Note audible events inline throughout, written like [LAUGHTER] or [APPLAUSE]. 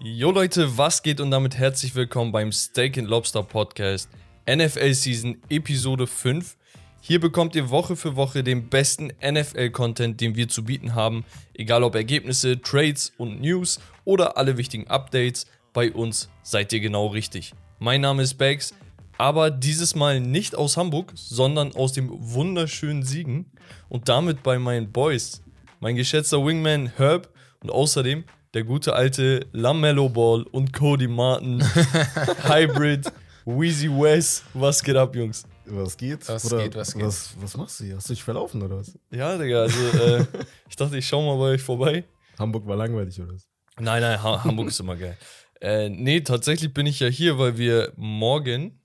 Jo Leute, was geht und damit herzlich willkommen beim Steak and Lobster Podcast NFL Season Episode 5. Hier bekommt ihr Woche für Woche den besten NFL-Content, den wir zu bieten haben. Egal ob Ergebnisse, Trades und News oder alle wichtigen Updates, bei uns seid ihr genau richtig. Mein Name ist Bags, aber dieses Mal nicht aus Hamburg, sondern aus dem wunderschönen Siegen und damit bei meinen Boys. Mein geschätzter Wingman Herb und außerdem der gute alte Lamello Ball und Cody Martin, [LAUGHS] Hybrid, Wheezy West. Was geht ab, Jungs? Was geht? Was oder geht, was geht? Was, was machst du hier? Hast du dich verlaufen oder was? Ja, Digga, also äh, [LAUGHS] ich dachte, ich schau mal bei euch vorbei. Hamburg war langweilig oder was? Nein, nein, ha Hamburg ist immer geil. Äh, nee, tatsächlich bin ich ja hier, weil wir morgen,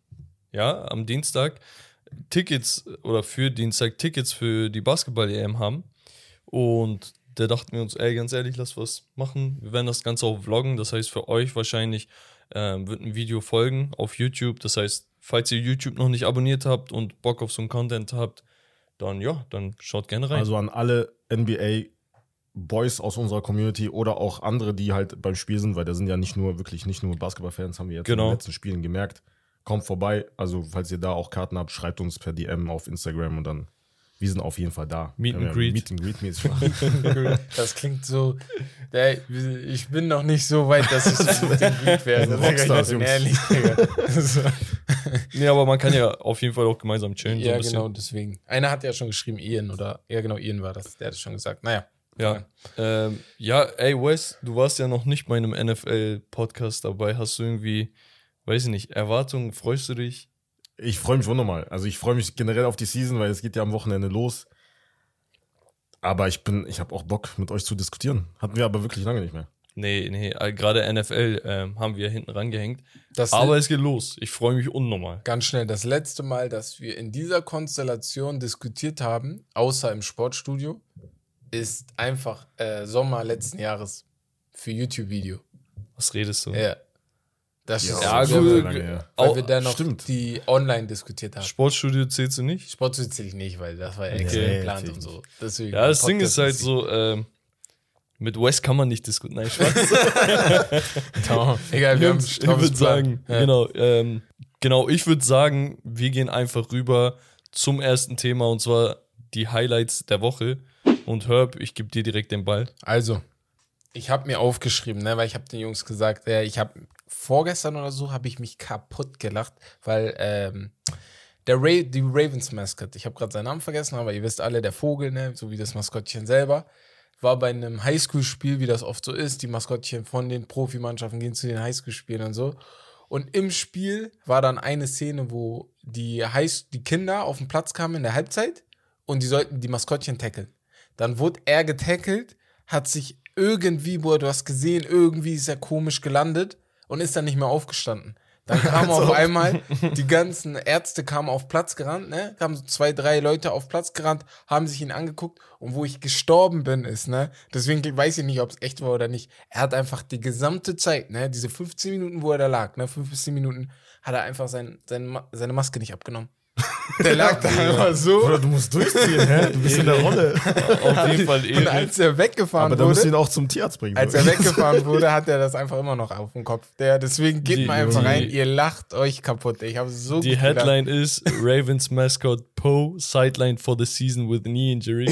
ja, am Dienstag, Tickets oder für Dienstag Tickets für die Basketball-EM haben. Und da dachten wir uns, ey, ganz ehrlich, lass was machen. Wir werden das Ganze auch vloggen. Das heißt, für euch wahrscheinlich ähm, wird ein Video folgen auf YouTube. Das heißt, falls ihr YouTube noch nicht abonniert habt und Bock auf so einen Content habt, dann ja, dann schaut gerne rein. Also an alle NBA Boys aus unserer Community oder auch andere, die halt beim Spiel sind, weil da sind ja nicht nur wirklich nicht nur Basketballfans, haben wir jetzt in Genau. den letzten Spielen gemerkt. Kommt vorbei. Also, falls ihr da auch Karten habt, schreibt uns per DM auf Instagram und dann. Wir sind auf jeden Fall da. Meet and greet. Meet and [LAUGHS] greet mäßig machen. Das klingt so. Ich bin noch nicht so weit, dass ich [LAUGHS] so mit dem Greed werde. Rockstars, Jungs. ehrlich. So. [LAUGHS] nee, aber man kann ja auf jeden Fall auch gemeinsam chillen. so ein Ja, bisschen. genau, deswegen. Einer hat ja schon geschrieben, Ian, oder? Ja, genau, Ian war das. Der hat es schon gesagt. Naja. Ja. Ähm, ja, ey, Wes, du warst ja noch nicht bei einem NFL-Podcast dabei. Hast du irgendwie, weiß ich nicht, Erwartungen? Freust du dich? Ich freue mich unnormal. Also ich freue mich generell auf die Season, weil es geht ja am Wochenende los. Aber ich bin, ich habe auch Bock, mit euch zu diskutieren. Hatten wir aber wirklich lange nicht mehr. Nee, nee, äh, gerade NFL ähm, haben wir hinten rangehängt. Das Aber es geht los. Ich freue mich unnormal. ganz schnell. Das letzte Mal, dass wir in dieser Konstellation diskutiert haben, außer im Sportstudio, ist einfach äh, Sommer letzten Jahres für YouTube-Video. Was redest du? Ja. Das Ja, ist Ja, sehr gut. lange her. Weil wir dann noch stimmt. die online diskutiert haben. Sportstudio zählst du nicht? Sport zähle ich nicht, weil das war ja extra Nee, geplant und so. Deswegen Ja, das Ding ist halt so, ähm, mit Wes kann man nicht diskutieren. Nein, Spaß. [LAUGHS] Tom, Egal, wir haben ich würde sagen, Ja. genau, ähm, genau, ich würde sagen, wir gehen einfach rüber zum ersten Thema und zwar die Highlights der Woche. Und Herb, ich gebe dir direkt den Ball. Also, ich habe mir aufgeschrieben, ne, weil ich habe den Jungs gesagt, äh, ich habe vorgestern oder so habe ich mich kaputt gelacht, weil ähm, der Ra die Ravens Mascot, ich habe gerade seinen Namen vergessen, aber ihr wisst alle, der Vogel, ne, so wie das Maskottchen selber, war bei einem Highschool-Spiel, wie das oft so ist. Die Maskottchen von den Profimannschaften gehen zu den Highschool-Spielen und so. Und im Spiel war dann eine Szene, wo die, High die Kinder auf den Platz kamen in der Halbzeit und die sollten die Maskottchen tackeln. Dann wurde er getackelt, hat sich irgendwie, boah, du hast gesehen, irgendwie ist er komisch gelandet und ist dann nicht mehr aufgestanden. Dann kamen auf einmal [LAUGHS] die ganzen Ärzte kamen auf Platz gerannt, ne? Kamen so zwei, drei Leute auf Platz gerannt, haben sich ihn angeguckt und wo ich gestorben bin, ist, ne? Deswegen weiß ich nicht, ob es echt war oder nicht. Er hat einfach die gesamte Zeit, ne? Diese 15 Minuten, wo er da lag, ne? 15 Minuten, hat er einfach sein, sein, seine Maske nicht abgenommen. [LAUGHS] Der lag da einfach so. Oder du musst durchziehen, hä? Du bist in der Rolle. [LAUGHS] Auf jeden Fall Und Ehre. als er weggefahren Aber da musst du wurde, ihn auch zum Tierarzt bringen. als er [LAUGHS] weggefahren wurde, hat er das einfach immer noch auf dem Kopf. Der, deswegen geht Die- mal einfach die- rein, ihr lacht euch kaputt. Ich habe so Die. Headline ist Ravens Mascot Poe sidelined for the season with knee injury.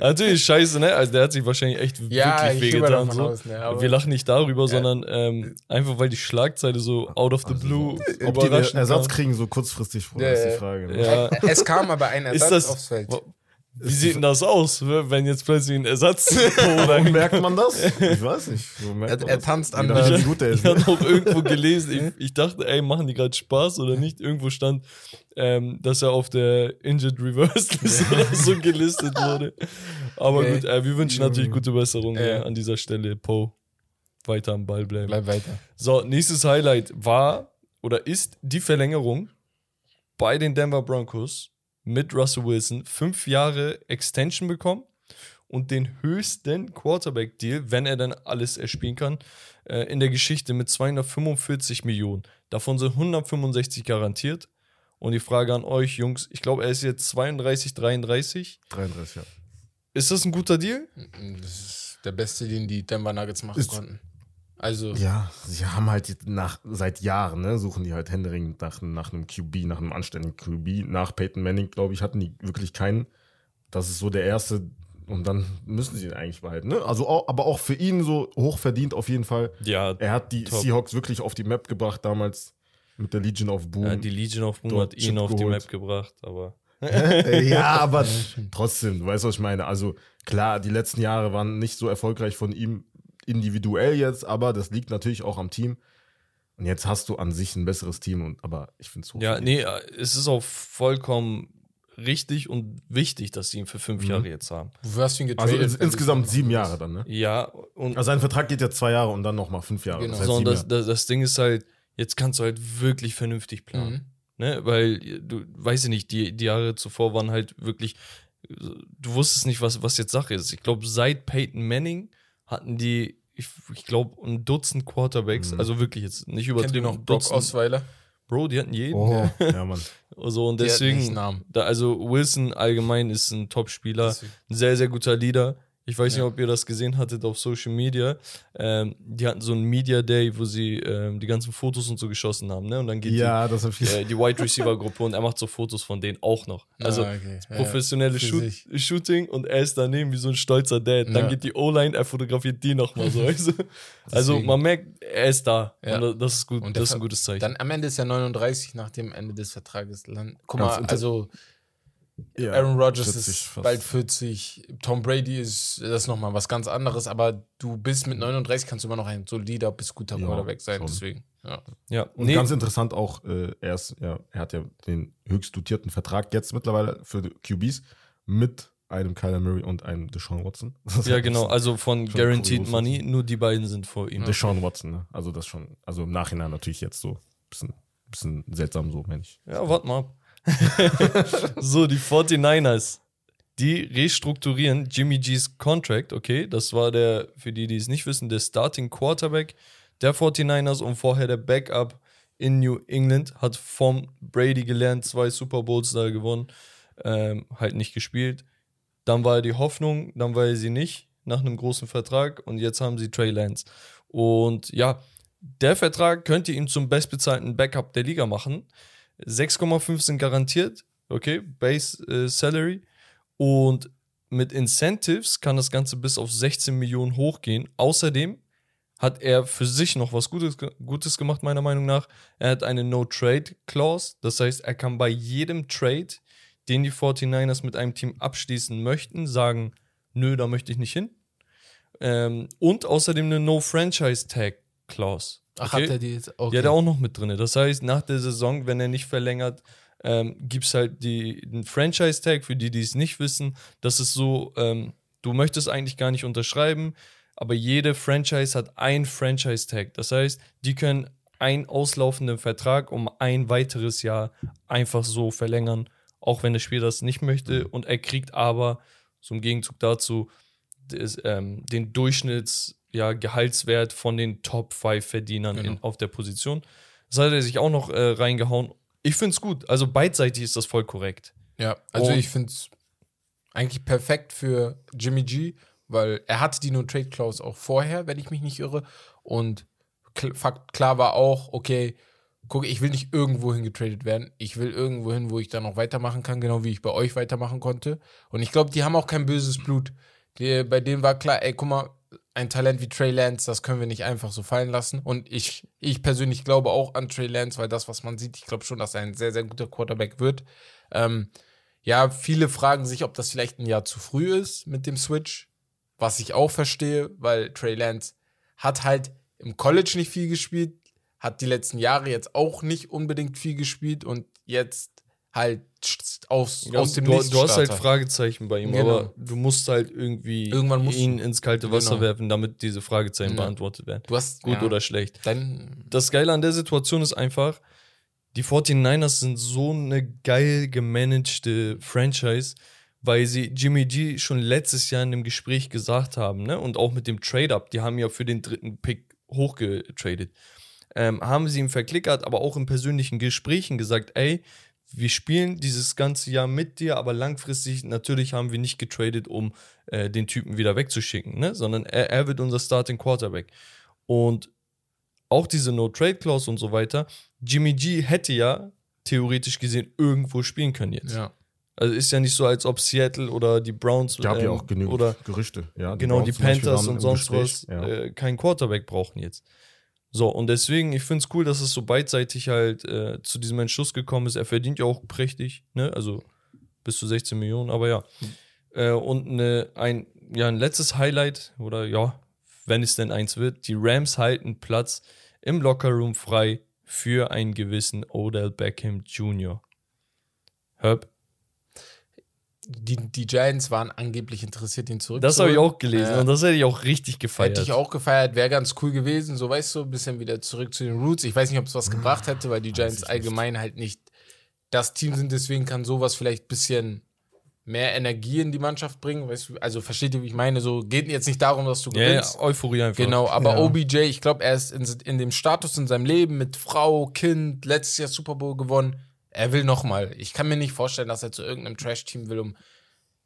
Natürlich scheiße, ne? Also der hat sich wahrscheinlich echt Ja, wirklich wehgetan. So. aus, ne, aber- Wir lachen nicht darüber, sondern ähm, einfach weil die Schlagzeile so out of the blue Ob die überraschend Ersatz kriegen, so kurzfristig, Bruder, Ja, ist die ja. Frage. ne? Ja. Es kam aber ein Ersatz das, aufs Feld. Wie sieht denn das aus, wenn jetzt plötzlich ein Ersatz [LAUGHS] oder merkt man das? Ich weiß nicht. Er- man er tanzt an der- wie gut er ist. Ich Ne? habe auch irgendwo gelesen, ich, [LAUGHS] ich dachte, ey, machen die gerade Spaß oder nicht? Irgendwo stand, ähm, dass er auf der Injured Reverse [LAUGHS] List oder so gelistet wurde. Aber Okay. gut, äh, wir wünschen natürlich gute Besserung Ja. äh, an dieser Stelle. Poe, weiter am Ball bleiben. Bleib weiter. So, nächstes Highlight war oder ist die Verlängerung bei den Denver Broncos mit Russell Wilson. Fünf Jahre Extension bekommen und den höchsten Quarterback-Deal, wenn er dann alles erspielen kann, äh, in der Geschichte mit 245 Millionen. Davon sind 165 garantiert. Und die Frage an euch, Jungs, ich glaube, er ist jetzt 32, 33. 33, ja. Ist das ein guter Deal? Das ist der beste, den die Denver Nuggets machen Ist- konnten. Also, Ja, sie haben halt nach, seit Jahren, ne, suchen die halt händeringend nach, nach einem QB, nach einem anständigen QB. Nach Peyton Manning, glaube ich, hatten die wirklich keinen. Das ist so der erste. Und dann müssen sie ihn eigentlich behalten. Ne? Also auch, aber auch für ihn so hoch verdient auf jeden Fall. Ja, Er hat die Top. Seahawks wirklich auf die Map gebracht damals mit der Legion of Boom. ja die Legion of Boom dort hat ihn Chip auf die geholt. Map gebracht, aber. ja, aber [LAUGHS] trotzdem, du weißt, was ich meine. Also klar, die letzten Jahre waren nicht so erfolgreich von ihm individuell jetzt, aber das liegt natürlich auch am Team. Und jetzt hast du an sich ein besseres Team, und, aber ich finde es hoch. Ja, nee, es ist auch vollkommen richtig und wichtig, dass sie ihn für fünf Mhm. Jahre jetzt haben. wofür hast du ihn Also getradet? ins, insgesamt sieben Jahre dann, ne? Ja, und Also sein Vertrag geht ja zwei Jahre und dann nochmal fünf Jahre. Genau. Das heißt so, das, Jahre. das, das Ding ist halt, jetzt kannst du halt wirklich vernünftig planen. Mhm. Ne? Weil du, weiß ich nicht, die, die Jahre zuvor waren halt wirklich, du wusstest nicht, was, was jetzt Sache ist. Ich glaube, seit Peyton Manning hatten die, ich, ich glaube, ein Dutzend Quarterbacks, Mhm. also wirklich jetzt nicht Kennt ihr übertrieben. noch Brock Dutzend. Osweiler? Bro, die hatten jeden. Oh, [LAUGHS] ja, Mann. So, und deswegen, da, also Wilson allgemein ist ein Top-Spieler, ein sehr, sehr guter Leader. Ich weiß Ja. nicht, ob ihr das gesehen hattet auf Social Media. Ähm, die hatten so einen Media Day, wo sie ähm, die ganzen Fotos und so geschossen haben, ne? Und dann geht Ja, die, äh, die Wide Receiver Gruppe und er macht so Fotos von denen auch noch. Also Ah, okay. Ja, professionelles für Shoot, sich. Shooting und er ist daneben wie so ein stolzer Dad. Dann Ja. geht die O-Line, er fotografiert die nochmal so. [LAUGHS] also Deswegen. man merkt, er ist da. Ja. Und das ist gut, Und das ist ein gutes Zeichen. Dann am Ende ist er 39 nach dem Ende des Vertrages. Guck mal, also Ja, Aaron Rodgers 40 ist fast. bald 40, Tom Brady ist das ist nochmal was ganz anderes, aber du bist mit 39 kannst du immer noch ein solider bis guter Ja, Quarterback sein, schon. deswegen. Ja. ja, Und nee, ganz interessant auch, äh, er, ist, ja, er hat ja den höchst dotierten Vertrag jetzt mittlerweile für die QBs mit einem Kyler Murray und einem Deshaun Watson. [LAUGHS] Ja halt genau. Also von Guaranteed. Money, nur die beiden sind vor ihm. Deshaun Watson, ne? Also das schon, also im Nachhinein natürlich jetzt so ein bisschen, bisschen seltsam so, ich. Ja, warte mal. [LAUGHS] so, die 49ers, die restrukturieren Jimmy G's Contract, okay? Das war der, für die, die es nicht wissen, der Starting Quarterback der 49ers und vorher der Backup in New England, hat vom Brady gelernt, zwei Super Bowls da gewonnen, ähm, halt nicht gespielt. Dann war er die Hoffnung, dann war er sie nicht, nach einem großen Vertrag und jetzt haben sie Trey Lance. Und ja, der Vertrag könnte ihn zum bestbezahlten Backup der Liga machen. 6,5 sind garantiert, okay, Base äh, Salary. Und mit Incentives kann das Ganze bis auf 16 Millionen hochgehen. Außerdem hat er für sich noch was Gutes, Gutes gemacht, meiner Meinung nach. Er hat eine No-Trade-Clause. Das heißt, er kann bei jedem Trade, den die 49ers mit einem Team abschließen möchten, sagen, nö, da möchte ich nicht hin. Ähm, und außerdem eine No-Franchise-Tag-Clause. Ach, hat er die jetzt? Okay. Die hat er auch noch mit drin. Das heißt, nach der Saison, wenn er nicht verlängert, ähm, gibt es halt die, den Franchise-Tag, für die, die es nicht wissen. Das ist so, ähm, du möchtest eigentlich gar nicht unterschreiben, aber jede Franchise hat ein Franchise-Tag. Das heißt, die können einen auslaufenden Vertrag um ein weiteres Jahr einfach so verlängern, auch wenn der Spieler das nicht möchte. Und er kriegt aber, im Gegenzug dazu, des, ähm, den Durchschnitts, ja, Gehaltswert von den Top 5 Verdienern in, Genau. auf der Position. Das hat er sich auch noch äh, reingehauen. Ich finde es gut. Also beidseitig ist das voll korrekt. Ja, also Und- ich finde es eigentlich perfekt für Jimmy G, weil er hatte die No-Trade-Clause auch vorher, wenn ich mich nicht irre. Und klar war auch, okay, guck, ich will nicht irgendwo hin getradet werden. Ich will irgendwo hin, wo ich dann noch weitermachen kann, genau wie ich bei euch weitermachen konnte. Und ich glaube, die haben auch kein böses Blut. Die, bei denen war klar, ey, guck mal, ein Talent wie Trey Lance, das können wir nicht einfach so fallen lassen. Und ich, ich persönlich glaube auch an Trey Lance, weil das, was man sieht, ich glaube schon, dass er ein sehr, sehr guter Quarterback wird. Ähm, ja, viele fragen sich, ob das vielleicht ein Jahr zu früh ist mit dem Switch, was ich auch verstehe, weil Trey Lance hat halt im College nicht viel gespielt, hat die letzten Jahre jetzt auch nicht unbedingt viel gespielt und jetzt halt aus, aus dem du, du hast halt. Fragezeichen bei ihm, Genau. aber du musst halt irgendwie Irgendwann musst ihn ins kalte Wasser Genau. werfen, damit diese Fragezeichen Ja. beantwortet werden. Du hast Gut ja, oder schlecht. Dann Das Geile an der Situation ist einfach, die 49ers sind so eine geil gemanagte Franchise, weil sie Jimmy G schon letztes Jahr in dem Gespräch gesagt haben, ne? Und auch mit dem Trade-Up, die haben ja für den dritten Pick hochgetradet. Ähm, haben sie ihm verklickert, aber auch in persönlichen Gesprächen gesagt, ey, wir spielen dieses ganze Jahr mit dir, aber langfristig natürlich haben wir nicht getradet, um äh, den Typen wieder wegzuschicken, ne? sondern er, er wird unser Starting Quarterback. Und auch diese No-Trade-Clause und so weiter, Jimmy G hätte ja theoretisch gesehen irgendwo spielen können jetzt. Ja. Also ist ja nicht so, als ob Seattle oder die Browns Gab ja ähm, auch genügend oder Gerüchte. Ja, genau die Browns zum Beispiel Panthers und sonst Gespräch. was Ja. äh, keinen Quarterback brauchen jetzt. So, und deswegen, ich finde es cool, dass es so beidseitig halt äh, zu diesem Entschluss gekommen ist. Er verdient ja auch prächtig, ne? Also bis zu 16 Millionen, aber ja. Äh, und ne, ein, ja, ein letztes Highlight, oder ja, wenn es denn eins wird, die Rams halten Platz im Lockerroom frei für einen gewissen Odell Beckham Jr. Herb, Die, die Giants waren angeblich interessiert, ihn zurückzuholen. das habe ich auch gelesen Ja. und das hätte ich auch richtig gefeiert. Hätte ich auch gefeiert, wäre ganz cool gewesen. So, weißt du, ein bisschen wieder zurück zu den Roots. Ich weiß nicht, ob es was gebracht hätte, weil die Giants allgemein halt nicht das Team sind. Deswegen kann sowas vielleicht ein bisschen mehr Energie in die Mannschaft bringen. Weißt du, also versteht ihr, wie ich meine? So geht jetzt nicht darum, dass du Ja, ja, gewinnst. Euphorie einfach. Genau, aber Ja. OBJ, ich glaube, er ist in, in dem Status in seinem Leben mit Frau, Kind, letztes Jahr Super Bowl gewonnen. Er will nochmal. Ich kann mir nicht vorstellen, dass er zu irgendeinem Trash-Team will, um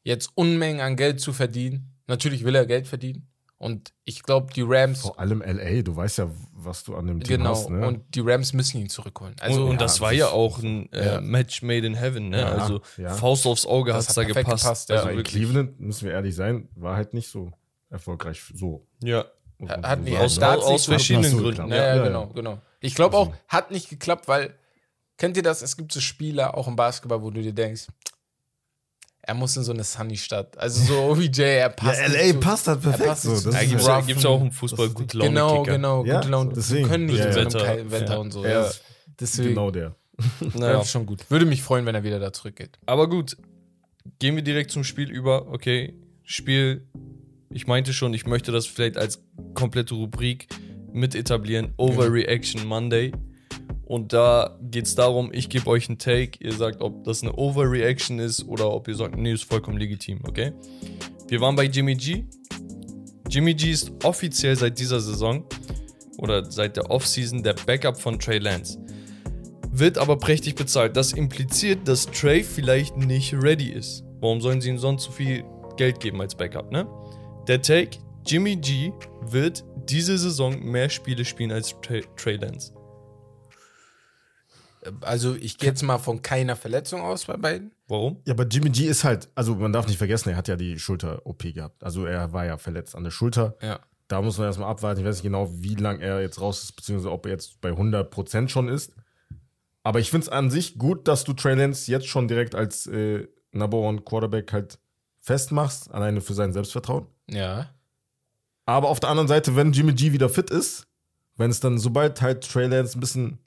jetzt Unmengen an Geld zu verdienen. Natürlich will er Geld verdienen. Und ich glaube, die Rams, Vor allem LA, du weißt ja, was du an dem Team genau, hast. Ne? und die Rams müssen ihn zurückholen. Also, und, und ja, das war das ja auch ein äh, Ja. Match made in heaven, ne? Ja, also ja. Faust aufs Auge hat's hat da perfekt gepasst. gepasst, ja. also Aber in. Cleveland, müssen wir ehrlich sein, war halt nicht so erfolgreich. So. Ja. Hat- man hat so nicht- Aus, ne? aus, verschiedenen. Gründen. Ja, Ja. genau, genau. Ich glaube auch, Also- hat nicht geklappt, weil, kennt ihr das? Es gibt so Spieler, auch im Basketball, wo du dir denkst, er muss in so eine Sunny-Stadt. Also so [LAUGHS] OBJ, er Ja, passt. LA nicht zu- passt halt er perfekt. passt So. Da ist ja, gibt's ja auch im Fußball das ist- gut Laune Genau, genau, Ja, gute Laune. deswegen. können nicht Ja, in so ja. einem Wetter. Ja. und so. Ja. ist Deswegen genau der. [LAUGHS] Naja. ja. schon gut. Würde mich freuen, wenn er wieder da zurückgeht. Aber gut, gehen wir direkt zum Spiel über. Okay, Spiel. Ich meinte schon, ich möchte das vielleicht als komplette Rubrik mit etablieren. Overreaction Monday. Und da geht es darum, ich gebe euch einen Take. Ihr sagt, ob das eine Overreaction ist oder ob ihr sagt, nee, ist vollkommen legitim, okay? Wir waren bei Jimmy G. Jimmy G ist offiziell seit dieser Saison oder seit der Offseason der Backup von Trey Lance wird aber prächtig bezahlt. Das impliziert, dass Trey vielleicht nicht ready ist. Warum sollen sie ihm sonst so viel Geld geben als Backup, ne? Der Take, Jimmy G wird diese Saison mehr Spiele spielen als Trey, Trey Lance. Also ich gehe jetzt mal von keiner Verletzung aus bei beiden. Warum? Ja, aber Jimmy G ist halt, also man darf nicht vergessen, er hat ja die Schulter-OP gehabt. Also er war ja verletzt an der Schulter. Ja. Da muss man erstmal abwarten. Ich weiß nicht genau, wie lange er jetzt raus ist, beziehungsweise ob er jetzt bei 100% schon ist. Aber ich finde es an sich gut, dass du Trey Lance jetzt schon direkt als äh, Number One Quarterback halt festmachst, alleine für sein Selbstvertrauen. Ja. Aber auf der anderen Seite, wenn Jimmy G wieder fit ist, wenn es dann, sobald halt Trey Lance ein bisschen,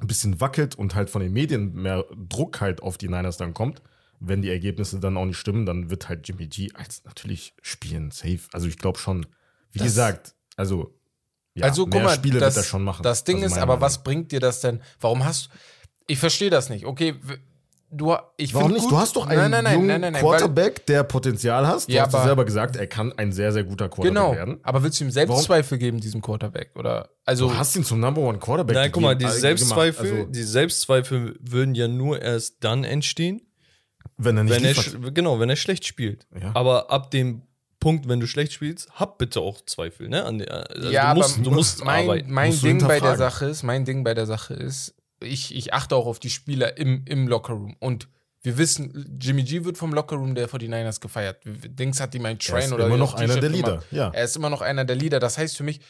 ein bisschen wackelt und halt von den Medien mehr Druck halt auf die Niners dann kommt, wenn die Ergebnisse dann auch nicht stimmen, dann wird halt Jimmy G als natürlich spielen, safe. Also ich glaube schon, wie Das- gesagt, also ja, also guck mehr mal, Spiele das, wird er schon machen. das Ding Also ist, aber Meinung was bringt dir das denn? Warum hast du. Ich verstehe das nicht. Okay, du ich Warum nicht? Gut, Du hast doch einen nein, nein, nein, jungen nein, nein, nein, weil, Quarterback, der Potenzial hast. Du Ja, hast aber- selber gesagt, er kann ein sehr, sehr guter Quarterback Genau. werden. Aber willst du ihm Selbstzweifel geben, diesem Quarterback? Oder also Du hast ihn zum Number One Quarterback Nein, guck mal, die Selbstzweifel, gemacht. Also, die Selbstzweifel würden ja nur erst dann entstehen, wenn er nicht wenn er, genau, wenn er schlecht spielt. Ja. Aber ab dem Punkt, wenn du schlecht spielst, hab bitte auch Zweifel, ne? Also ja, du musst, aber du musst mein, arbeiten. mein Musst du Ding bei der. Sache ist, mein Ding bei der Sache ist, ich, ich achte auch auf die Spieler im, im Lockerroom. Und wir wissen, Jimmy G wird vom Lockerroom der 49ers gefeiert. Dings hat ihm ein Er Train ist oder immer noch einer der Leader. Ja. Er ist immer noch einer der Leader. Das heißt für mich,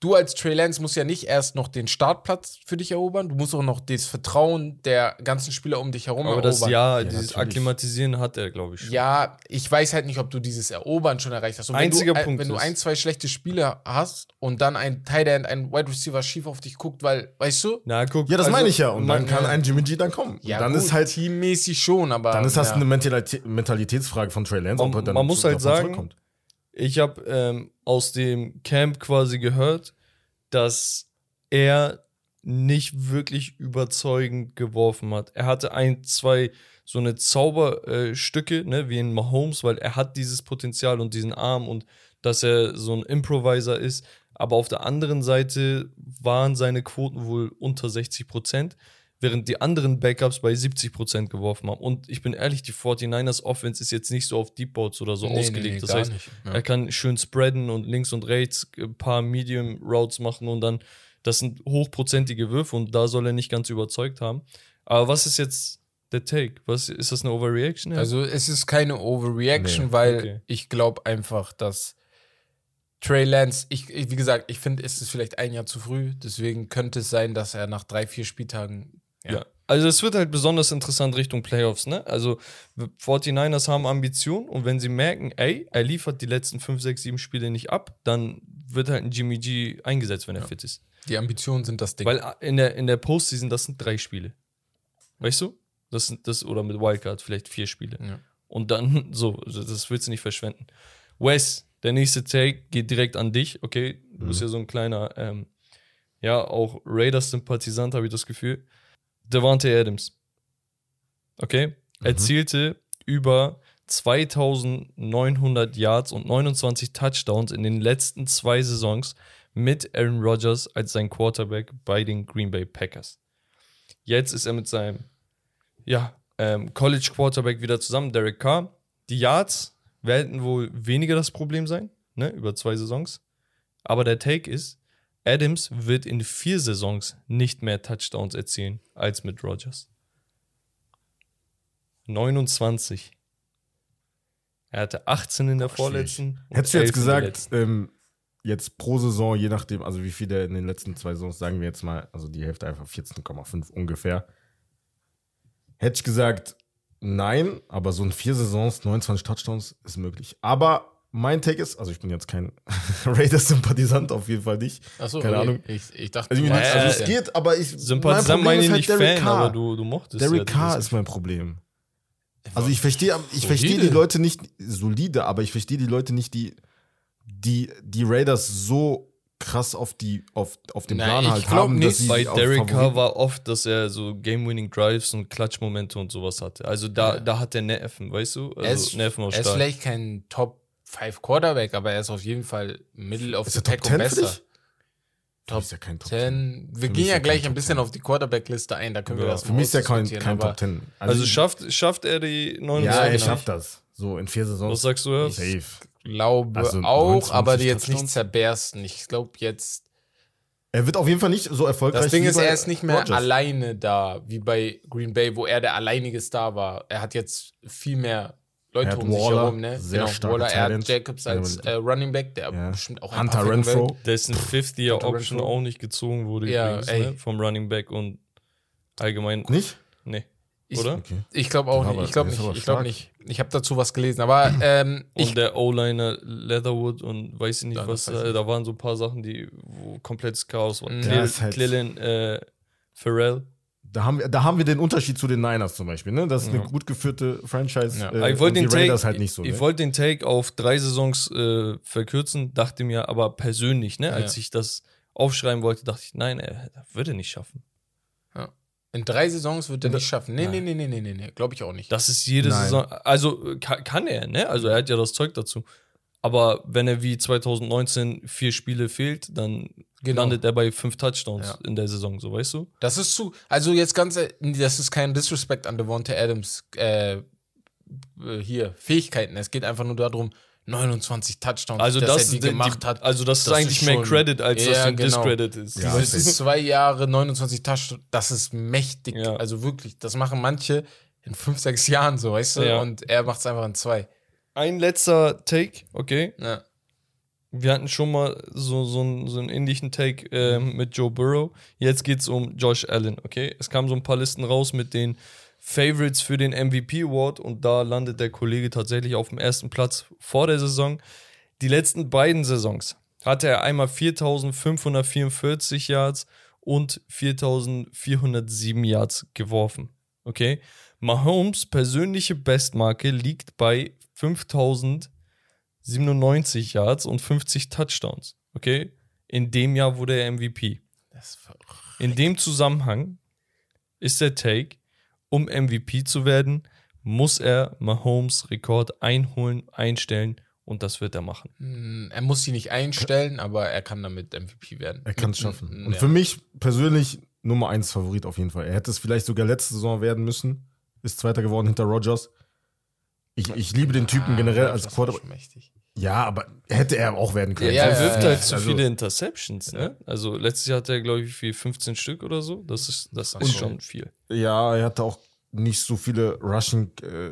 du als Trey Lance musst ja nicht erst noch den Startplatz für dich erobern, du musst auch noch das Vertrauen der ganzen Spieler um dich herum Aber erobern. das Jahr, Ja, dieses natürlich. Akklimatisieren hat er, glaube ich. schon. Ja, ich weiß halt nicht, ob du dieses Erobern schon erreicht hast. Und Einziger wenn du, Punkt Wenn du ein, zwei schlechte Spiele hast und dann ein Tight End, ein Wide Receiver schief auf dich guckt, weil, weißt du? Na, guck, Ja, das also, meine ich ja. Und dann kann ein Jimmy G dann kommen. Ja, dann gut, ist halt, teammäßig schon, aber. dann ist das ja. eine Mentalität, Mentalitätsfrage von Trey Lance, Man- ob er dann man muss halt sagen, zurückkommt. Ich habe ähm, aus dem Camp quasi gehört, dass er nicht wirklich überzeugend geworfen hat. Er hatte ein, zwei so eine Zauberstücke, äh, ne, wie in Mahomes, weil er hat dieses Potenzial und diesen Arm und dass er so ein Improviser ist. Aber auf der anderen Seite waren seine Quoten wohl unter 60 Prozent. Während die anderen Backups bei 70% geworfen haben. Und ich bin ehrlich, die 49ers Offense ist jetzt nicht so auf Deep Boats oder so Nee, nee, ausgelegt. nee, das gar heißt. Ja. er kann schön spreaden und links und rechts ein paar Medium Routes machen und dann, das sind hochprozentige Würfe und da soll er nicht ganz überzeugt haben. Aber was ist jetzt der Take? Was, ist das eine Overreaction? Also es ist keine Overreaction, Nee. weil Okay. ich glaube einfach, dass Trey Lance, ich, ich wie gesagt, ich finde, es ist vielleicht ein Jahr zu früh, deswegen könnte es sein, dass er nach drei, vier Spieltagen Ja. Also es wird halt besonders interessant Richtung Playoffs, ne? Also 49ers haben Ambitionen und wenn sie merken, ey, er liefert die letzten 5, 6, 7 Spiele nicht ab, dann wird halt ein Jimmy G eingesetzt, wenn er fit ist. die Ambitionen sind das Ding. Weil in der, in der Postseason, das sind drei Spiele. Weißt du? Das sind das, oder mit Wildcard vielleicht vier Spiele. Ja. Und dann, [LAUGHS] so, das willst du nicht verschwenden. Wes, der nächste Take geht direkt an dich, okay? Du bist ja so ein kleiner, ähm, ja, auch Raiders-Sympathisant, habe ich das Gefühl. Devante Adams. Okay? Erzielte über 2900 Yards und 29 Touchdowns in den letzten zwei Saisons mit Aaron Rodgers als sein Quarterback bei den Green Bay Packers. Jetzt ist er mit seinem ja, ähm, College Quarterback wieder zusammen, Derek Carr. Die Yards werden wohl weniger das Problem sein, ne, über zwei Saisons. Aber der Take ist, Adams wird in vier Saisons nicht mehr Touchdowns erzielen als mit Rodgers. 29. Er hatte 18 in der vorletzten. Hättest du 11 jetzt gesagt, ähm, jetzt pro Saison, je nachdem, also wie viel der in den letzten zwei Saisons, sagen wir jetzt mal, also die Hälfte einfach 14,5 ungefähr. Hätte ich gesagt, nein, aber so in vier Saisons, 29 Touchdowns ist möglich. Aber mein Take ist, also ich bin jetzt kein [LAUGHS] Raiders-Sympathisant, auf jeden Fall nicht. Achso, keine Ahnung. Ich, ich dachte, Also, meinst also das es ja. geht, aber ich. Sympathisant meine ich nicht halt Derek Fan, Carr. aber du, du mochtest Derek ja Carr ist mein Problem. Also ich verstehe, ich verstehe die Leute nicht solide, aber ich verstehe die Leute nicht, die die die Raiders so krass auf die auf, auf dem Nein, Plan ich halt haben, nicht. dass sie Bei Derek Carr war oft, dass er so Game-Winning Drives und Klatschmomente und sowas hatte. Also da, Ja. da hat der Nerven, weißt du? Also er ist, er ist vielleicht kein Top 5 Quarterback, aber er ist auf jeden Fall Middle of ist the er Top Pack 10 und für besser. dich? Top ist ja kein Top 10. 10. Wir Für gehen ja gleich ein bisschen 10. auf die Quarterback-Liste ein, da können wir Ja. das Für mich ist er kein, kein Top 10. Also schafft, schafft er die 29? ja, er schafft das. So in vier Was Saisons. sagst du, Herr? Safe. glaube Also auch, 29 aber die jetzt nicht zerbersten. Ich glaube jetzt. Er wird auf jeden Fall nicht so erfolgreich. Das Ding ist, er ist nicht mehr Rodgers. alleine da, wie bei Green Bay, wo er der alleinige Star war. Er hat jetzt viel mehr Leute um sich Waller, herum, ne? sehr starke Waller, er hat. Jacobs als Ja, äh, Running Back, der Ja. bestimmt auch Hunter. Renfro. Dessen Fifth-Year Hunter Option Renfro. auch nicht gezogen wurde Ja, übrigens, ne? vom Running Back und allgemein. Nicht? Nee. Ich- Oder? Okay. Ich glaube auch nicht. Ich glaube nicht. Ich glaube stark. nicht. Ich habe dazu was gelesen, aber ähm, Und ich, der O-Liner Leatherwood und weiß ich nicht Ja, was, äh, da waren so ein paar Sachen, die wo komplettes Chaos waren. Ja, Clel- ist halt- äh, Farrell. Da haben, wir, da haben wir den Unterschied zu den Niners zum Beispiel. Ne? Das ist Ja. eine gut geführte Franchise. Ja. Äh, ich wollte den die Raiders Take, halt nicht so. ich Ne? wollte den Take auf drei Saisons äh, verkürzen, dachte mir aber persönlich, ne, als Ja. ich das aufschreiben wollte, dachte ich, nein, er würde nicht schaffen. in drei Saisons wird er nicht schaffen. Nee, nee, Nein. nee, nee, nee, nee, nee. Glaube ich auch nicht. Das ist jede Nein. Saison, also kann, kann er, ne? Also er hat ja das Zeug dazu. Aber wenn er wie 2019 vier Spiele fehlt, dann Genau. landet er bei fünf Touchdowns Ja. in der Saison, so weißt du? Das ist zu. Also jetzt ganz, das ist kein Disrespect an Devonta Adams äh, äh, hier Fähigkeiten. Es geht einfach nur darum, 29 Touchdowns, Also dass das, er die die, gemacht hat. Also das, Das ist eigentlich ist mehr Credit, als Ja, dass ein genau. Discredit ist. Ja, Das ist zwei Jahre, 29 Touchdowns, das ist mächtig. Ja. Also wirklich, das machen manche in fünf, sechs Jahren so, weißt du? Ja. Und er macht es einfach in zwei. Ein letzter Take, okay? Ja. Wir hatten schon mal so, so, einen, so einen ähnlichen Take ähm, mit Joe Burrow. Jetzt geht es um Josh Allen, okay? Es kamen so ein paar Listen raus mit den Favorites für den MVP Award und da landet der Kollege tatsächlich auf dem ersten Platz vor der Saison. Die letzten beiden Saisons hatte er einmal 4544 Yards und 4407 Yards geworfen, okay? Mahomes persönliche Bestmarke liegt bei 5097 Yards und 50 Touchdowns. Okay? In dem Jahr wurde er MVP. Das ist verrückt. In dem Zusammenhang ist der Take, um MVP zu werden, muss er Mahomes Rekord einholen, einstellen und das wird er machen. Hm, Er muss sie nicht einstellen, aber er kann damit MVP werden. Er kann es schaffen. n- Und ja. für mich persönlich Nummer 1 Favorit auf jeden Fall. Er hätte es vielleicht sogar letzte Saison werden müssen. Ist Zweiter geworden hinter Rogers. Ich, ich liebe den Typen Ah, generell als Quarterback. Ja, aber hätte er auch werden können. Ja, er wirft halt zu Also- viele Interceptions, ne? Also letztes Jahr hatte er, glaube ich, wie 15 Stück oder so. Das ist, das ist schon viel. Ja, er hatte auch nicht so viele Rushing äh,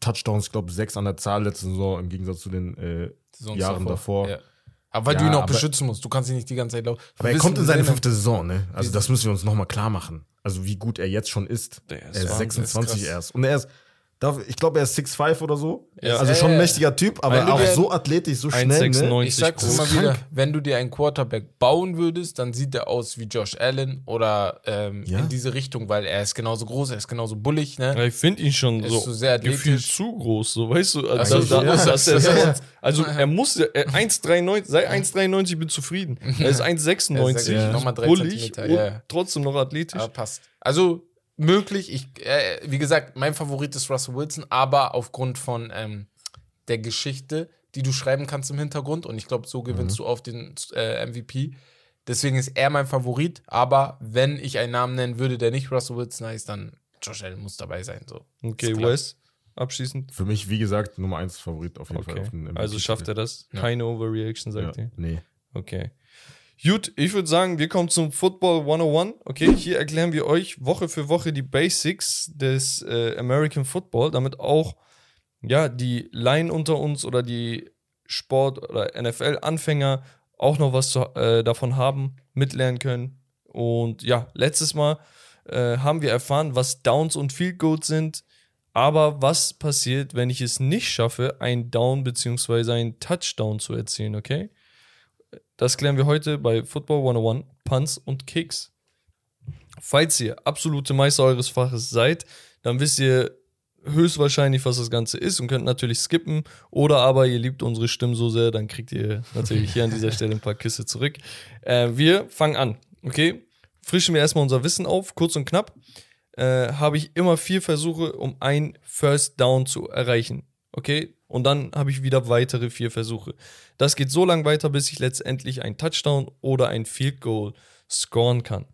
Touchdowns, ich glaube sechs an der Zahl letzte Saison im Gegensatz zu den äh, Jahren davor. Ja. Aber weil Ja, du ihn auch beschützen musst. Du kannst ihn nicht die ganze Zeit laufen. Aber er kommt in seine fünfte Saison, ne? Also das müssen wir uns nochmal klar machen. Also wie gut er jetzt schon ist. Der ist er ist Wahnsinn, 26 das ist krass. erst. Und er ist, ich glaube, er ist 6'5 oder so. Ja. Also schon ein mächtiger Typ, aber auch so athletisch, so schnell. 1,96 Ne? Ich sag's groß. immer wieder, wenn du dir einen Quarterback bauen würdest, dann sieht er aus wie Josh Allen oder ähm, Ja. in diese Richtung, weil er ist genauso groß, er ist genauso bullig, ne? Ja, ich finde ihn schon Er ist so, so sehr gefühlt zu groß, so weißt du. Also, so, da, das er ist- sonst, also er muss er [LAUGHS] 1,93, sei 1,93, ich bin zufrieden. Er ist [LAUGHS] 1,96, Ja. Nochmal drei bullig und trotzdem noch athletisch. Aber passt. Also möglich, ich, äh, wie gesagt, mein Favorit ist Russell Wilson, aber aufgrund von ähm, der Geschichte, die du schreiben kannst im Hintergrund und ich glaube, so gewinnst du auf den äh, MVP. Deswegen ist er mein Favorit, aber wenn ich einen Namen nennen würde, der nicht Russell Wilson heißt, dann Josh Allen muss dabei sein. So. Okay. Wes, abschließend. Für mich, wie gesagt, Nummer 1 Favorit auf jeden Fall. Okay. Auf den Also schafft er das? Ja. Keine Overreaction, sagt ja. ihr? Nee. Okay. Gut, ich würde sagen, wir kommen zum Football 101. Okay, hier erklären wir euch Woche für Woche die Basics des äh, American Football, damit auch ja, die Laien unter uns oder die Sport- oder NFL-Anfänger auch noch was zu, äh, davon haben, mitlernen können. Und ja, letztes Mal äh, haben wir erfahren, was Downs und Field Goals sind. Aber was passiert, wenn ich es nicht schaffe, einen Down bzw. einen Touchdown zu erzielen, okay? Das klären wir heute bei Football 101, Punts und Kicks. Falls ihr absolute Meister eures Faches seid, dann wisst ihr höchstwahrscheinlich, was das Ganze ist und könnt natürlich skippen. Oder aber ihr liebt unsere Stimmen so sehr, dann kriegt ihr natürlich hier an dieser Stelle ein paar Küsse zurück. Äh, wir fangen an, okay? Frischen wir erstmal unser Wissen auf, kurz und knapp. Äh, habe ich immer vier Versuche, um ein First Down zu erreichen. Okay? Und dann habe ich wieder weitere vier Versuche. Das geht so lange weiter, bis ich letztendlich ein Touchdown oder ein Field Goal scoren kann.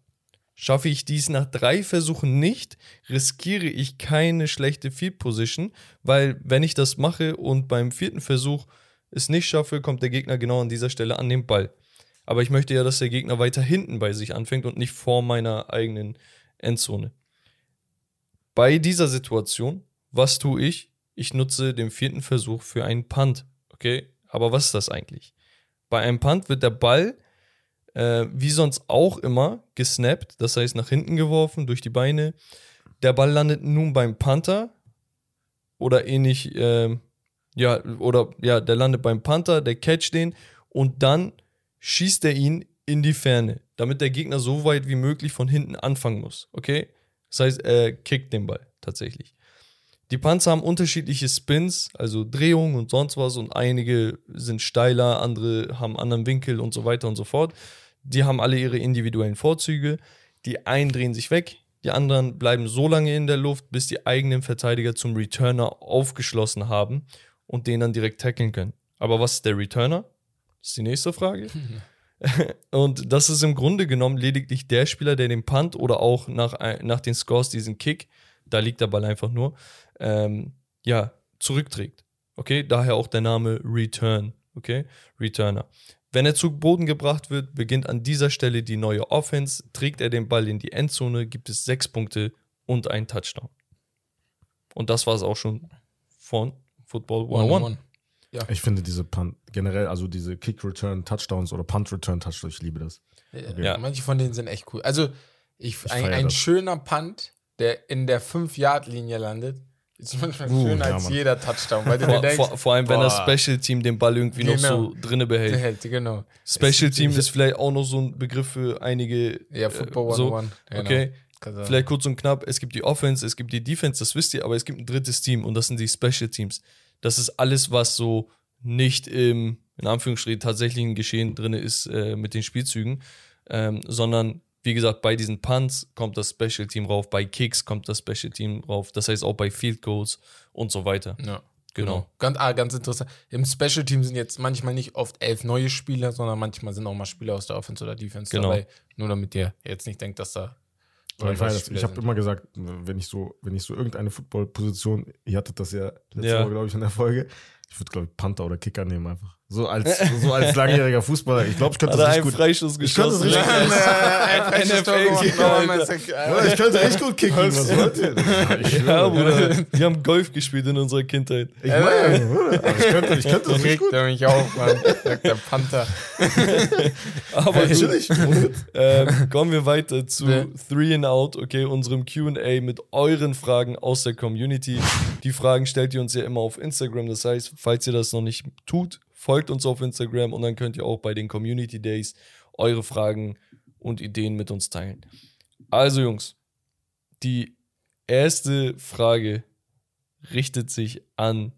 Schaffe ich dies nach drei Versuchen nicht, riskiere ich keine schlechte Field Position, weil wenn ich das mache und beim vierten Versuch es nicht schaffe, kommt der Gegner genau an dieser Stelle an den Ball. Aber ich möchte ja, dass der Gegner weiter hinten bei sich anfängt und nicht vor meiner eigenen Endzone. Bei dieser Situation, was tue ich? Ich nutze den vierten Versuch für einen Punt. Okay, aber was ist das eigentlich? Bei einem Punt wird der Ball äh, wie sonst auch immer gesnappt, das heißt nach hinten geworfen durch die Beine. Der Ball landet nun beim Panther oder ähnlich, ähm, ja, oder ja, der landet beim Panther, der catcht den und dann schießt er ihn in die Ferne, damit der Gegner so weit wie möglich von hinten anfangen muss. Okay? Das heißt, er kickt den Ball tatsächlich. Die Panzer haben unterschiedliche Spins, also Drehungen und sonst was und einige sind steiler, andere haben anderen Winkel und so weiter und so fort. Die haben alle ihre individuellen Vorzüge. Die einen drehen sich weg, die anderen bleiben so lange in der Luft, bis die eigenen Verteidiger zum Returner aufgeschlossen haben und den dann direkt tackeln können. Aber was ist der Returner? Das ist die nächste Frage. [LAUGHS] und das ist im Grunde genommen lediglich der Spieler, der den Punt oder auch nach, nach den Scores diesen Kick, da liegt der Ball einfach nur, ähm, ja, zurückträgt. Okay, daher auch der Name Return. Okay, Returner. Wenn er zu Boden gebracht wird, beginnt an dieser Stelle die neue Offense. Trägt er den Ball in die Endzone, gibt es sechs Punkte und ein Touchdown. Und das war es auch schon von Football 101. Ich finde diese Punt, generell, also diese Kick-Return-Touchdowns oder Punt-Return-Touchdowns, ich liebe das. Ja. Ja. Manche von denen sind echt cool. Also, ich, ein, feier ein das. schöner Punt, der in der 5-Yard-Linie landet, ist manchmal Uh, schöner ja, als Mann. jeder Touchdown, weil du dir Vor, denkst, vor, vor allem, wenn das boah, Special Team den Ball irgendwie noch Genau. so drinne der behält. hält, genau. Special Team ist vielleicht auch noch so ein Begriff für einige. Ja, Football äh, so. 101. Genau. Okay, vielleicht kurz und knapp. Es gibt die Offense, es gibt die Defense, das wisst ihr, aber es gibt ein drittes Team und das sind die Special Teams. Das ist alles, was so nicht im, in Anführungsstrichen, tatsächlichen Geschehen drin ist äh, mit den Spielzügen, ähm, sondern wie gesagt, bei diesen Punts kommt das Special Team rauf, bei Kicks kommt das Special Team rauf, das heißt auch bei Field Goals und so weiter. Ja. Genau. Ganz, ah, ganz interessant. Im Special Team sind jetzt manchmal nicht oft elf neue Spieler, sondern manchmal sind auch mal Spieler aus der Offense oder Defense Genau. dabei. Nur damit ihr jetzt nicht denkt, dass da ich weiß, 33 Spieler ich habe immer gesagt, wenn ich so, wenn ich so irgendeine Football-Position, ihr hattet das ja letzte Ja. Woche, glaube ich, in der Folge, ich würde, glaube ich, Panther oder Kicker nehmen einfach. So als, [LAUGHS] so als langjähriger Fußballer. Ich glaube, ich könnte das richtig einen gut. Freischuss Ich könnte das geschossen. richtig gut. NFL-Kicker. [LAUGHS] Ja, ich könnte echt gut kicken. Was wollt ihr? [LAUGHS] Ja, ich Ja, schwöre. Bruder. Die haben Golf gespielt in unserer Kindheit. Ich meine, Bruder, aber ich könnte, ich könnte das richtig Regt gut. er mich auf, Mann. Sagt der Panther. Aber Witz. ähm, kommen wir weiter zu. Three and Out, okay, unserem QA mit euren Fragen aus der Community. Die Fragen stellt ihr uns ja immer auf Instagram. Das heißt, falls ihr das noch nicht tut, folgt uns auf Instagram und dann könnt ihr auch bei den Community Days eure Fragen und Ideen mit uns teilen. Also, Jungs, die erste Frage richtet sich an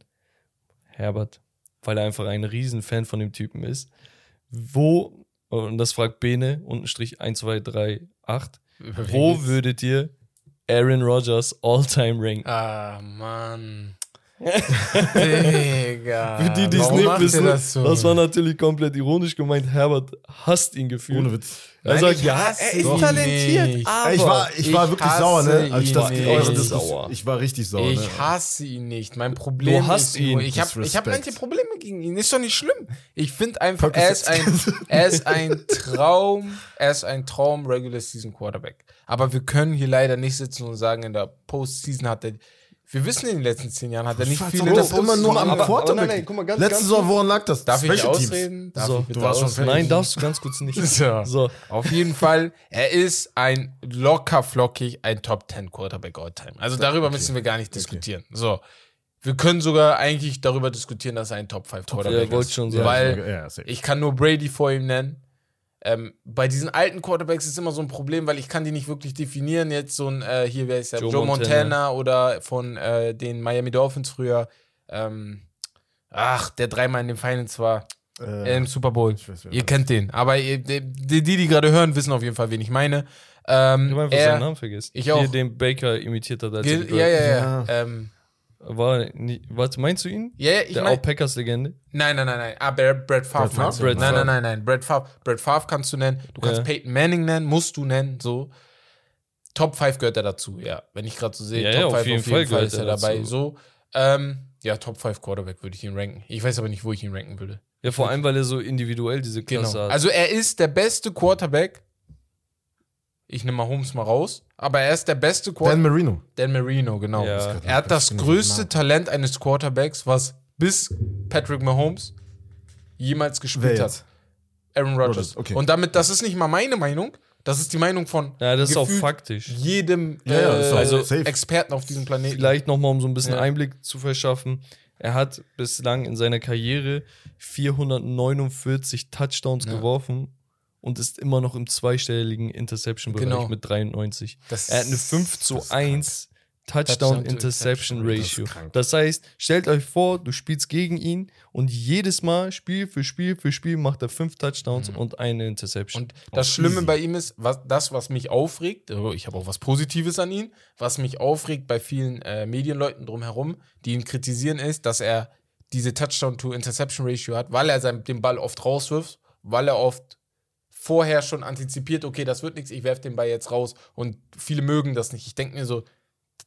Herbert, weil er einfach ein Riesenfan von dem Typen ist. Wo, und das fragt Bene, unten Strich 1, 2, 3, 8, wo würdet ihr Aaron Rodgers All-Time ranken? Ah, Mann. [LAUGHS] Digga. Für die, die es nicht wissen, das, das, so? war natürlich komplett ironisch gemeint. Herbert hasst ihn gefühlt. Ohne Witz. Er Nein, sagt, ich ja, hasse er ist ihn talentiert, nicht. aber ich war, ich war Ich wirklich sauer, ne? Als ich das eure sauer. Ich war richtig sauer. Ich ne? hasse ihn nicht. Mein Problem Du hasst ist nur, ihn. ich habe ich manche Probleme gegen ihn. Ist doch nicht schlimm. Ich finde einfach, er is ist, ein, [LAUGHS] er ist ein Traum, er ist ein Traum Regular Season Quarterback. Aber wir können hier leider nicht sitzen und sagen, in der Postseason hat er, wir wissen in den letzten zehn Jahren hat er nicht viel ist immer nur am. Quarterback. aber nein, nein, guck mal, ganz- Letzte Saison, woran lag das? Darf ich Welche Teams? ausreden? Darf So, ich du warst schon ausreden? Nein, darfst du ganz kurz nicht. [LAUGHS] So. So. Auf jeden Fall, er ist ein locker flockig, ein Top 10 Quarterback all time. Also darüber müssen wir gar nicht diskutieren. So. Wir können sogar eigentlich darüber diskutieren, dass er ein Top 5 Quarterback Ja, wollte ist. schon sagen. Weil Ja, ich kann nur Brady vor ihm nennen. Ähm, bei diesen alten Quarterbacks ist immer so ein Problem, weil ich kann die nicht wirklich definieren. Jetzt so ein, äh, hier, wer ist der? Joe Joe, Montana. Montana. oder von äh, den Miami Dolphins früher. Ähm, ach, der dreimal in den Finals war. Äh, Im Super Bowl. weiß, Ihr kennt den. Aber ihr, die, die, die gerade hören, wissen auf jeden Fall, wen ich meine. Ähm, Ich habe einfach seinen Namen vergessen. ich Hier auch. den Baker imitiert hat als er die ja, ja, ja. Ja. Ähm, War nicht, warte, meinst du ihn? ja, ja, ich Der meine. All Packers Legende? Nein, nein, nein, nein. Ah, Brad, Brad Favre Brad meinst? Favre? Nein, Brad nein, nein, nein. Brad Favre, Brad Favre kannst du nennen. Du kannst Ja. Peyton Manning nennen, musst du nennen, so. Top 5 gehört er dazu, ja. Wenn ich gerade so sehe, Ja, Top ja, 5 auf jeden Fall ist er gehört er dabei. dazu. So, ähm, ja, Top 5 Quarterback würde ich ihn ranken. Ich weiß aber nicht, wo ich ihn ranken würde. Ja, vor allem, weil er so individuell diese Klasse Genau. hat. Also er ist der beste Quarterback. Ich nehme mal Holmes mal raus. Aber er ist der beste Dan Quarterback. Marino. Dan Marino, genau. Ja. Er hat das größte genau. Talent eines Quarterbacks, was bis Patrick Mahomes jemals gespielt hat. Aaron Rodgers. Okay. Und damit, das ist nicht mal meine Meinung, das ist die Meinung von ja, das ist auch faktisch. jedem Ja, ja, äh, ist auch also. Experten auf diesem Planeten. Vielleicht nochmal, um so ein bisschen Ja. Einblick zu verschaffen. Er hat bislang in seiner Karriere 449 Touchdowns Ja. geworfen und ist immer noch im zweistelligen Interception-Bereich Genau. mit 93. Das Er hat eine 5 zu das ist 1 Touchdown-to-Interception Touchdown-Interception-Ratio. Das. Das heißt, stellt euch vor, du spielst gegen ihn und jedes Mal, Spiel für Spiel für Spiel, macht er 5 Touchdowns und eine Interception. Und das Oh, Schlimme easy. bei ihm ist, was, das, was mich aufregt, oh, ich habe auch was Positives an ihn, was mich aufregt bei vielen äh, Medienleuten drumherum, die ihn kritisieren, ist, dass er diese Touchdown-to-Interception-Ratio hat, weil er sein, den Ball oft rauswirft, weil er oft vorher schon antizipiert, okay, das wird nichts, ich werfe den Ball jetzt raus. Und viele mögen das nicht. Ich denke mir so,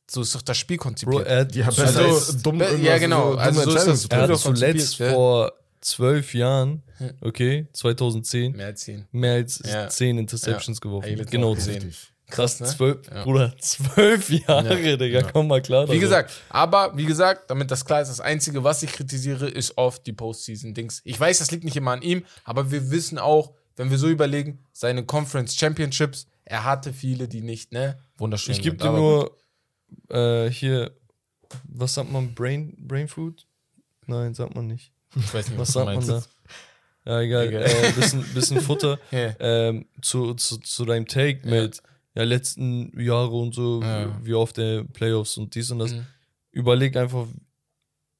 so ist doch das Spiel Bro, konzipiert. er Die haben besser Also, als dumm ja, genau. so Also so ist das- er hat zuletzt ja. vor zwölf Jahren, Ja. okay, 2010, Mehr als 10. mehr als Ja. 10 Interceptions geworfen. Eigentlich Genau auch 10. gesehen. Krass, Krass, ne? zwölf, Ja. Bruder, [LAUGHS] zwölf Jahre, Digga, komm mal klar. Wie damit. gesagt, aber wie gesagt, damit das klar ist, das Einzige, was ich kritisiere, ist oft die Postseason-Dings. Ich weiß, das liegt nicht immer an ihm, aber wir wissen auch, wenn wir so überlegen, seine Conference Championships, er hatte viele, die nicht, ne? Wunderschön. ich gebe dir nur äh, hier, was sagt man, Brain, Brain Food? Nein, sagt man nicht. Ich weiß nicht, Was was, du sagt man da? Ja, egal. Egal. Äh, bisschen, bisschen Futter [LAUGHS] Ja. ähm, zu, zu, zu deinem Take Ja. mit ja, letzten Jahre und so, Ja. wie auf der Playoffs und dies und das. Mhm. Überleg einfach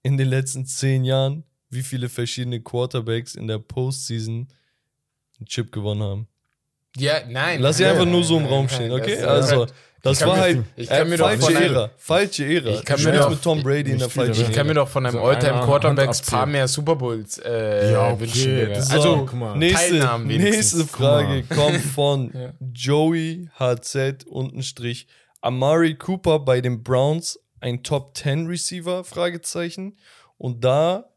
in den letzten zehn Jahren, wie viele verschiedene Quarterbacks in der Postseason einen Chip gewonnen haben. Ja, nein. Lass sie nein, einfach nur so im nein, Raum stehen, das okay? Also, das kann war halt äh, falsche Ära. Falsche Ära. Ich kann mir doch- mit Tom Brady in der falschen? Ich kann mir doch von einem So Alltime Quarterbacks paar mehr Super Bowls äh, Ja, okay, wünschen. Das Also, guck mal. Nächste, nächste Guck mal. Frage kommt von [LAUGHS] Ja. Joey HZ untenstrich Amari Cooper bei den Browns ein Top 10 Receiver Fragezeichen und da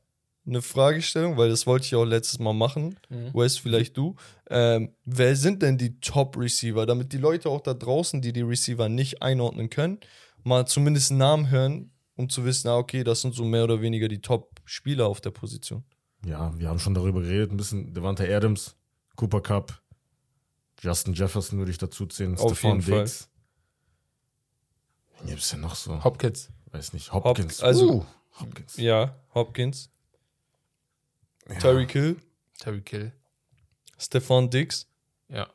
eine Fragestellung, weil das wollte ich auch letztes Mal machen. Mhm. Wes, vielleicht du. Ähm, wer sind denn die Top Receiver, damit die Leute auch da draußen, die die Receiver nicht einordnen können, mal zumindest einen Namen hören, um zu wissen, ah, okay, das sind so mehr oder weniger die Top Spieler auf der Position. Ja, wir haben schon darüber geredet, ein bisschen. Devante Adams, Cooper Cup, Justin Jefferson würde ich dazu zählen, Auf Stephon jeden Fall. Diggs. Wen gibt's denn noch so? Hopkins. Weiß nicht, Hopkins. also- uh, Hopkins. Ja, Hopkins, Ja. Tyreek Hill, Terry Kill. Stefan Diggs, Ja.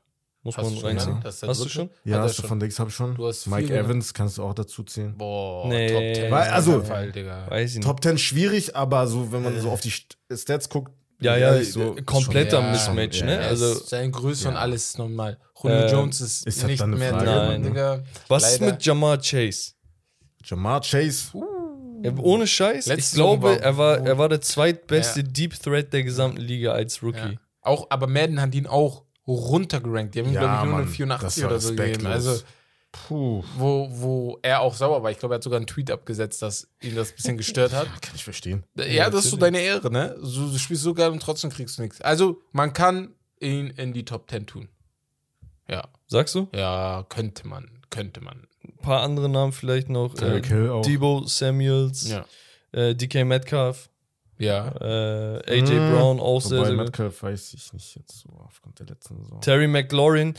muss Hast man reinziehen. ne? Ist Hast du schon? Ja, Stefan schon. Diggs habe ich schon. Du hast Mike. Evans kannst du auch dazu zählen. Boah, Nee. Top 10. Weil- also- Fall, Digga. Weiß ich nicht. Top 10 schwierig, aber so, wenn man so auf die St- Stats guckt, Ja, ja, so, ist kompletter Ja, Mismatch, ne? ja, Er Also, ist seine Größe und alles ist normal. Julio Ähm, Jones ist, ist halt nicht mehr Frage, drin, Nein. Digga. was ist Leider. mit Jamar Chase? Jamar Chase. Ja, Ohne Scheiß, Letzte ich glaube, war- er war, er war der zweitbeste Ja. Deep Threat der gesamten Liga als Rookie. Ja. Auch, aber Madden hat ihn auch runtergerankt. Die haben ihm, Ja, glaube ich, nur eine Mann, 84 das war oder so gegeben. Also, Puh. wo, wo er auch sauer war. Ich glaube, er hat sogar einen Tweet abgesetzt, dass ihn das ein bisschen gestört hat. Kann ich verstehen. Ja, das ist so deine Ehre, ne? So, du spielst so geil und trotzdem kriegst du nichts. Also, man kann ihn in die Top 10 tun. Ja, Sagst du? ja, könnte man, könnte man. Ein paar andere Namen vielleicht noch. Äh, Hill auch. Debo Samuels, Ja. äh, DK Metcalf, Ja. äh, AJ Hm, Brown auch sehr, Wobei sehr gut. Metcalf weiß ich nicht jetzt so aufgrund der letzten Saison. Terry McLaurin,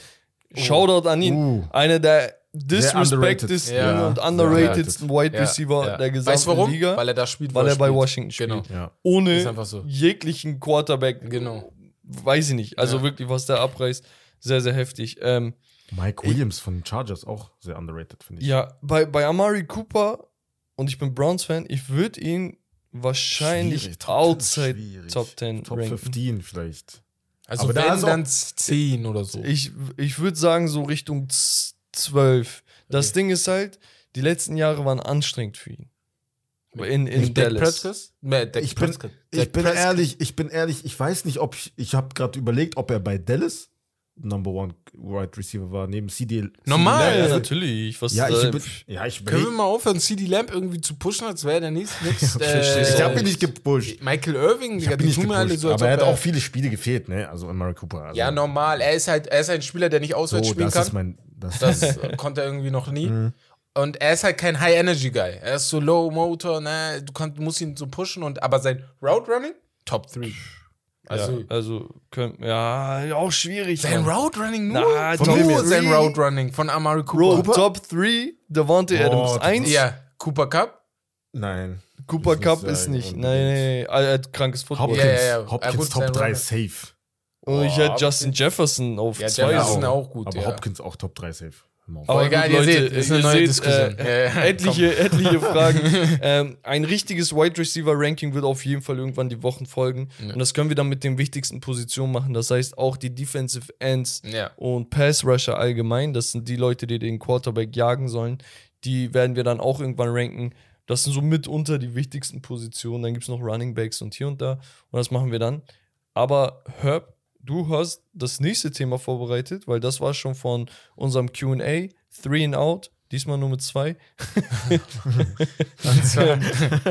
Shoutout an ihn. Uh. Einer der underrated. disrespectedesten Ja. und Sehr underratedsten Wide Ja, Receiver ja. der gesamten Weißt du warum? Liga. Weil er da spielt, weil er bei. Washington spielt. Genau. Ja. Ohne so. jeglichen Quarterback. Genau. Weiß ich nicht. Also Ja. wirklich, was der abreißt, sehr, sehr heftig. Ähm, Mike Williams von den Chargers auch sehr underrated, finde ich. ja, bei, bei Amari Cooper, und ich bin Browns-Fan, ich würde ihn wahrscheinlich Schwierig, Top 10 outside schwierig. Top 10 Top ranken. 15 vielleicht. Also, Aber da wenn, ist auch- dann 10 oder so. Ich, ich würde sagen, so Richtung z- 12. Das Okay. Ding ist halt, die letzten Jahre waren anstrengend für ihn. In, in Dallas. Nee, Ich bin, ich bin ehrlich, ich bin ehrlich, ich weiß nicht, ob ich, ich habe gerade überlegt, ob er bei Dallas Number One Wide Receiver war, neben CD. Normal. CD Ja, Lamb. natürlich. Was Ja, ich, bin, ja, ich Können wir mal aufhören, CD Lamp irgendwie zu pushen, als wäre der nächste [LAUGHS] nächst, verstehe. Ich Äh, habe ihn nicht gepusht. Michael Irving, Ich Digga, die tun mir alle gepusht. so, aber er hat auch viele Spiele gefehlt, ne? Also Murray Cooper. Also, Ja, normal. Er ist halt, er ist ein Spieler, der nicht auswärts so, spielen das kann. ist mein. Das, Das [LAUGHS] äh, konnte er irgendwie noch nie. Mhm. Und er ist halt kein High-Energy-Guy. Er ist so Low-Motor, ne? Du kannst, musst ihn so pushen. Und, aber sein Route-Running, Top 3. Also, ja, also können, ja, auch schwierig. sein Mann. Route-Running nur? Na, Von nur sein Route-Running von Amari Cooper. Bro, Top 3, Devontae Boah, Adams Top 1, Ja, Cooper Cup. nein. Cooper Ich Cup ist nicht. Nein, nein, nein, er hat krankes Football. Hopkins, Ja, ja, ja. Hopkins Ja, gut, Top sein 3 Running. safe. Und ich Boah, hätte Justin Jefferson auf Ja, 2. Jefferson so. auch gut, Aber ja. Hopkins auch Top 3 safe. Aber egal, ihr seht, ist eine neue Diskussion. Äh, Ja, ja, etliche, etliche Fragen. ähm, ein richtiges Wide Receiver Ranking wird auf jeden Fall irgendwann die Wochen folgen. Ja. Und das können wir dann mit den wichtigsten Positionen machen. Das heißt auch die Defensive Ends Ja. und Pass Rusher allgemein. Das sind die Leute, die den Quarterback jagen sollen. Die werden wir dann auch irgendwann ranken. Das sind so mitunter die wichtigsten Positionen. Dann gibt es noch Running Backs und hier und da. Und das machen wir dann. Aber Herb, du hast das nächste Thema vorbereitet, weil das war schon von unserem QA. Three and out. Diesmal nur mit zwei. [LAUGHS]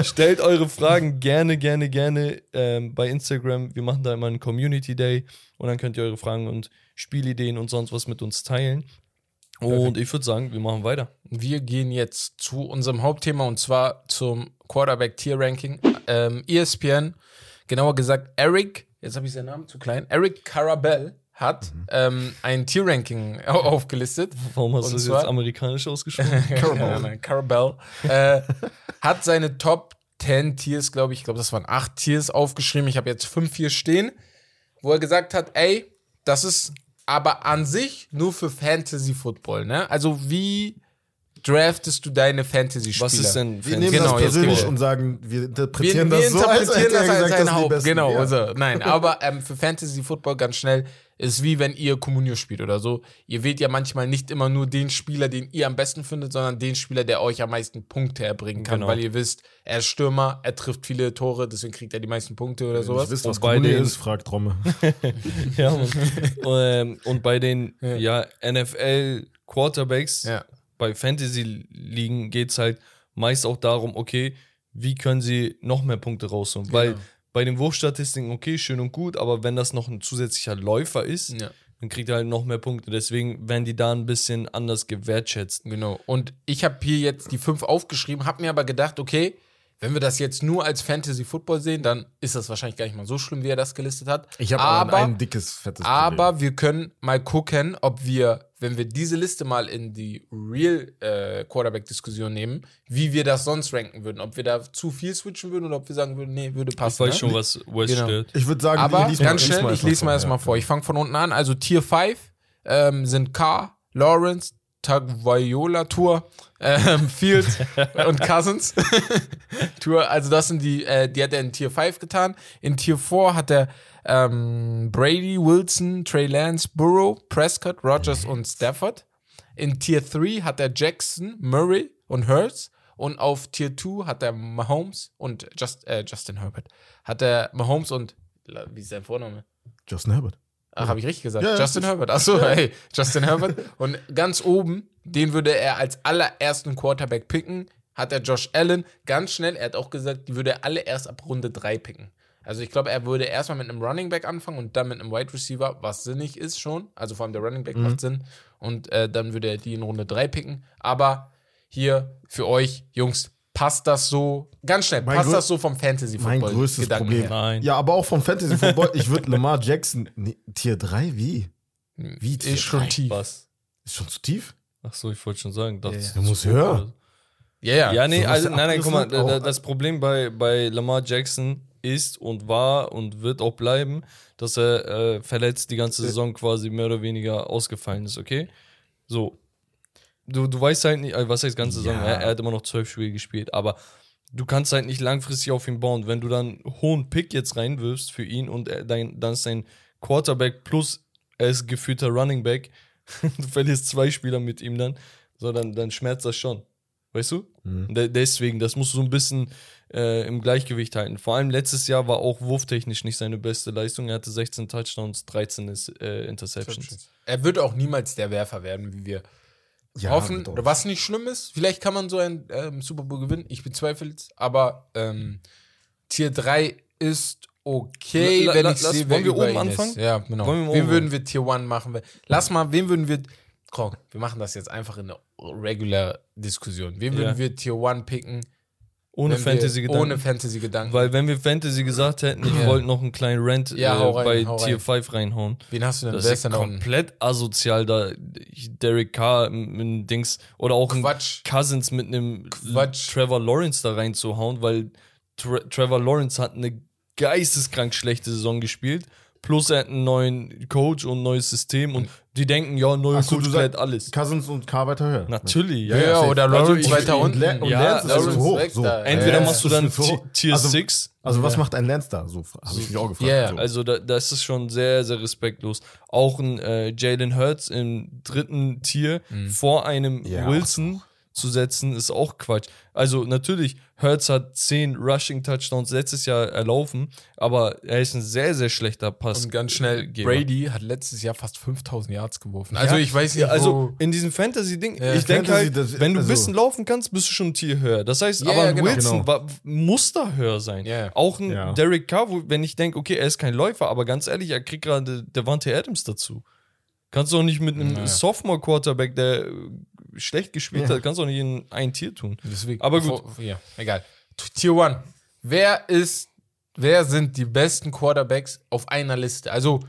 Stellt eure Fragen gerne, gerne, gerne ähm, bei Instagram. Wir machen da immer einen Community Day und dann könnt ihr eure Fragen und Spielideen und sonst was mit uns teilen. Und ich würde sagen, wir machen weiter. Wir gehen jetzt zu unserem Hauptthema und zwar zum Quarterback Tier Ranking. Ähm, ESPN, genauer gesagt Eric, jetzt habe ich seinen Namen zu klein, Eric Carabell hat ähm, ein Tier Ranking au- aufgelistet. Warum hast du das jetzt amerikanisch ausgesprochen? [LAUGHS] Carabell. Nein, Carabell. Äh, hat seine Top 10 Tiers, glaube ich, ich glaube, das waren acht Tiers aufgeschrieben. Ich habe jetzt fünf hier stehen, wo er gesagt hat, ey, das ist aber an sich nur für Fantasy Football, ne? Also wie draftest du deine Fantasy-Spieler? Was ist denn Wir Fans- nehmen Genau, das jetzt persönlich genau. und sagen, wir Wir, interpretieren wir das so, als interpretieren er das als gesagt, ein Haupt. Besten. Genau, Ja. also nein, aber ähm, für Fantasy Football ganz schnell. Ist wie wenn ihr Communio spielt oder so. Ihr wählt ja manchmal nicht immer nur den Spieler, den ihr am besten findet, sondern den Spieler, der euch am meisten Punkte erbringen kann, Genau. weil ihr wisst, er ist Stürmer, er trifft viele Tore, deswegen kriegt er die meisten Punkte oder sowas. nicht wisst, was Und bei Kommune den- ist, fragt Tromme. [LAUGHS] Ja, Mann. ähm, und bei den Ja. ja. NFL Quarterbacks Ja. Bei Fantasy-Ligen geht es halt meist auch darum, okay, wie können sie noch mehr Punkte rausholen? Weil Genau. bei den Wurfstatistiken, okay, schön und gut, aber wenn das noch ein zusätzlicher Läufer ist, Ja. dann kriegt er halt noch mehr Punkte. Deswegen werden die da ein bisschen anders gewertschätzt. Genau. Und ich habe hier jetzt die fünf aufgeschrieben, habe mir aber gedacht, okay, wenn wir das jetzt nur als Fantasy Football sehen, dann ist das wahrscheinlich gar nicht mal so schlimm, wie er das gelistet hat. Ich habe aber, ein dickes, fettes aber wir können mal gucken, ob wir, wenn wir diese Liste mal in die Real äh, Quarterback-Diskussion nehmen, wie wir das sonst ranken würden. Ob wir da zu viel switchen würden oder ob wir sagen würden, nee, würde Ich passen. weiß ne? schon, was Wes Genau. stört. Ich würde sagen, Aber lies ganz schnell, ich lese mal vor, erstmal ja. vor. Ich fange von unten an. Also Tier 5 ähm, sind Carr, Lawrence, Tagovailoa Tour, ähm, [LAUGHS] Fields und Cousins. [LAUGHS] Tour, also das sind die, äh, die hat er in Tier 5 getan. In Tier 4 hat er ähm, Brady, Wilson, Trey Lance, Burrow, Prescott, Rogers und Stafford. In Tier 3 hat er Jackson, Murray und Hurts. Und auf Tier 2 hat er Mahomes und Just, äh, Justin Herbert. Hat er Mahomes und, wie ist sein Vorname? Justin Herbert. Ach, habe ich richtig gesagt. Ja, ja, Justin richtig. Herbert. Achso, hey, Justin Herbert. Und ganz oben, den würde er als allerersten Quarterback picken. Hat er Josh Allen ganz schnell. Er hat auch gesagt, die würde er alle erst ab Runde 3 picken. Also ich glaube, er würde erstmal mit einem Running Back anfangen und dann mit einem Wide Receiver, was sinnig ist schon. Also vor allem der Running Back Mhm. macht Sinn. Und äh, dann würde er die in Runde 3 picken. Aber hier für euch, Jungs, passt das so? Ganz schnell, Mein passt das so vom Fantasy Mein Football größtes Gedanken Problem. her? Nein. Ja, aber auch vom Fantasy Football. ich würde Lamar Jackson. Nee, Tier 3? Wie? Wie Tier Ist schon drei? tief. Was? Ist schon zu tief? Ach so, ich wollte schon sagen. Das ja. Du musst höher. Ja, ja. Ja, nee, also nein, nein, guck mal, das Problem bei, bei Lamar Jackson ist und war und wird auch bleiben, dass er äh, verletzt die ganze Saison quasi mehr oder weniger ausgefallen ist, okay? So. Du, du weißt halt nicht, also was heißt ganze Saison, Ja. er, er hat immer noch zwölf Spiele gespielt, aber du kannst halt nicht langfristig auf ihn bauen. Wenn du dann einen hohen Pick jetzt reinwirfst für ihn und er, dein, dann ist sein Quarterback plus er ist geführter Running Back, [LAUGHS] du verlierst zwei Spieler mit ihm dann, so dann, dann schmerzt das schon. Weißt du? Mhm. De deswegen, das musst du so ein bisschen äh, im Gleichgewicht halten. Vor allem letztes Jahr war auch wurftechnisch nicht seine beste Leistung. Er hatte 16 Touchdowns, 13 ist, äh, Interceptions. Er wird auch niemals der Werfer werden, wie wir Ja, hoffen. Oder was nicht schlimm ist. Vielleicht kann man so ein ähm, Super Bowl gewinnen. Ich bezweifle es. Aber ähm, Tier 3 ist okay, La- la- wenn ich sehe, wer wollen wir über oben ihn anfangen? Ist. Ja, genau. Wollen wir wen oben würden wir Tier 1 machen? Lass mal, wen würden wir. Komm, wir machen das jetzt einfach in einer regular Diskussion. Wen würden Ja. wir Tier 1 picken? Ohne Fantasy-Gedanken. Ohne Fantasy-Gedanken. Weil wenn wir Fantasy gesagt hätten, ich Ja. wollte noch einen kleinen Rant Ja, äh, rein, bei Tier rein. 5 reinhauen. Wen hast du denn? Das ist denn da unten? komplett asozial, da Derek Carr mit einem Dings oder auch ein Quatsch. Cousins mit einem Quatsch. Trevor Lawrence da reinzuhauen, weil Tre Trevor Lawrence hat eine geisteskrank schlechte Saison gespielt. Plus er hat einen neuen Coach und ein neues System und die denken, ja, neuer so, Coach klärt alles. Cousins und K weiter höher. Natürlich, Ja, ja, safe. oder Also Lawrence weiter und unten. Le- und Ja, Lance ist also hoch. So. Entweder Ja, machst du dann Tier also- 6. Also, was macht ein Lance da? So habe ich mich auch gefragt. Ja, ja. So. Also da, das ist schon sehr, sehr respektlos. Auch ein äh, Jalen Hurts im dritten Tier vor einem Mhm. Ja. Wilson zu setzen, ist auch Quatsch. Also natürlich, Hurts hat 10 Rushing-Touchdowns letztes Jahr erlaufen, aber er ist ein sehr, sehr schlechter Pass. Und ganz schnell, Geber. Brady hat letztes Jahr fast 5000 Yards geworfen. Also ich weiß nicht, ja, also in diesem Fantasy-Ding, Ja. ich denke halt, das- wenn du ein also- bisschen laufen kannst, bist du schon ein Tier höher. Das heißt, Ja, aber ja, genau. Wilson Genau. war, muss da höher sein. Ja. Auch ein Ja. Derek Carr, wo, wenn ich denke, okay, er ist kein Läufer, aber ganz ehrlich, er kriegt gerade Devante Adams dazu. Kannst du auch nicht mit einem Naja. Sophomore-Quarterback, der schlecht gespielt Ja. hat, kannst du auch nicht in ein Tier tun. deswegen, aber gut. Ja, egal. Tier 1. Wer ist, wer sind die besten Quarterbacks auf einer Liste? Also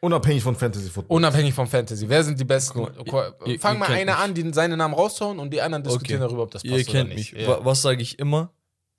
Unabhängig von Fantasy Football. unabhängig vom Fantasy. Wer sind die besten? Ihr- Fang mal einer mich. an, die seine Namen raushauen und die anderen diskutieren Okay. darüber, ob das passt Ihr kennt oder mich. nicht. Wa- Was sage ich immer?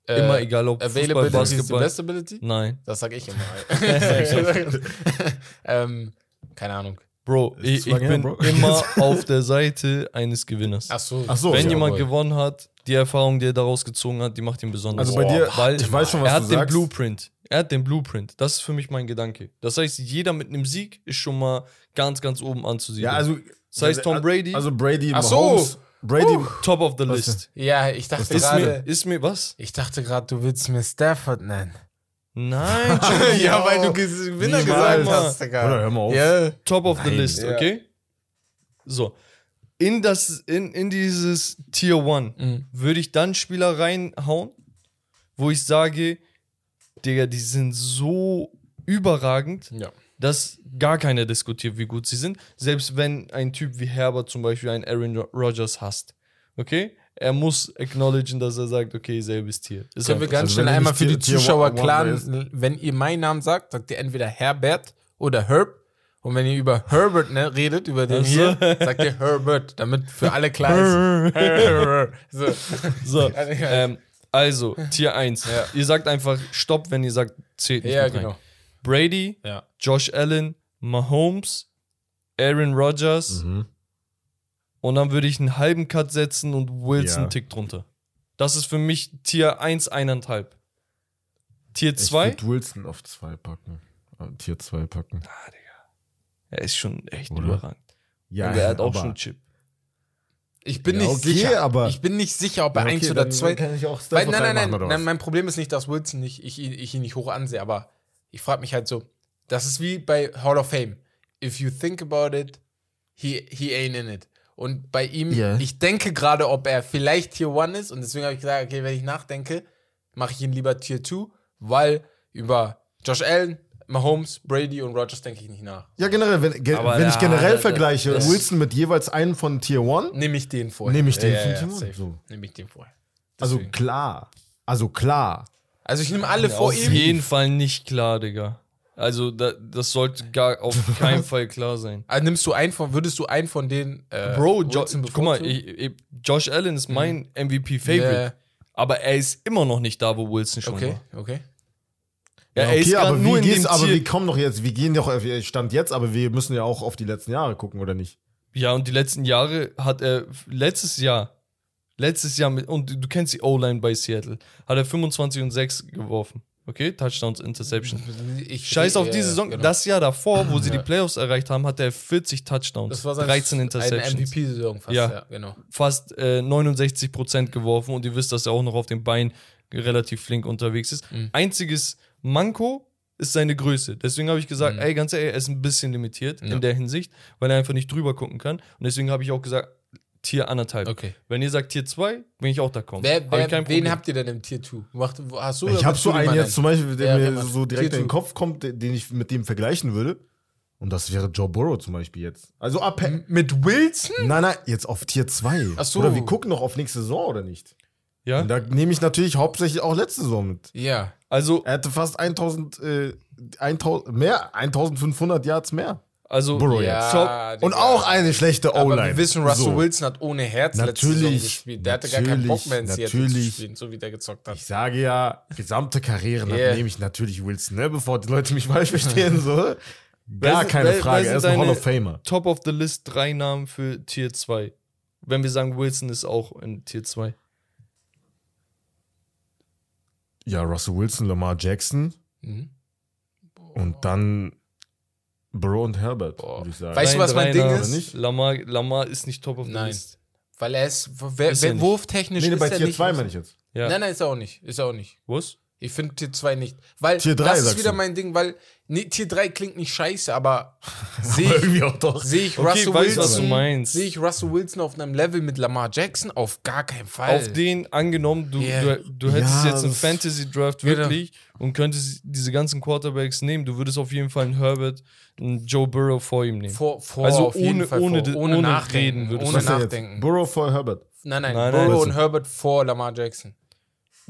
Äh, immer, egal ob Fußball, Availability the Basketball. best ability? Nein. Das sag ich immer. [LAUGHS] [LAUGHS] ähm, keine Ahnung. Bro, ich, ich bin Bro. immer [LAUGHS] auf der Seite eines Gewinners. Ach so. Ach so, Wenn ja, jemand jawohl. gewonnen hat, die Erfahrung, die er daraus gezogen hat, die macht ihn besonders. Also bei dir, weil ich weiß schon, was er du hat den sagst. Blueprint. Er hat den Blueprint. Das ist für mich mein Gedanke. Das heißt, jeder mit einem Sieg ist schon mal ganz, ganz oben anzusiedeln. Ja, also. Das heißt, Tom Brady? Also Brady, Ach so. Brady. Top of the list. Ja, ich dachte Ist mir, gerade. ist mir was? Ich dachte gerade, du willst mir Stafford nennen. Nein, [LAUGHS] ja, weil du. Gewinner Niemals. gesagt hast, Digga. Oder hör mal auf. Ja. Top of the Nein. list, Ja. okay? So. In, das, in, in dieses Tier 1 Mhm. würde ich dann Spieler reinhauen, wo ich sage, Digga, die sind so überragend, Ja. dass gar keiner diskutiert, wie gut sie sind. Selbst wenn ein Typ wie Herbert zum Beispiel einen Aaron Rodgers hasst. Okay? Er muss acknowledgen, dass er sagt, okay, selbes Tier. Ist Können wir ganz Also schnell wenn einmal für die Tier- Zuschauer klar, wenn ihr meinen Namen sagt, sagt ihr entweder Herbert oder Herb. Und wenn ihr über Herbert ne, redet, über den Ach so. hier, sagt ihr Herbert, damit für alle klar ist. [LAUGHS] so. So, [LAUGHS] Ja, ähm, also, Tier 1. Ihr sagt einfach Stopp, wenn ihr sagt, zählt nicht ja, mit rein. genau. Brady, Ja. Josh Allen, Mahomes, Aaron Rodgers Mhm. Und dann würde ich einen halben Cut setzen und Wilson Ja. einen Tick drunter. Das ist für mich Tier 1, 1,5. Tier Ich 2? würde Wilson auf 2 packen. Äh, Tier 2 packen. Er ist schon echt Oder? überragend. Ja, Und er hat auch aber- schon Chip. Ich bin Ja, nicht okay, sicher. aber- ich bin nicht sicher, ob er Ja, okay, eins oder zwei. kann ich auch Weil, nein, nein, nein, nein. was? Mein Problem ist nicht, dass Wilson nicht, ich, ihn- ich ihn nicht hoch ansehe, aber ich frage mich halt so, das ist wie bei Hall of Fame. If you think about it, he, he ain't in it. Und bei ihm, Ja. ich denke gerade, ob er vielleicht Tier 1 ist und deswegen habe ich gesagt, okay, wenn ich nachdenke, mache ich ihn lieber Tier 2, weil über Josh Allen, Mahomes, Brady und Rogers denke ich nicht nach. Ja, generell, wenn, ge Aber wenn ich generell da- vergleiche, Wilson mit jeweils einem von Tier 1, Nehme ich den vorher. Nehme ich den ja, von ja, Tier ja, One, safe. so. Nehme ich den vorher. also Deswegen. klar. Also klar. Also ich nehme alle Ja, vor auf ihm. jeden Fall nicht klar, Digga. Also, da, das sollte gar auf [LAUGHS] keinen Fall klar sein. Also nimmst du einen von, würdest du einen von den äh, Bro, jo guck mal, ich, ich, Josh Allen ist mein MVP-Favorite. Ja. Aber er ist immer noch nicht da, wo Wilson schon Okay, war. okay. Ja, Ja, er ist okay, aber nur wie geht's, aber wir kommen doch jetzt, wir gehen doch auf Stand jetzt, aber wir müssen ja auch auf die letzten Jahre gucken, oder nicht? Ja, und die letzten Jahre hat er, letztes Jahr, letztes Jahr, mit, und du kennst die O-Line bei Seattle, hat er 25 und 6 geworfen. Okay, Touchdowns, Interception. Ich, Scheiß auf die Saison. genau. Das Jahr davor, wo sie die Playoffs erreicht haben, hat er 40 Touchdowns, das war sein 13 eine Interceptions. MVP-Saison fast, Ja. ja. genau. fast äh, 69% geworfen und ihr wisst, dass er auch noch auf dem Bein relativ flink unterwegs ist. Mhm. Einziges Manko ist seine Größe. Deswegen habe ich gesagt, Mhm. ey, ganz ehrlich, er ist ein bisschen limitiert Ja. in der Hinsicht, weil er einfach nicht drüber gucken kann. Und deswegen habe ich auch gesagt, Tier anderthalb. Okay. Wenn ihr sagt Tier 2, bin ich auch da kommen. Wer, Hab wer, ich kein wen habt ihr denn im Tier 2? Macht, hast du ich habe so einen jetzt zum Beispiel, der Ja, mir so direkt Tier in den. Kopf kommt, den ich mit dem vergleichen würde. Und das wäre Joe Burrow zum Beispiel jetzt. Also ab. nennen? Mit Wilson? Nein, nein, jetzt auf Tier 2. Ach so. Oder wir gucken noch auf nächste Saison, oder nicht? Ja? Und da nehme ich natürlich hauptsächlich auch letzte Saison mit. Ja. Also, Er hatte fast 1000, äh, 1000 mehr, 1500 Yards mehr. Also Burrow ja. Digga. Und auch eine schlechte Aber O-Line. wir wissen, Russell So. Wilson hat ohne Herz letzte Saison Natürlich, gespielt. Der hatte gar keinen Bock mehr in natürlich, Seattle zu natürlich. spielen, so wie der gezockt hat. Ich sage ja, gesamte Karriere Yeah. nehme ich natürlich Wilson, ne? bevor die Leute mich falsch verstehen. So. Gar keine Frage, er ist ein Hall of Famer. Top of the List drei Namen für Tier 2. Wenn wir sagen, Wilson ist auch in Tier 2. Ja, Russell Wilson, Lamar Jackson Mhm. und dann Burrow und Herbert, Boah. würde ich sagen. Weißt du, was mein Ding ist? nicht? Lamar, Lamar ist nicht Top of the Nein. List. Weil er ist, wer, Ist er wer, nicht. wurftechnisch nee, nee, ist bei er Tier nicht. 2 meine ich jetzt. Ja. Nein, nein, ist er auch nicht. Ist er auch nicht. Was? Ich finde Tier 2 nicht. Weil Tier drei, das ist wieder du? mein Ding, weil nee, Tier 3 klingt nicht scheiße, aber [LAUGHS] sehe ich, irgendwie auch doch. seh ich Okay, Russell weiß, Wilson. du meinst. Sehe ich Russell Wilson auf einem Level mit Lamar Jackson? Auf gar keinen Fall. Auf den angenommen, du, Yeah. du, du hättest Ja, jetzt einen das- Fantasy Draft Genau. wirklich und könntest diese ganzen Quarterbacks nehmen. Du würdest auf jeden Fall einen Herbert, einen Joe Burrow vor ihm nehmen. vor, vor Also auf jeden ohne- Fall ohne- vor. ohne, ohne nachdenken. reden würdest ohne jetzt? nachdenken. Burrow vor Herbert. Nein, nein, Nein, Burrow nein. und Herbert vor Lamar Jackson.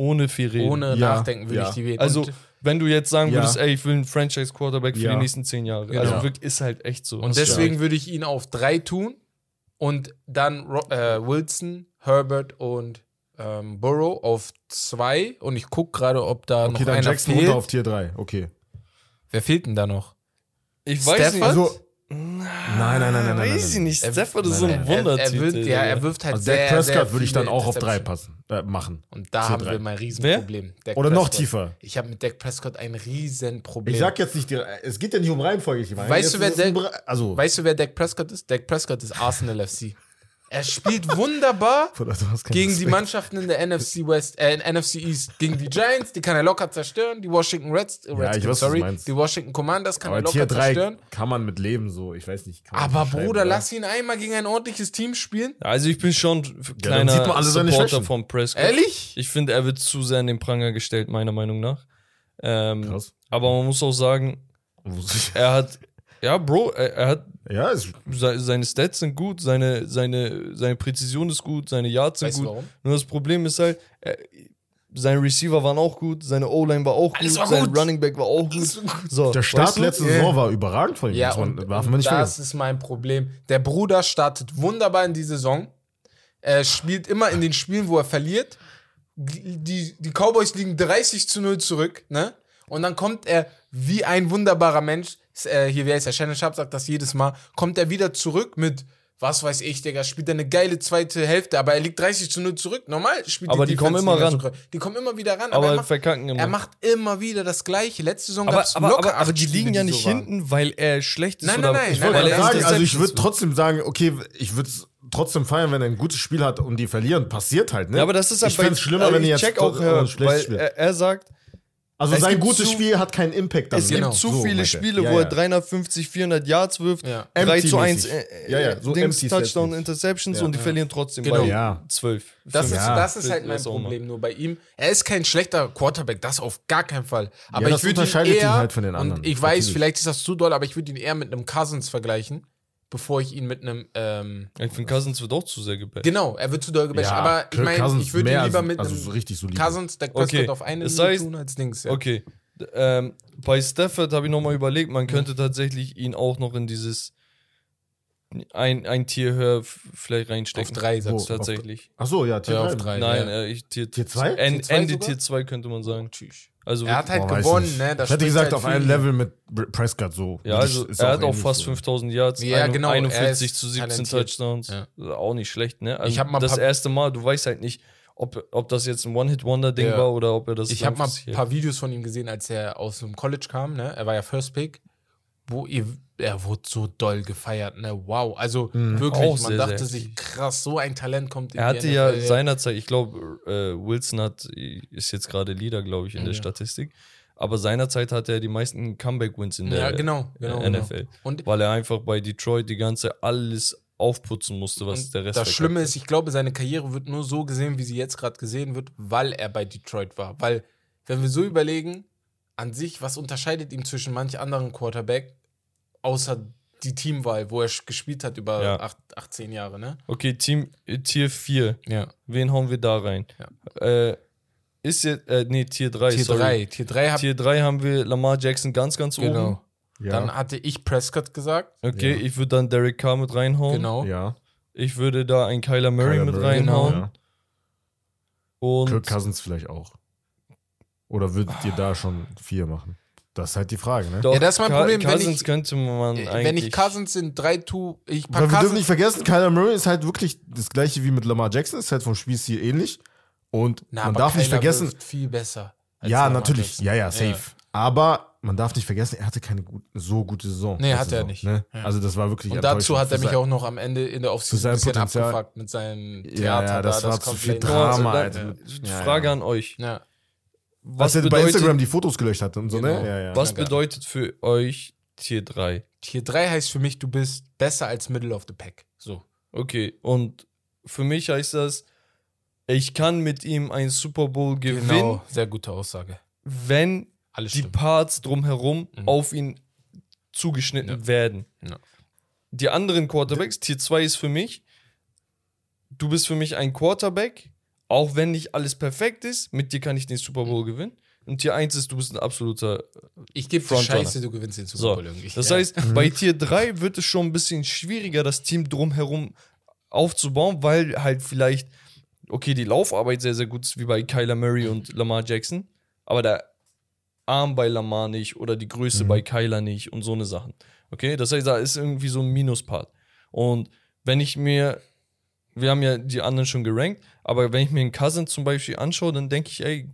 Ohne viel reden. Ohne Ja, nachdenken würde ja. ich die wählen. also, wenn du jetzt sagen Ja. würdest, ey, ich will einen Franchise-Quarterback für Ja. die nächsten zehn Jahre. Genau. Also wirklich ist halt echt so. und deswegen würde ich ihn auf drei tun und dann äh, Wilson, Herbert und ähm, Burrow auf zwei. Und ich gucke gerade, ob da Okay, noch dann einer Jackson fehlt. runter auf Tier 3. Okay. Wer fehlt denn da noch? Ich weiß nicht. Stafford? Also, Nein, nein, nein, nein, nein. Weiß ich nein. nicht. Er- Stafford ist nein, so ein nein. Er, er, Wundertitel. wirft, ja, er wirft halt Also sehr, Dak Prescott würde ich dann auch auf drei passen, äh, machen. Und da haben drei. wir mal ein Riesenproblem. Dak Oder noch tiefer. Ich habe mit Dak Prescott ein Riesenproblem. Ich sag jetzt nicht, die, es geht ja nicht um Reihenfolge. Ich meine, Weißt du, wer Bere- Also, Weißt du, wer Dak Prescott ist? Dak Prescott ist Arsenal FC. Er spielt wunderbar [LAUGHS] gegen die. Mannschaften in der NFC West, äh, in NFC East. Gegen die Giants, die kann er locker zerstören. Die Washington Reds, äh, Redskins, weiß, was du sorry. Die Washington Commanders kann er Aber locker Tier 3 zerstören. kann man mit leben, so. Ich weiß nicht. kann man Aber Bruder, oder? lass ihn einmal gegen ein ordentliches Team spielen. Also ich bin schon kleiner sieht man alle Supporter von Prescott. Ehrlich? Ich finde, er wird zu sehr in den Pranger gestellt, meiner Meinung nach. Ähm, Krass. aber man muss auch sagen, er hat, ja, Bro, er, er hat, Ja, seine Stats sind gut, seine, seine, seine Präzision ist gut, seine Yards sind Weißt gut. warum? Nur das Problem ist halt, er, seine Receiver waren auch gut, seine O-Line war auch Alles gut, war sein gut. Running Back war auch gut. So, der Start weißt du? letzte. Saison war überragend von ihm. Ja, das und, und das vergessen. ist mein Problem. Der Bruder startet wunderbar in die Saison. Er spielt immer in den Spielen, wo er verliert. Die, die Cowboys liegen 30 zu 0 zurück, ne? Und dann kommt er wie ein wunderbarer Mensch. Äh, hier, wie heißt er? Shannon Sharp sagt das jedes Mal. Kommt er wieder zurück mit, was weiß ich, Digga, spielt er eine geile zweite Hälfte, aber er liegt 30 zu 0 zurück. Normal spielt Aber die kommen Defense immer ran. so. Die kommen immer wieder ran. Aber er macht, verkacken immer. er macht immer wieder das Gleiche. Letzte Saison aber, gab's aber, locker aber, aber die liegen ja die nicht so waren. hinten, weil er schlecht ist Nein, nein, nein, Ich nein, nein, sagen, also ich würde trotzdem sagen, okay, ich würde trotzdem feiern, wenn er ein gutes Spiel hat und die verlieren. Passiert halt, ne? Ja, aber das ist halt Ich es schlimmer, also wenn die ich jetzt check auch, äh, Herr, ein schlechtes weil Spiel. er, er sagt, Also es sein gutes zu- Spiel hat keinen Impact dann. es Genau. gibt zu So viele. Spiele, Ja, wo er ja. 350, 400 Yards wirft, Ja. 3 zu 1 Empty-mäßig. äh, Ja, ja, so Dings, Touchdown. Interceptions Ja. und die verlieren trotzdem Genau. bei Ja. 12. Das ist, Ja. das ist halt mein. Problem nur bei ihm. Er ist kein schlechter Quarterback, das auf gar keinen Fall. Aber ich würde ihn unterscheidet ihn eher, halt von den anderen. und ich weiß, Natürlich. vielleicht ist das zu doll, aber ich würde ihn eher mit einem Cousins vergleichen, bevor ich ihn mit einem, ähm, Ich finde, Cousins wird auch zu sehr gebasht. genau, er wird zu doll gebasht, Ja, aber ich meine, ich würde ihn lieber mit also einem so richtig solide. Cousins, Dak Prescott Okay, auf eine das heißt- tun als Dings. Ja. Okay. Ähm, bei Stafford habe ich nochmal überlegt, man könnte tatsächlich ihn auch noch in dieses ein, ein Tier höher vielleicht reinstecken. Auf drei, sagst du. Tatsächlich. Ach so, ja, Tier Ja, drei. auf drei. Nein, ja. äh, ich, Tier, Tier zwei? En, Tier zwei Ende sogar? Tier 2 könnte man sagen. Tschüss. Also Er hat halt Boah, gewonnen, ne? Da ich hätte gesagt, halt auf einem Level mit Prescott so. Ja, also er hat auch fast so. 5000 Yards, Ja, ein- genau, er 41 ist zu 17 talentiert. Touchdowns. Ja. Auch nicht schlecht, ne? Also Ich hab mal das erste Mal, du weißt halt nicht, ob, ob das jetzt ein One-Hit-Wonder-Ding Ja. war oder ob er das Ich habe mal ein paar Videos von ihm gesehen, als er aus dem College kam, ne? Er war ja First Pick, wo ihr, er wurde so doll gefeiert, ne? Wow. Also Mhm. wirklich, man sehr, dachte sehr sich, krass, so ein Talent kommt in Er hatte ja NFL. seinerzeit, ich glaube, äh, Wilson hat, ist jetzt gerade Leader, glaube ich, in der Ja. Statistik. Aber seinerzeit hatte er die meisten Comeback-Wins in Ja, der genau, genau, äh, NFL. genau. Weil er einfach bei Detroit die ganze alles aufputzen musste, was Und der Rest das Schlimme ist, ich glaube, seine Karriere wird nur so gesehen, wie sie jetzt gerade gesehen wird, weil er bei Detroit war. Weil, wenn wir so überlegen, an sich, was unterscheidet ihn zwischen manch anderen Quarterback, außer die Teamwahl, wo er gespielt hat über Ja. acht, 18 Jahre, ne? Okay, Team äh, Tier 4. Ja. Wen hauen wir da rein? Äh, ist jetzt, äh, nee, Tier 3. Tier sorry. 3. Tier 3 hat Tier 3 haben wir Lamar Jackson ganz, ganz oben. Genau. Ja. Dann hatte ich Prescott gesagt. Okay, Ja. ich würde dann Derek Carr mit reinhauen. Genau. ja. Ich würde da einen Kyler Murray Kyler mit Murray, reinhauen. Ja. Und Kirk Cousins vielleicht auch. Oder würdet ihr da schon vier machen? Das ist halt die Frage, ne? Doch, Ja, das ist mein Ka- Problem, wenn Cousins ich- könnte man eigentlich. Wenn ich Cousins in 3 tu, ich pack Weil wir dürfen nicht vergessen, Kyler Murray ist halt wirklich das gleiche wie mit Lamar Jackson, ist halt vom Spielstil ähnlich. Und Na, man darf nicht vergessen, wirft viel besser. ja, Lamar natürlich, Jackson. ja, ja, safe. Aber man darf nicht vergessen, er hatte keine gut, so gute Saison. Nee, letzte hat er Saison, nicht. Ne? Ja. Also das war wirklich Und dazu hat er mich sein- auch noch am Ende in der Offseason ein bisschen Potenzial. abgefuckt mit seinem Theater Ja, ja, das da. war zu viel Drama, Alter. Ja, Frage ja. an euch. Ja. Was er bei bedeutet, Instagram die Fotos gelöscht hat und so, Genau. ne? Ja, ja. was bedeutet für euch Tier 3? Tier 3 heißt für mich, du bist besser als Middle of the Pack. So. Okay, und für mich heißt das, ich kann mit ihm einen Super Bowl gewinnen, Genau. Sehr gute Aussage. wenn Alles die stimmt. Parts drumherum Mhm. auf ihn zugeschnitten Ja. werden. Ja. Die anderen Quarterbacks, Tier 2 ist für mich, du bist für mich ein Quarterback, auch wenn nicht alles perfekt ist, mit dir kann ich den Super Bowl gewinnen. Und Tier 1 ist, du bist ein absoluter. Ich gebe. Scheiße, du gewinnst den Super So. Bowl irgendwie. Das Ja. heißt, bei Tier 3 wird es schon ein bisschen schwieriger, das Team drumherum aufzubauen, weil halt vielleicht, okay, die Laufarbeit sehr, sehr gut ist, wie bei Kyler Murray und Lamar Jackson, aber der Arm bei Lamar nicht oder die Größe bei Kyler nicht und so eine Sachen. Okay, das heißt, da ist irgendwie so ein Minuspart. Und wenn ich mir, wir haben ja die anderen schon gerankt, aber wenn ich mir einen Cousin zum Beispiel anschaue, dann denke ich, ey,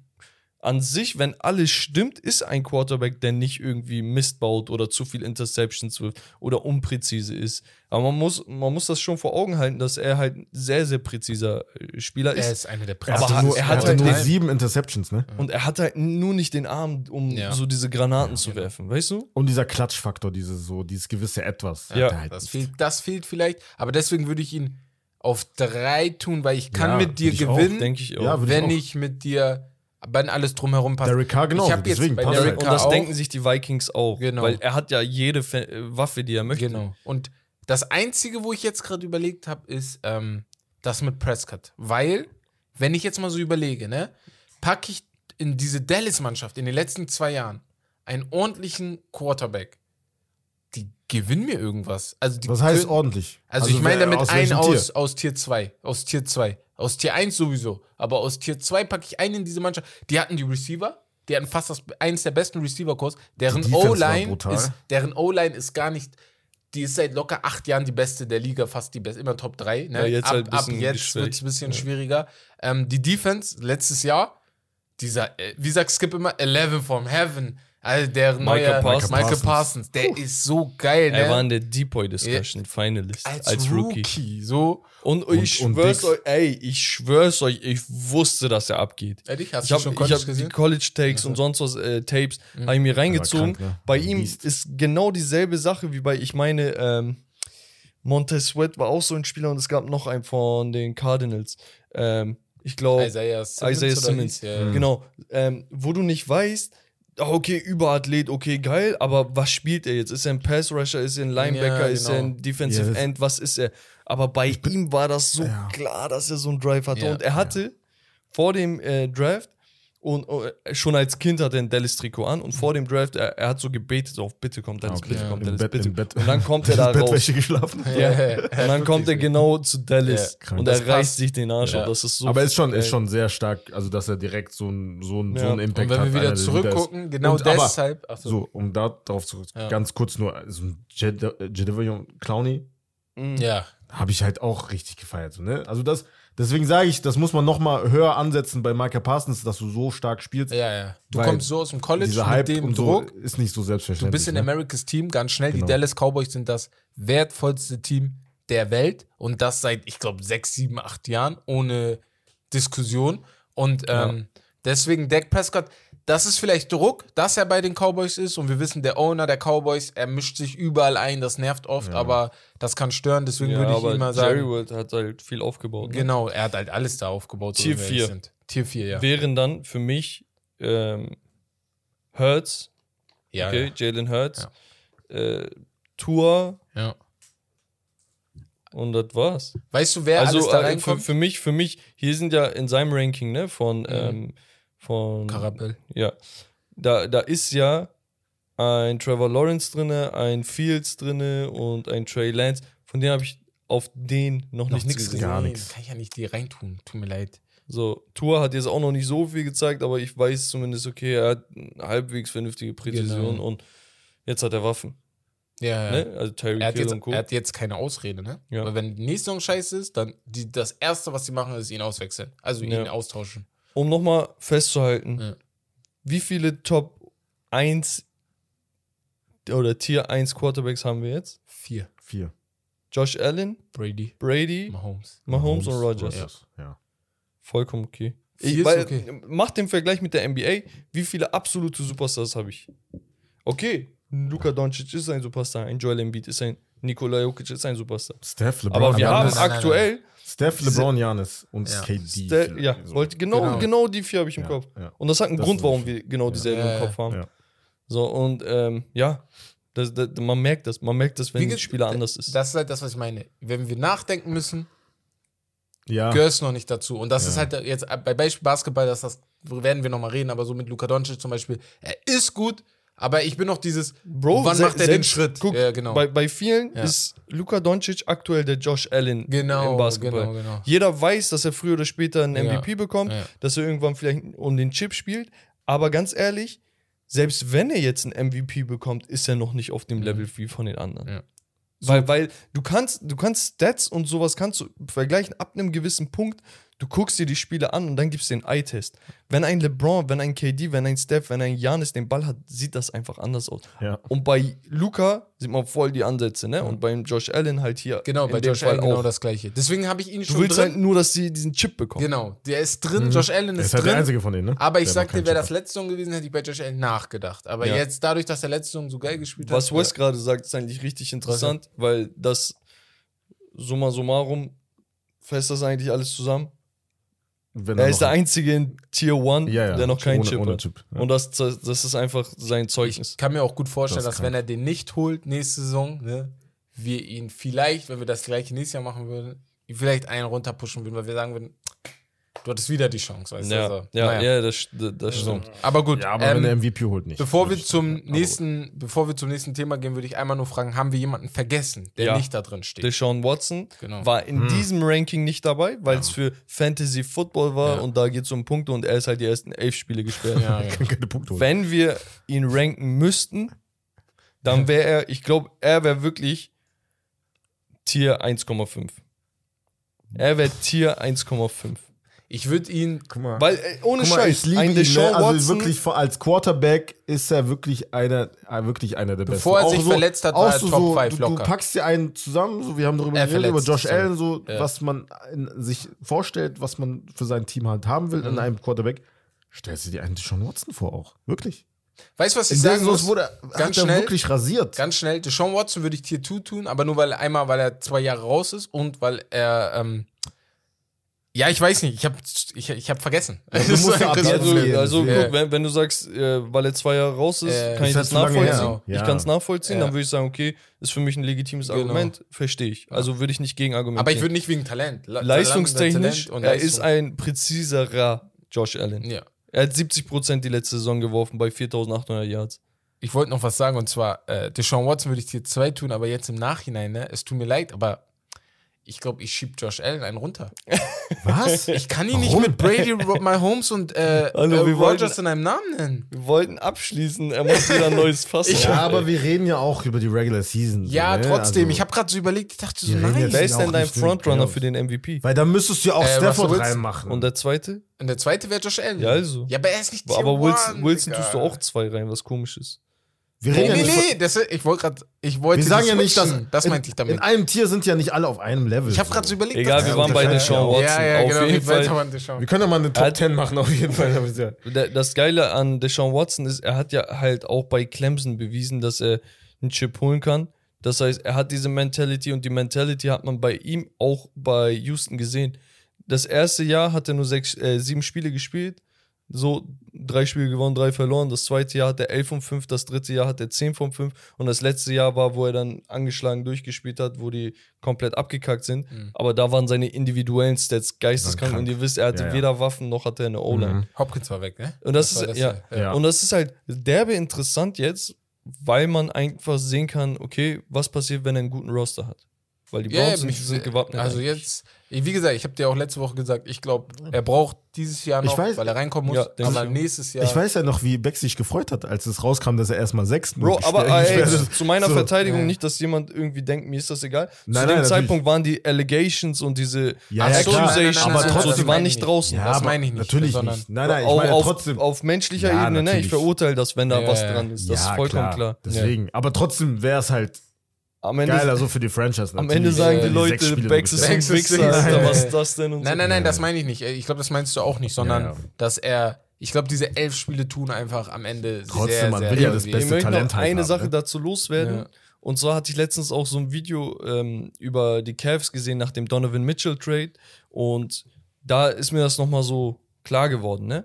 an sich, wenn alles stimmt, ist ein Quarterback, der nicht irgendwie Mist baut oder zu viel Interceptions wirft oder unpräzise ist. Aber man muss, man muss das schon vor Augen halten, dass er halt ein sehr, sehr präziser äh, Spieler Er ist. ist einer der Er Aber nur, er er hat hatte halt nur sieben Interceptions, ne? Und er hat halt nur nicht den Arm, um Ja. so diese Granaten zu werfen, weißt du? Und dieser Klatschfaktor, diese, so, dieses gewisse Etwas. Ja. hat er halt Das fehlt, das fehlt vielleicht, aber deswegen würde ich ihn auf drei tun, weil ich kann Ja, mit dir auch, gewinnen, Denke ich auch. Ja, ich wenn auch. ich mit dir, wenn alles drumherum passt. Derek Carr genauso, ich habe jetzt deswegen bei passt Derek halt. und Carr das auch, denken sich die Vikings auch. Genau. Weil er hat ja jede Fe Waffe, die er möchte. Genau. Und das Einzige, wo ich jetzt gerade überlegt habe, ist ähm, das mit Prescott. Weil, wenn ich jetzt mal so überlege, ne, packe ich in diese Dallas-Mannschaft in den letzten zwei Jahren einen ordentlichen Quarterback, die gewinnen mir irgendwas. Also die Was heißt können- ordentlich? Also, ich meine damit einen aus, Tier? aus Tier 2. Aus Tier 2. Aus Tier 1 sowieso. Aber aus Tier 2 packe ich einen in diese Mannschaft. Die hatten die Receiver. Die hatten fast das, eins der besten Receiver-Kurs. Deren O-Line ist, deren O-Line ist gar nicht. Die ist seit locker acht Jahren die beste der Liga, fast die beste, immer Top 3. Ne? Ja, jetzt ab, halt ab bisschen jetzt wird es ein bisschen schwieriger. Ähm, die Defense letztes Jahr, dieser, äh, wie sagt Skip immer, 11 from Heaven. Also der Michael neue Parsons. Michael Parsons, der ist so geil, ne? Er war in der Depoy Discussion Finalist als, als, Rookie. Rookie. So. Und, ich und schwör's Dix. euch, ey, ich schwör's euch, ich wusste, dass er abgeht. Ehrlich, hast Ich du habe schon ich College hab die gesehen? College Takes und sonst was äh, Tapes habe ich mir reingezogen. krank, ne? Bei ihm Biest. ist genau dieselbe Sache wie bei, ich meine, ähm, Montez Sweat war auch so ein Spieler und es gab noch einen von den Cardinals. Ähm, ich glaube, Isaiah Simmons. Isaiah Simmons. hieß der? Genau. Ähm, wo du nicht weißt, okay, Überathlet, okay, geil, aber was spielt er jetzt? Ist er ein Pass Rusher, ist er ein Linebacker, Ja, ist er genau. ein Defensive Ja, das- End, was ist er? Aber bei ihm war das so Ja. klar, dass er so einen Drive hatte. Ja, und er hatte vor dem äh, Draft und äh, schon als Kind hat er ein Dallas-Trikot an und vor dem Draft, er, er hat so gebetet auf, bitte kommt Dallas, Okay. bitte Ja. kommt Dallas, Bett, bitte. Bett. Und dann kommt [LAUGHS] er da raus. Bettwäsche geschlafen. Ja. Und dann kommt er genau zu Dallas Ja, und er reißt sich den Arsch Ja. auf. Das ist so Aber ist schon, ist schon sehr stark, also dass er direkt so ein, so ein, so Ja. ein Impact Und wenn hat. wir wieder einer zurückgucken, genau Und aber- deshalb. Ach so. So, um da drauf zu Ja. ganz kurz nur, so ein Jedivion Clowney Mhm. Ja. habe ich halt auch richtig gefeiert. So, ne? Also das, deswegen sage ich, das muss man noch mal höher ansetzen bei Michael Parsons, dass du so stark spielst. Ja, ja. Du kommst so aus dem College Dieser mit Hype dem und Druck. so ist nicht so Du selbstverständlich. bist in ne? Americas Team, ganz schnell. Genau. Die Dallas Cowboys sind das wertvollste Team der Welt und das seit, ich glaube, sechs, sieben, acht Jahren ohne Diskussion. Und ähm, deswegen Dak Prescott, das ist vielleicht Druck, dass er bei den Cowboys ist und wir wissen, der Owner der Cowboys, er mischt sich überall ein, das nervt oft, aber das kann stören, deswegen Ja, würde ich aber immer Jerry sagen, World hat halt viel aufgebaut. Ne? genau, er hat halt alles da aufgebaut. Tier wie wir ehrlich vier. Sind. Tier 4, ja. Wären dann für mich ähm, Hurts, ja, okay, Jalen Hurts, äh, Tour ja. und das war's. Weißt du, wer alles Also da äh, für, reinkommt? für mich, für mich, hier sind ja in seinem Ranking, ne, von, ähm, von Karabell. Ja. Da, da ist ja ein Trevor Lawrence drinne, ein Fields drinne und ein Trey Lance. Von denen habe ich auf den noch, Noch nichts gesehen. Gar nichts. Kann ich ja nicht die reintun. Tut mir leid. So, Tour hat jetzt auch noch nicht so viel gezeigt, aber ich weiß zumindest, okay, er hat eine halbwegs vernünftige Präzision Genau. und jetzt hat er Waffen. Ja, ja. Ne? Also Terry Er, hat Kill jetzt, und Co. er hat jetzt keine Ausrede, ne? Ja. Aber wenn die nächste Saison scheiße ist, dann die, das Erste, was sie machen, ist ihn auswechseln. Also ihn Ja. austauschen. Um nochmal festzuhalten, Ja. wie viele Top 1 oder Tier 1 Quarterbacks haben wir jetzt? Vier. Vier. Josh Allen, Brady, Brady, Mahomes. Mahomes und Rogers. Ja. Vollkommen okay. Vier Ich, weil, okay. Mach den Vergleich mit der NBA. Wie viele absolute Superstars habe ich? Okay, Luka Doncic ist ein Superstar, ein Joel Embiid ist ein Nikola Jokic ist ein Superstar. Steph, LeBron, Aber wir haben nein, nein, nein, aktuell, Steph, LeBron, Janis und Ja. KD. Ste- ja, So. wollte, genau, Genau. genau. die vier habe ich im Ja, Kopf. ja. Und das hat einen Das Grund, warum wir genau dieselben Ja, im Kopf haben. ja. So, und ähm, ja, das, das, man merkt das. Man merkt das, wenn ge- Spieler anders ist. Das ist halt das, was ich meine. Wenn wir nachdenken müssen, Ja. gehört es noch nicht dazu. Und das Ja. ist halt jetzt bei Beispiel Basketball, dass das werden wir nochmal reden, aber so mit Luka Doncic zum Beispiel, er ist gut, aber ich bin noch dieses, Bro, wann macht er den Schritt? Guck, ja, genau. bei, bei vielen Ja. ist Luka Doncic aktuell der Josh Allen Genau, im Basketball. genau, genau. Jeder weiß, dass er früher oder später einen Ja, MVP bekommt, ja. dass er irgendwann vielleicht um den Chip spielt. Aber ganz ehrlich, selbst wenn er jetzt ein MVP bekommt, ist er noch nicht auf dem Level wie von den anderen. Ja. Weil, weil du kannst, du kannst Stats und sowas kannst du vergleichen ab einem gewissen Punkt. Du guckst dir die Spiele an und dann gibst du den Eye-Test. Wenn ein LeBron, wenn ein KD, wenn ein Steph, wenn ein Janis den Ball hat, sieht das einfach anders aus. Ja. Und bei Luca sieht man voll die Ansätze, ne? Und beim Josh Allen halt hier. Genau, bei Josh Fall Allen genau auch. das gleiche. Deswegen habe ich ihn Du schon willst drin. halt nur, dass sie diesen Chip bekommen. genau, der ist drin. Josh Allen ist ist halt drin. der einzige von denen, ne? Aber ich Der sag noch dir, keinen wäre das letzte Saison gewesen, hätte ich bei Josh Allen nachgedacht. Aber Ja. jetzt, dadurch, dass der letzte Saison so geil gespielt Was hat. Wes gerade sagt, ist eigentlich richtig interessant, weil das summa summarum fasst das eigentlich alles zusammen. Wenn Er er ist der Einzige in Tier 1, Ja, ja, der noch keinen ohne- Chip ohne hat. Chip, ja. Und das, das ist einfach sein Zeugnis. Ich kann mir auch gut vorstellen, Das dass wenn er den nicht holt nächste Saison, ne, wir ihn vielleicht, wenn wir das gleiche nächstes Jahr machen würden, vielleicht einen runterpushen würden, weil wir sagen würden, du hattest wieder die Chance, weißt Ja, du? Also, ja, naja. ja, das, das So. stimmt. Aber gut, Ja, aber ähm, wenn er MVP holt, nicht. bevor wir zum nächsten, bevor wir zum nächsten Thema gehen, würde ich einmal nur fragen, haben wir jemanden vergessen, der Ja. nicht da drin steht? Deshaun Watson Genau. war in diesem Ranking nicht dabei, weil es für Fantasy Football war Ja. und da geht es um Punkte und er ist halt die ersten elf Spiele gesperrt. ja, [LAUGHS] ja. Kann keine Punkte holen. Wenn wir ihn ranken müssten, dann wäre er, ich glaube, er wäre wirklich Tier 1,5. Er wäre Tier 1,5. Ich würde ihn, Guck mal. Weil, äh, ohne mal, Scheiß, ich liebe ein ihn, Deshaun ne? Also wirklich als Quarterback ist er wirklich einer, äh, wirklich einer der Bevor besten. er sich verletzt hat, war er so, Top so, five du, du locker. packst dir einen zusammen, so wir haben darüber Er geredet, über Josh. Allen, so Ja. was man in, sich vorstellt, was man für sein Team halt haben will Mhm. in einem Quarterback. Stellst du dir einen Sean Watson vor auch. Wirklich. weißt du, was ich sagen muss? wurde ganz er schnell, wirklich rasiert. Ganz schnell, Deshaun Watson würde ich Tier 2 tun, aber nur weil einmal, weil er zwei Jahre raus ist und weil er, ähm, ja, ich weiß nicht, ich habe ich, ich hab vergessen. du musst ja ab- also, also ja. guck, wenn, wenn du sagst, äh, weil er zwei Jahre raus ist, Äh, kann ich das nachvollziehen. Ich Ja. kann es nachvollziehen, Ja. dann würde ich sagen, okay, ist für mich ein legitimes Genau. Argument, verstehe ich. Also würde ich nicht gegen argumentieren. aber ich würde nicht wegen Talent. La- Leistungstechnisch, Talent und er Leistung. ist ein präziserer Josh Allen. Ja. Er hat 70% die letzte Saison geworfen bei 4800 Yards. Ich wollte noch was sagen und zwar, äh, Deshaun Watson würde ich Tier 2 tun, aber jetzt im Nachhinein, ne, es tut mir leid, aber ich glaube, ich schieb Josh Allen einen runter. [LAUGHS] Was? Ich kann ihn nicht mit Brady, Mahomes und äh, Hallo, äh, wir wollten- Rogers in einem Namen nennen. Wir wollten abschließen, er muss wieder ein neues Fass Ich- [LAUGHS] ja, aber wir reden ja auch über die Regular Season. so, Ja, ne? trotzdem. Also- ich habe gerade so überlegt, ich dachte so, nein. Wer ist denn dein Frontrunner für den MVP? Weil da müsstest du ja auch Äh, Stafford reinmachen. Und der zweite? Und der zweite wäre Josh Allen. Ja, also. Ja, aber er ist nicht aber Wilson, Wilson tust du auch zwei rein, was komisch ist. Wir Nee, reden nee, ja nicht nee, das, ich wollte gerade, ich wollte Wir sagen ja nicht, dass das meinte ich in damit. einem Tier sind ja nicht alle auf einem Level. Ich habe gerade so überlegt. Egal, dass- wir waren bei Deshaun. Watson. Ja, ja, auf genau. jeden Fall. wir können ja mal eine Top hat- 10 machen, auf jeden Fall. Aber ja. Der- Das Geile an Deshaun Watson ist, er hat ja halt auch bei Clemson bewiesen, dass er einen Chip holen kann. Das heißt, er hat diese Mentality und die Mentality hat man bei ihm auch bei Houston gesehen. Das erste Jahr hat er nur sechs, äh, sieben Spiele gespielt. So, drei Spiele gewonnen, drei verloren. Das zweite Jahr hat er 11 von 5, das dritte Jahr hat er 10 von 5 und das letzte Jahr war, wo er dann angeschlagen durchgespielt hat, wo die komplett abgekackt sind. Mhm. Aber da waren seine individuellen Stats geisteskrank krank. und ihr wisst, er hatte Ja, ja. weder Waffen noch hatte er eine O-Line. Mhm. Hopkins war weg, ne? Und das, war ist, ja, ja. und das ist halt derbe interessant jetzt, weil man einfach sehen kann, okay, was passiert, wenn er einen guten Roster hat. Weil die Ja, Browns sind, mich, sind gewappnet. Also eigentlich. jetzt, wie gesagt, ich habe dir auch letzte Woche gesagt, ich glaube, er braucht dieses Jahr noch, Ich weiß- weil er reinkommen muss. Ja, aber nächstes Jahr. Ich weiß ja noch, wie Beck sich gefreut hat, als es rauskam, dass er erstmal sechs Bro, aber ey, zu meiner So. Verteidigung Ja. nicht, dass jemand irgendwie denkt, mir ist das egal. Nein, zu nein, dem natürlich. Zeitpunkt waren die Allegations und diese Ja, so, nein, nein, nein, Accusations nein, nein, so, das die waren nicht draußen. Ja, Das aber meine ich nicht, Natürlich nicht. Nein, nein, ich meine auf, trotzdem. auf menschlicher Ja, Ebene, ne? Ich natürlich. verurteile das, wenn da Ja, was dran ist. Das ja, ist vollkommen klar. Deswegen. Aber trotzdem wäre es halt Am Ende, geiler so für die Franchise. am natürlich, Ende sagen die die Leute, Bex ist ein Wichser, was ist das denn? Und Nein, so. nein, nein, Ja, das meine ich nicht. Ich glaube, das meinst du auch nicht, sondern Ja, ja. dass er, ich glaube, diese elf Spiele tun einfach am Ende Trotzdem, sehr, man sehr will ja das Beste Ich möchte Talent noch halt eine haben, Sache ne? dazu loswerden. Ja. Und zwar hatte ich letztens auch so ein Video ähm, über die Cavs gesehen nach dem Donovan Mitchell Trade. Und da ist mir das nochmal so klar geworden, ne?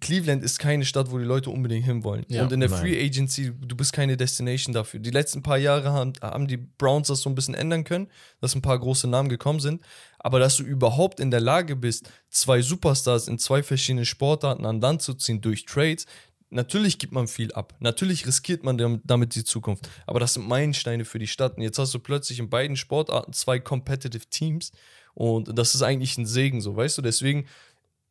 Cleveland ist keine Stadt, wo die Leute unbedingt hinwollen. Ja. und in der Nein. Free Agency, du bist keine Destination dafür. Die letzten paar Jahre haben, haben die Browns das so ein bisschen ändern können, dass ein paar große Namen gekommen sind. Aber dass du überhaupt in der Lage bist, zwei Superstars in zwei verschiedenen Sportarten an Land zu ziehen durch Trades, Natürlich gibt man viel ab. Natürlich riskiert man dam- damit die Zukunft. Aber das sind Meilensteine für die Stadt. Und jetzt hast du plötzlich in beiden Sportarten zwei competitive Teams. Und das ist eigentlich ein Segen, so, weißt du? Deswegen,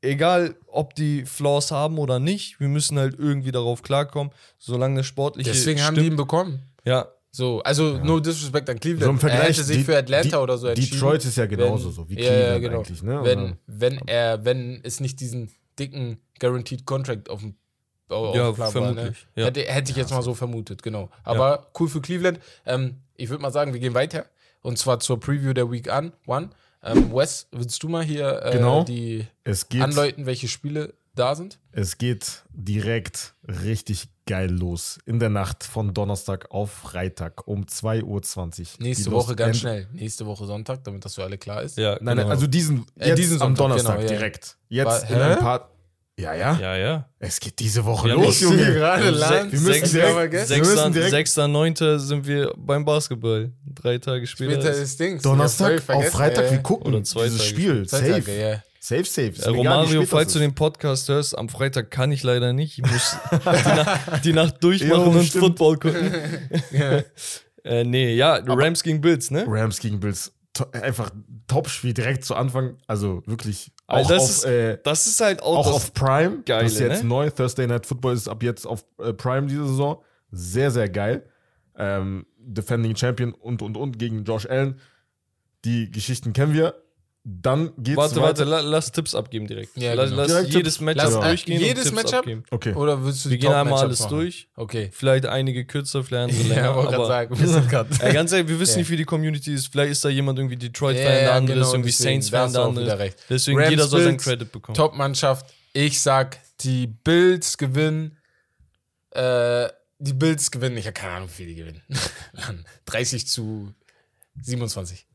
egal ob die Flaws haben oder nicht, wir müssen halt irgendwie darauf klarkommen, solange das sportliche Deswegen haben stimmt. die ihn bekommen. ja, So, also no disrespect an Cleveland. So im Vergleich, er hätte sich die- für Atlanta die- oder so entschieden. Detroit ist ja genauso wenn- so wie ja, ja, Cleveland genau. eigentlich, ne? Wenn, wenn er, wenn es nicht diesen dicken Guaranteed Contract auf dem auf Ja, Plan war, ne? vermutlich, ja. Hätte, hätte ich jetzt mal so vermutet, genau. Aber cool für Cleveland. Ähm, ich würde mal sagen, wir gehen weiter. Und zwar zur Preview der Week an, One. Ähm, Wes, willst du mal hier äh, Genau. die Es geht, anläuten, welche Spiele da sind? es geht direkt richtig geil los. In der Nacht von Donnerstag auf Freitag um 2.20 Uhr. Nächste Die Woche Los ganz An- schnell. Nächste Woche Sonntag, damit das für alle klar ist. ja, Nein, genau. nein, also diesen, Äh, jetzt diesen am Sonntag, Donnerstag genau, ja, ja. direkt. Jetzt War- in hä? ein paar. Ja, ja, ja, ja. Es geht diese Woche Wir los, Junge. gerade Wir Land. wir müssen direkt- vergessen. wir müssen Sechster, direkt- 6.9. sind wir beim Basketball. Drei Tage später. Später ist- Dings. Donnerstag Ja, auf Freitag, ja, wir ja. gucken Oder zwei dieses Tage Spiel. Zwei Safe. Tage, ja. Safe, safe. Ist Äh, egal, wie Romario, falls du den Podcast hörst, am Freitag kann ich leider nicht. Ich muss die, [LAUGHS] Nacht, die Nacht durchmachen Jo, und stimmt. Football gucken. [LAUGHS] äh, nee, ja, Rams gegen Bills, ne? Rams gegen Bills. Einfach Topspiel direkt zu Anfang. Also wirklich auch, das auf, ist- äh, Das ist halt auch, auch das, auf Prime. Geile, das ist jetzt ne? neu. Thursday Night Football ist ab jetzt auf äh, Prime diese Saison. Sehr, sehr geil. Ähm, Defending Champion und, und, und gegen Josh Allen. Die Geschichten kennen wir. Dann geht's Warte, weiter. warte, la, lass Tipps abgeben direkt. Ja, lass genau. lass Direkt jedes. Matchup Lass, äh, durchgehen. jedes und Tipps Matchup? abgeben. Okay. Oder willst du Wir die gehen einmal alles machen? durch. Okay. Vielleicht einige kürzer, vielleicht [LAUGHS] andere länger. Ja, wollte gerade aber sagen, wir sind gerade. [LAUGHS] Ey, ganz ehrlich, wir wissen Ja. nicht, wie die Community ist. Vielleicht ist da jemand irgendwie Detroit-Fan, Ja, der ja, andere ist genau, irgendwie deswegen, da Saints-Fan, der auch andere wieder ist. recht. Deswegen Rams, jeder soll seinen Credit bekommen. Top-Mannschaft. Ich sag, die Bills gewinnen. Äh, die Bills gewinnen. Ich habe keine Ahnung, wie viel die gewinnen. [LAUGHS] 30 zu 27.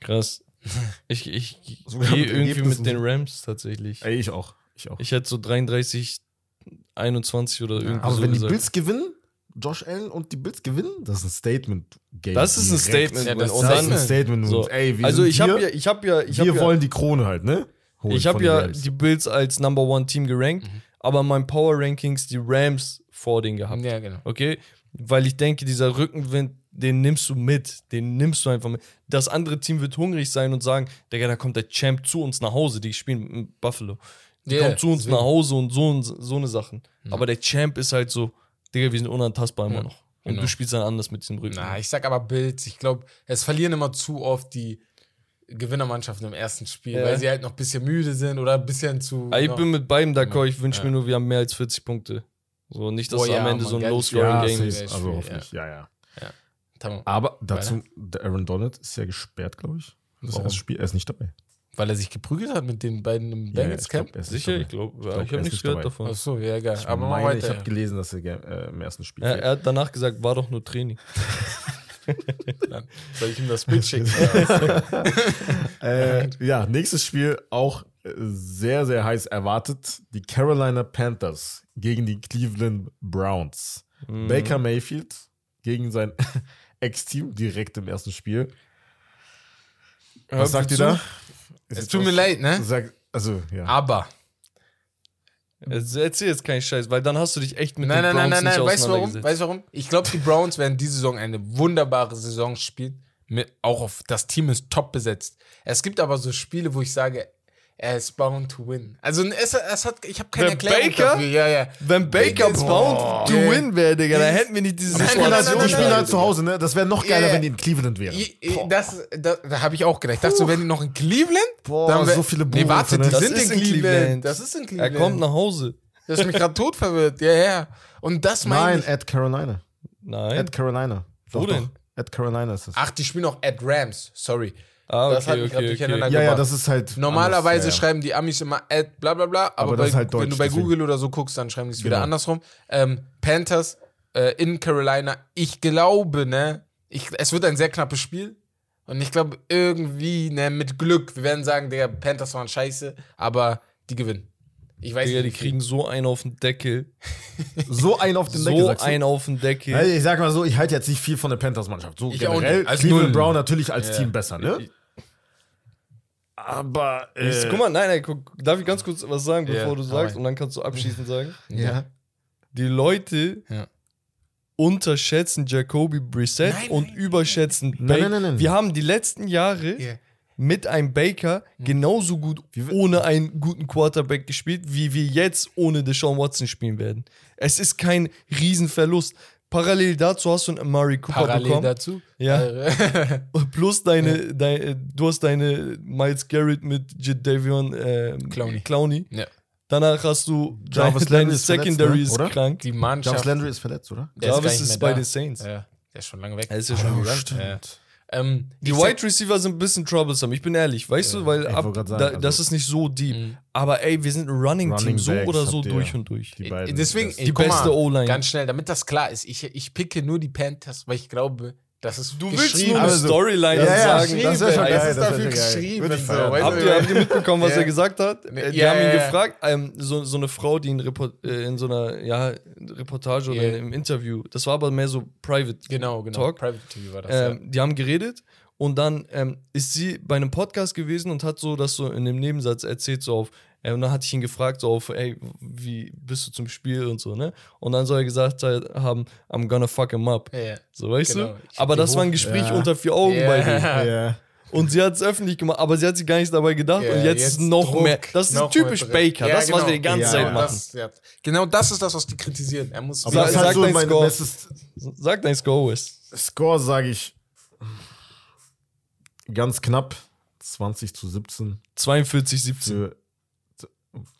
Krass. [LAUGHS] Ich, ich gehe irgendwie mit den Rams tatsächlich. Ey, ich auch. Ich auch. Ich hätte so 33, 21 oder irgendwie Aber so wenn die gesagt. Bills gewinnen, Josh Allen und die Bills gewinnen, das ist ein Statement-Game. Das ist ein. Statement. Ja, das und ist Das ist dann, ein Statement. so. Ey, wir also ich habe ja, ich habe ja, ich wir habe ja, wollen die Krone halt, ne? Holen ich habe ja Rams. die Bills als Number One Team gerankt, Mhm. aber in meinen Power Rankings die Rams vor denen gehabt. Ja, genau. Okay? Weil ich denke, dieser Rückenwind, den nimmst du mit. Den nimmst du einfach mit. Das andere Team wird hungrig sein und sagen, Digga, da kommt der Champ zu uns nach Hause. Die spielen in Buffalo. Die Yeah, kommt zu uns deswegen. nach Hause und so, so eine Sachen. Aber der Champ ist halt so, Digga, wir sind unantastbar immer Ja, noch. Und genau. du spielst dann anders mit diesem Rücken. Na, ich sag aber Bills. Ich glaube, es verlieren immer zu oft die Gewinnermannschaften im ersten Spiel, Ja. weil sie halt noch ein bisschen müde sind oder ein bisschen zu. Aber ich noch- bin mit beidem d'accord. Ich wünsche Ja. mir nur, wir haben mehr als 40 Punkte. So, nicht, dass es ja, am Ende so ein geiles Low-Scoring ja, ist. Also ja. hoffentlich, ja, ja. Tamam. Aber dazu, der Aaron Donald ist ja gesperrt, glaube ich. Das Warum? erste Spiel, er ist nicht dabei. Weil er sich geprügelt hat mit den beiden im Ja, Bengals ich glaub, Camp? ist Sicher, ich glaube, glaub, ich habe nichts nicht gehört dabei. davon. Ach so, ja, geil. Ich, aber meine, weiter. ich habe gelesen, dass er äh, im ersten Spiel Er, er hat danach gesagt, war doch nur Training. [LAUGHS] Dann soll ich ihm das Bild schicken? [LAUGHS] Äh, ja, nächstes Spiel auch sehr, sehr heiß erwartet. Die Carolina Panthers gegen die Cleveland Browns. Mhm. Baker Mayfield gegen sein [LAUGHS] Ex-Team direkt im ersten Spiel. Was sagt ihr da? es tut mir leid, ne? Sag, also, ja. Aber. Erzähl jetzt keinen Scheiß, weil dann hast du dich echt mit Nein, den nein, nein, Browns nein, nein. nicht Weißt du warum? Weißt warum? Ich glaube, die Browns werden diese Saison eine wunderbare Saison spielen. Mit, auch auf das Team ist top besetzt. Es gibt aber so Spiele, wo ich sage, er ist bound to win. Also es, es hat, ich habe keine Wenn Erklärung Baker? dafür. Ja, ja. Wenn Baker bound to Yeah. win wäre, Digga, dann hätten wir nicht diese Nein, Die nein, spielen, nein, halt, nein, die spielen halt zu Hause, ne? Das wäre noch geiler, ja. wenn die in Cleveland wären. I- Das, das, da habe ich auch gedacht. Ich dachte so, wenn die noch in Cleveland? Boah, dann wär- so viele Nee, warte, die? Das sind ist in in Cleveland. Cleveland. Das ist in Er Cleveland. kommt nach Hause. Das ist mich gerade tot verwirrt. Ja, ja. Und das meine Nein, ich. at Carolina. Nein. At Carolina. Wo Doch, denn? Doch. At Carolina ist das. Ach, die spielen auch at Rams. Sorry. Ah, das hat okay, mich grad okay, durcheinander okay. ja, ja, gebracht. das ist halt. Normalerweise anders, ja, schreiben die Amis immer at bla bla bla, aber, Aber bei, halt wenn Deutsch, du bei deswegen. Google oder so guckst, dann schreiben die es wieder Genau. andersrum. Ähm, Panthers äh, in Carolina. Ich glaube, ne, ich, es wird ein sehr knappes Spiel. Und ich glaube, irgendwie, ne, mit Glück, wir werden sagen, der Panthers waren scheiße, aber die gewinnen. Ich weiß Digga, die kriegen [LAUGHS] so einen auf den Deckel. So einen auf den Deckel, So einen auf den Deckel. Also ich sag mal so, ich halte jetzt nicht viel von der Panthers-Mannschaft. So Ich auch generell, nicht. Als Cleveland. Brown natürlich als Ja. Team besser, ne? Aber, äh, Guck mal, nein, nein, guck, darf ich ganz kurz was sagen, bevor Ja, du sagst? Und dann kannst du abschließend sagen. ja. Die Leute Ja. unterschätzen Jacoby Brissett Nein, und nein, überschätzen Nein, Baker. nein, nein, nein. Wir haben die letzten Jahre Ja. Mit einem Baker genauso gut ohne einen guten Quarterback gespielt, wie wir jetzt ohne Deshaun Watson spielen werden. Es ist kein Riesenverlust. Parallel dazu hast du einen Amari Cooper Parallel bekommen. dazu. Ja. Äh, [LAUGHS] Plus deine, deine, du hast deine Miles Garrett mit Jadavion ähm, Clowney. Clowney. ja. Danach hast du Jarvis deine, deine Landry ist verletzt, Secondary ne? ist Oder? krank. Die Jarvis Mannschaft. Landry ist verletzt, oder? Jarvis ist mehr bei den Saints. Ja, der ist schon lange weg. Er ist ja schon gegangen. Ja. Ähm, Die Wide Receiver sind ein bisschen troublesome, ich bin ehrlich, weißt du, weil ab, sagen, da, also- das ist nicht so deep. Mhm. Aber ey, wir sind ein Running, Running Team, so oder so durch und durch. Die beiden. Deswegen, ey, Die beste O-Line. Ganz schnell, damit das klar ist. Ich, ich picke nur die Panthers, weil ich glaube, das ist Du willst nur eine Also- Storyline Ja, ja, sagen. das Das geil, ist das dafür geschrieben, so, Habt ihr, habt ihr mitbekommen, was er gesagt hat? Äh, Die Ja, haben ihn gefragt, ähm, so, so eine Frau, die in, Report, äh, in so einer ja, Reportage oder Ja. im Interview, das war aber mehr so private. Genau, genau. Talk. Private TV war das. Ähm, Die haben geredet und dann ähm, ist sie bei einem Podcast gewesen und hat so das so in dem Nebensatz erzählt, so auf, äh, und dann hatte ich ihn gefragt, so auf, ey, wie bist du zum Spiel und so, ne? Und dann soll er gesagt haben, I'm gonna fuck him up. ja. So, weißt Genau. du? Aber das war ein hoch- Gespräch Ja. unter vier Augen Ja. bei denen. [LAUGHS] Ja. Und sie hat es öffentlich gemacht, aber sie hat sich gar nicht dabei gedacht. Ja, und jetzt, ist noch Druck, mehr. Das ist noch typisch. Baker. Ja, das, was genau. wir die ganze Ja, Zeit machen. Das, ja. Genau das ist das, was die kritisieren. Er muss Aber Sag- sag so dein mein Score. bestes Sag dein Score ist. Score, sage ich ganz knapp 20 zu 17 42, 17. für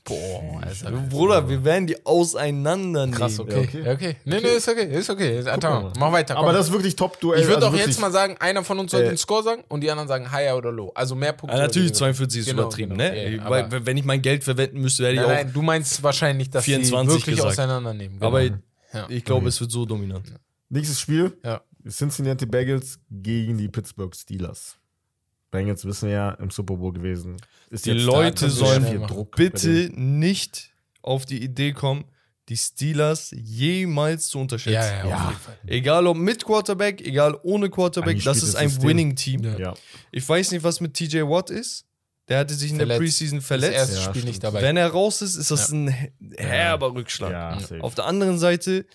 Boah, Alter. Bruder, wir werden die auseinandernehmen. Krass, okay. Ja, okay. Nee, nee, ist okay, ist okay. Attends, mal. mach weiter. Komm. Aber das ist wirklich Top-Duell. ich würde also auch jetzt mal sagen, einer von uns soll Äh, den Score sagen und die anderen sagen higher oder low. Also mehr Punkte. Ja, natürlich, weniger. 42 ist Genau, übertrieben, genau. ne? Ja, Weil, wenn ich mein Geld verwenden müsste, hätte ich Nein, auch. nein, du meinst wahrscheinlich, dass 24 sie wirklich gesagt. auseinandernehmen. Genau. Aber ja. ich glaube, es wird so dominant. Nächstes Spiel: ja. Cincinnati Bengals gegen die Pittsburgh Steelers. Bengals wissen wir ja im Super Bowl gewesen. Ist Die jetzt Leute da, sollen Bitte nicht auf die Idee kommen, die Steelers jemals zu unterschätzen. Ja, ja, Ja. auf jeden Fall. Egal ob mit Quarterback, egal ohne Quarterback, Eigentlich das ist das ein. Winning-Team. Ja. Ja. Ich weiß nicht, was mit TJ Watt ist. Der hatte sich in der Verletzt. Preseason Das verletzt. erste Ja, Spiel stimmt. nicht dabei. Wenn er raus ist, ist das ein he- herber Rückschlag. Auf der anderen Seite,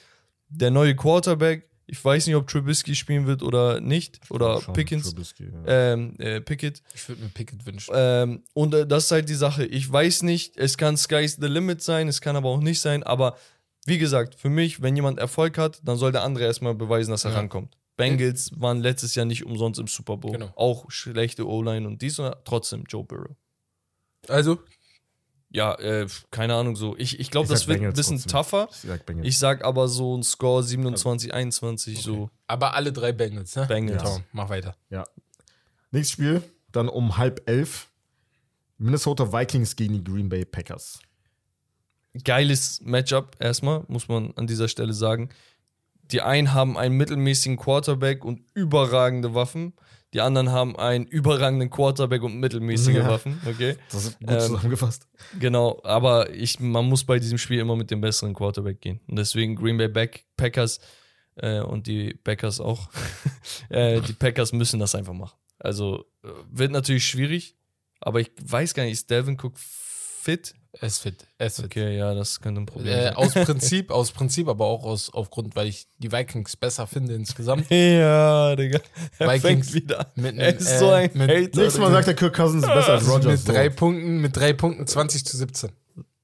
der neue Quarterback, ich weiß nicht, ob Trubisky spielen wird oder nicht, oder Schon Pickens, Trubisky, ja. ähm, äh, Pickett. ich würde mir Pickett wünschen. Ähm, und äh, das ist halt die Sache. Ich weiß nicht, es kann Sky's the Limit sein, es kann aber auch nicht sein, aber wie gesagt, für mich, wenn jemand Erfolg hat, dann soll der andere erstmal beweisen, dass er Ja. rankommt. Bengals waren letztes Jahr nicht umsonst im Super Bowl. Genau. Auch schlechte O-Line und dies und trotzdem Joe Burrow. Also, Ja, äh, keine Ahnung so. Ich, ich glaube, das wird ein bisschen trotzdem. tougher. Ich sag Bengals. Ich sag aber so ein Score 27, 21, so aber alle drei Bengals, ne? Bengals. Tom, mach weiter. Ja. Nächstes Spiel, dann um halb elf. Minnesota Vikings gegen die Green Bay Packers. Geiles Matchup erstmal, muss man an dieser Stelle sagen. Die einen haben einen mittelmäßigen Quarterback und überragende Waffen. Die anderen haben einen überragenden Quarterback und mittelmäßige Ja. Waffen. Okay. [LAUGHS] Das ist gut Ähm, zusammengefasst. Genau, aber ich, man muss bei diesem Spiel immer mit dem besseren Quarterback gehen. Und deswegen Green Bay Back, Packers äh, und die Packers auch. [LAUGHS] äh, die Packers müssen das einfach machen. Also äh, wird natürlich schwierig, aber ich weiß gar nicht, ist Delvin Cook fit? Er ist fit. Er ist fit. Okay, ja, das könnte ein Problem Äh, sein. aus Prinzip, aus Prinzip, aber auch aus, aufgrund, weil ich die Vikings besser finde insgesamt. [LAUGHS] Ja, Digga. Er Vikings fängt wieder. mit er ist äh, so ein mit- Hater. Nächstes Mal sagt der Kirk Cousins ist besser als Rogers. mit drei Punkten, mit drei Punkten 20 zu 17.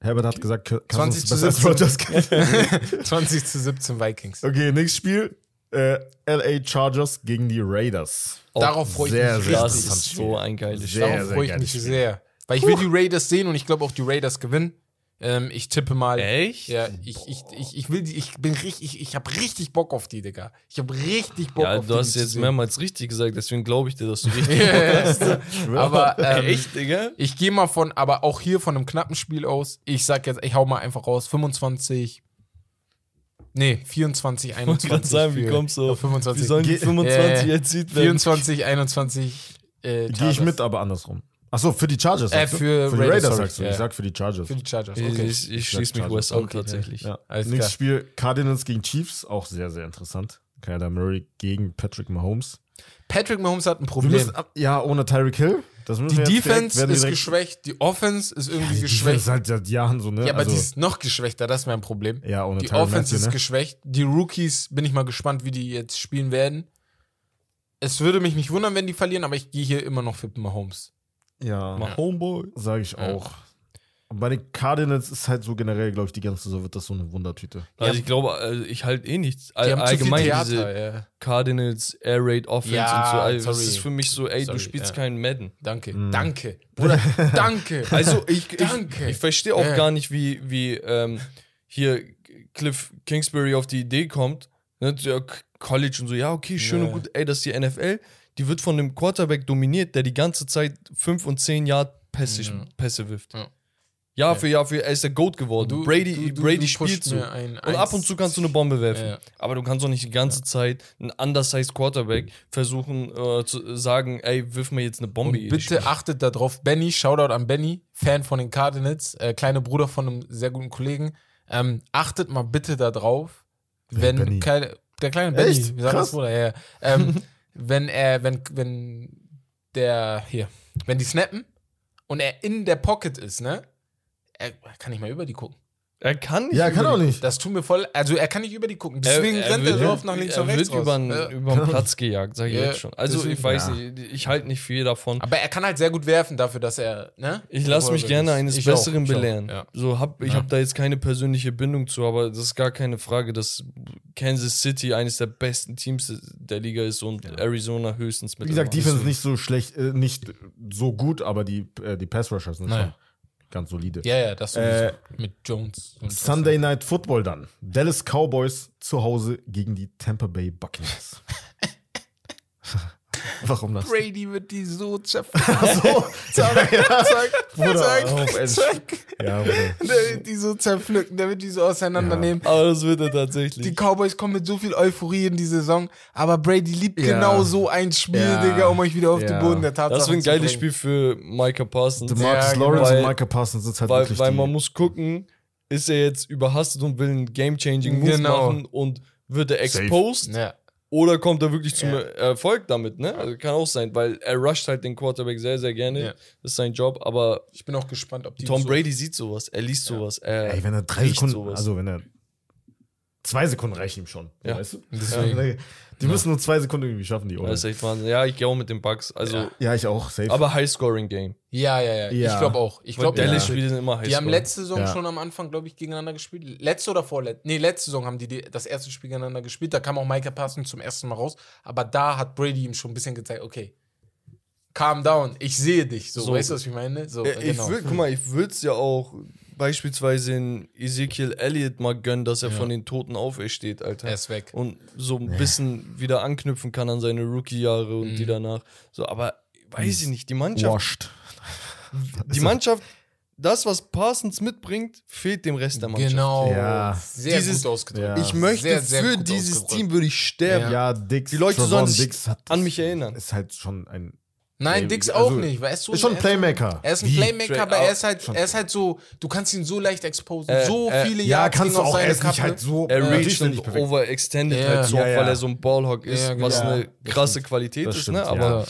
Herbert hat gesagt, Kirk 20 Cousins ist zu besser als 17. Rogers. 20 zu 17 Vikings. okay, nächstes Spiel. Äh, LA Chargers gegen die Raiders. Darauf freue ich mich sehr das ist so ein geiles Spiel. Sehr, Darauf freue ich mich Spiel. sehr. Weil ich will die Raiders sehen und ich glaube auch die Raiders gewinnen. Ähm, ich tippe mal. Echt? Ja, ich, ich, ich, ich will die, ich bin richtig, ich, ich habe richtig Bock auf die, Digga. Ich habe richtig Bock Ja, auf die. du hast die jetzt mehrmals richtig gesagt, deswegen glaube ich dir, dass du [LAUGHS] richtig sehen. aber ähm, Echt, Digga? ich gehe mal von, aber auch hier von einem knappen Spiel aus. Ich sag jetzt, ich hau mal einfach raus. 25. Nee, 24, Ich wollte 21. gerade sagen, wie für- kommst du auf auf 25. Wie sollen die Ge- 25 Äh, erzielt werden? 24, 21. Äh, Gehe ich mit, aber andersrum. Achso, für die Chargers. Äh, für für die Raiders, Raiders sorry. sagst du. Ja. Ich sag für die Chargers. Für die Chargers. Ich, Okay. ich, ich Ich schließe mich West Okay, tatsächlich. Ja. Alles Nächstes klar. Spiel Cardinals gegen Chiefs, auch sehr, sehr interessant. Kyler Murray gegen Patrick Mahomes. Patrick Mahomes hat ein Problem. müssen, ja, ohne Tyreek Hill. Die direkt- Defense wir ist direkt- geschwächt, die Offense ist irgendwie Die Defense geschwächt. ist halt seit Jahren so, ne? ja, aber also, die ist noch geschwächter, das ist mein Problem. ja, ohne Die Tyrann Offense Matthew, ist ne? geschwächt. Die Rookies, bin ich mal gespannt, wie die jetzt spielen werden. Es würde mich nicht wundern, wenn die verlieren, aber ich gehe hier immer noch für Mahomes. Ja, Mal Homeboy. sage ich auch. Bei den Cardinals ist halt so generell, glaube ich, die ganze Saison wird das so eine Wundertüte. Also Ja. ich glaube, also ich halte eh nichts. Die haben zu viel Allgemein Theater, diese ja. Cardinals Air Raid Offense Ja, und so. Also das sorry. ist für mich so, ey, Sorry, du spielst ja. keinen Madden. Danke, danke. Bruder, [LAUGHS] danke. Also ich, ich, Danke. ich verstehe auch Ja. gar nicht, wie, wie ähm, hier Cliff Kingsbury auf die Idee kommt. Ne, ja, K- College und so, ja, okay, schön Ja. und gut. Ey, das ist die NFL. Die wird von einem Quarterback dominiert, der die ganze Zeit 5 und 10 Yard Pässe, Pässe wirft. Ja. Jahr für Jahr für er ist der GOAT geworden. Brady, Brady spielt so. Ein, Und ab und zu kannst du eine Bombe werfen. Ja. Aber du kannst doch nicht die ganze Zeit einen undersized Quarterback versuchen äh, zu sagen, ey, wirf mir jetzt eine Bombe. Und jedes Spiel. bitte achtet darauf, Benny, Shoutout an Benny, Fan von den Cardinals, äh, kleiner Bruder von einem sehr guten Kollegen. Ähm, achtet mal bitte darauf, wenn Benny? keine, der kleine Benny, Echt? wie sagt Krass. das Bruder, ja, ja. ähm, [LAUGHS] wenn er, wenn, wenn der, hier, wenn die snappen und er in der Pocket ist, ne, er kann nicht mal über die gucken. Er kann nicht. Ja, kann über auch nicht. Das tut mir voll, also er kann nicht über die gucken, deswegen rennt er wird- so oft nach links er und rechts wird über den. Ja. [LAUGHS] Platz gejagt, sag ich Ja, jetzt schon. Also deswegen. ich weiß Ja. nicht, ich halte nicht viel davon. Aber er kann halt sehr gut werfen dafür, dass er, ne? Ich lasse mich gerne eines Ich auch, Besseren ich auch, belehren. ja. So hab, ich Ja. habe da jetzt keine persönliche Bindung zu, aber das ist gar keine Frage, dass Kansas City eines der besten Teams der Liga ist und Arizona höchstens mit. Wie gesagt, Defense ist nicht so schlecht, äh, nicht so gut, aber die, äh, die Pass Rushers sind Naja. Ganz solide. Ja, ja, das. Äh, mit Jones. Und Sunday Night Football dann. Dallas Cowboys zu Hause gegen die Tampa Bay Buccaneers. [LAUGHS] [LAUGHS] Warum das? Brady wird die so [LAUGHS] so, [LAUGHS] zack, zack, Bruder, zack, zack. ja, Bruder. Der wird die so zerpflücken, der wird die so auseinandernehmen. Aber das wird er tatsächlich. Die Cowboys kommen mit so viel Euphorie in die Saison, aber Brady liebt Ja. genau so ein Spiel, Ja. Digga, um euch wieder auf Ja. den Boden der Tatsachen das wird ein zu geiles bringen. Spiel für Micah Parsons. DeMarcus Ja, Lawrence weil- und Micah Parsons sind halt weil, wirklich weil die, man muss gucken, ist er jetzt überhastet und will einen Game-Changing Move Genau. machen und wird er Safe. exposed Ja. Oder kommt er wirklich zum Ja. Erfolg damit, ne? Also kann auch sein, weil er rusht halt den Quarterback sehr, sehr gerne. Ja. Das ist sein Job, aber Ich bin auch gespannt, ob die Tom so Brady sieht sowas, er liest sowas. Er Ey, wenn er drei Sekunden, sowas. also wenn er zwei Sekunden reichen ihm schon. Ja. Weißt du? Deswegen. Ja, die müssen nur zwei Sekunden irgendwie schaffen, die das Ohren. ist echt Wahnsinn. Ja, ich gehe auch mit den Bugs. Also, Ja. Ja, ich auch, safe. aber High-Scoring-Game. Ja, ja, ja. Ja. Ich glaube auch. Ich glaube, Dallas-Spiele sind immer High-Scoring. Die haben letzte Saison Ja. schon am Anfang, glaube ich, gegeneinander gespielt. Letzte oder vorletzte? Nee, letzte Saison haben die, das erste Spiel gegeneinander gespielt. Da kam auch Micah Parsons zum ersten Mal raus. Aber da hat Brady ihm schon ein bisschen gezeigt, okay, calm down, ich sehe dich. So, So. weißt du, was ich meine? So, Äh, Ich genau. würd, guck mal, ich würde es ja auch beispielsweise in Ezekiel Elliott mal gönnen, dass er Ja. von den Toten aufersteht, Alter. er ist weg. und so ein bisschen wieder anknüpfen kann an seine Rookie-Jahre und Mhm. die danach. So, aber weiß ich nicht, die Mannschaft, Washed. [LAUGHS] die Mannschaft, das, was Parsons mitbringt, fehlt dem Rest der Mannschaft. Genau. Ja. Sehr Dieses- gut ausgedrückt. Ja. Ich möchte Sehr, sehr für dieses. Team würde ich sterben. Ja, Dix. Die Leute Trevon sollen sich hat an mich erinnern. Ist halt schon ein. Nein, Dix also, auch nicht. Weißt du, Ist schon ein er Playmaker. Er ist ein Wie? Playmaker, Tra- aber er ist halt, er ist halt so, du kannst ihn so leicht exposen. Äh, so äh, viele Ja, Yards kannst du auch. Er ist nicht halt so. Er natürlich reached er und overextended Ja. halt so, Ja, oft, ja. weil er so ein Ballhawk ist, Ja, genau. was eine krasse. Qualität Das ist, stimmt, ne? ja. Aber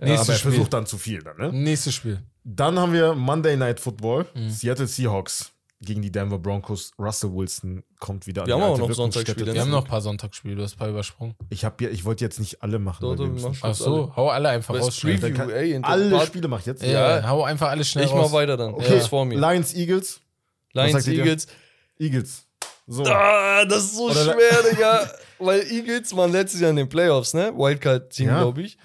Ja. Ja, aber er Spiel. versucht dann zu viel. Dann, ne? Nächstes Spiel. Dann haben wir Monday Night Football. Mhm. Seattle Seahawks gegen die Denver Broncos. Russell Wilson kommt wieder Wir an haben die auch noch Sonntagsspiele, Wir haben ne? noch ein paar Sonntagsspiele, du hast ein paar übersprungen. Ich, hab ja, ich wollte jetzt nicht alle machen. Doch, doch, Ach so, hau alle einfach raus. Best. Preview, Dann kann- ey. alle Part- Spiele mach ich jetzt. Ja, Ja. hau einfach alle schnell Ich raus. mal weiter dann. Okay, Okay. vor mir. Lions, Eagles. Lions? Eagles. Eagles. So. Ah, das ist so Oder- schwer, Digga. [LAUGHS] Weil Eagles waren letztes Jahr in den Playoffs, ne? Wildcard-Team, Ja. glaube ich.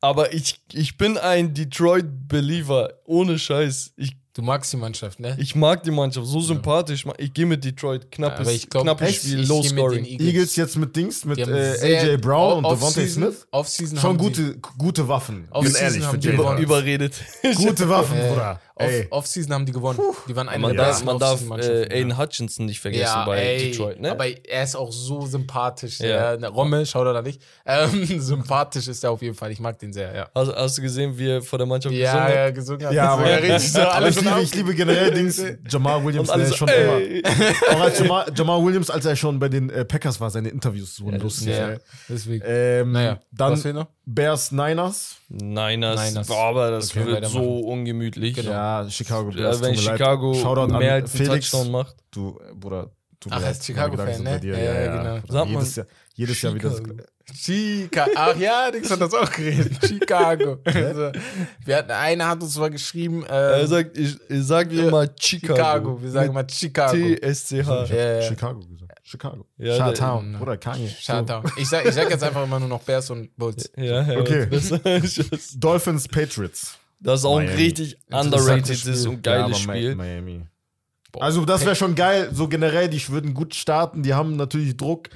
Aber ich, ich bin ein Detroit-Believer. Ohne Scheiß. Ich, Du magst die Mannschaft, ne? ich mag die Mannschaft so sympathisch. Ich gehe mit Detroit. Knappes, aber ich glaube, knappes ich, Spiel, ich low gehe mit den scoring. Eagles jetzt mit Dings, mit äh, AJ Brown und Devontae Smith. Offseason Schon gute, gute Waffen. Bin ehrlich, haben für die. Hurts. Überredet. Gute Waffen, Äh, Bruder. Off. Offseason haben die gewonnen. Die waren eine Man der darf, man darf äh, Aiden Hutchinson nicht vergessen ja, bei ey, Detroit, ne? Aber er ist auch so sympathisch. Ja. Ja. Der Rommel, schau da nicht. Ähm, [LAUGHS] sympathisch ist er auf jeden Fall. Ich mag den sehr, ja. hast, hast du gesehen, wie er vor der Mannschaft Ja, gesungen hat? ja, gesungen hat. Ja, aber, richtig so, aber alle ich, liebe, ich liebe generell Dings. [LAUGHS] Jamal Williams, der so, ist schon ey. immer. Auch als Jamal, Jamal Williams, als er schon bei den äh, Packers war, seine Interviews wurden lustig. Ja, deswegen. Ähm, naja, dann? Bears Niners. Niners. Niners. Boah, aber das Okay, wird so ungemütlich. Genau. Ja, Chicago Ja, Bears. wenn tut mir leid. Chicago Shoutout mehr als Felix. Touchdown macht. Du, Bruder, tut Ach, er ist Chicago-Fan, ne? bei dir. Ja, Ja, ja, ja, genau. Sagt man jedes, Jahr, jedes Jahr wieder das Chicago. Ach ja, Dix hat das auch geredet. [LAUGHS] Chicago. Also, wir hatten, einer hat uns mal geschrieben, Er äh, sagt, ich, ich sag immer Chicago. Chicago. Wir sagen mal Chicago. T-S-C-H. Ja, ja. Chicago gesagt. Chicago. Ja, der- Oder Kanye. Shutdown. Ich sag, ich sag jetzt einfach immer nur noch Bears und Bulls. Ja, ja, Okay. So. [LAUGHS] Dolphins, Patriots. Das ist auch ein Miami. richtig Interessantes underrated Spiel. und geiles aber Spiel. Mi- Miami. Boah. Also das wäre schon geil. So generell, die würden gut starten. Die haben natürlich Druck.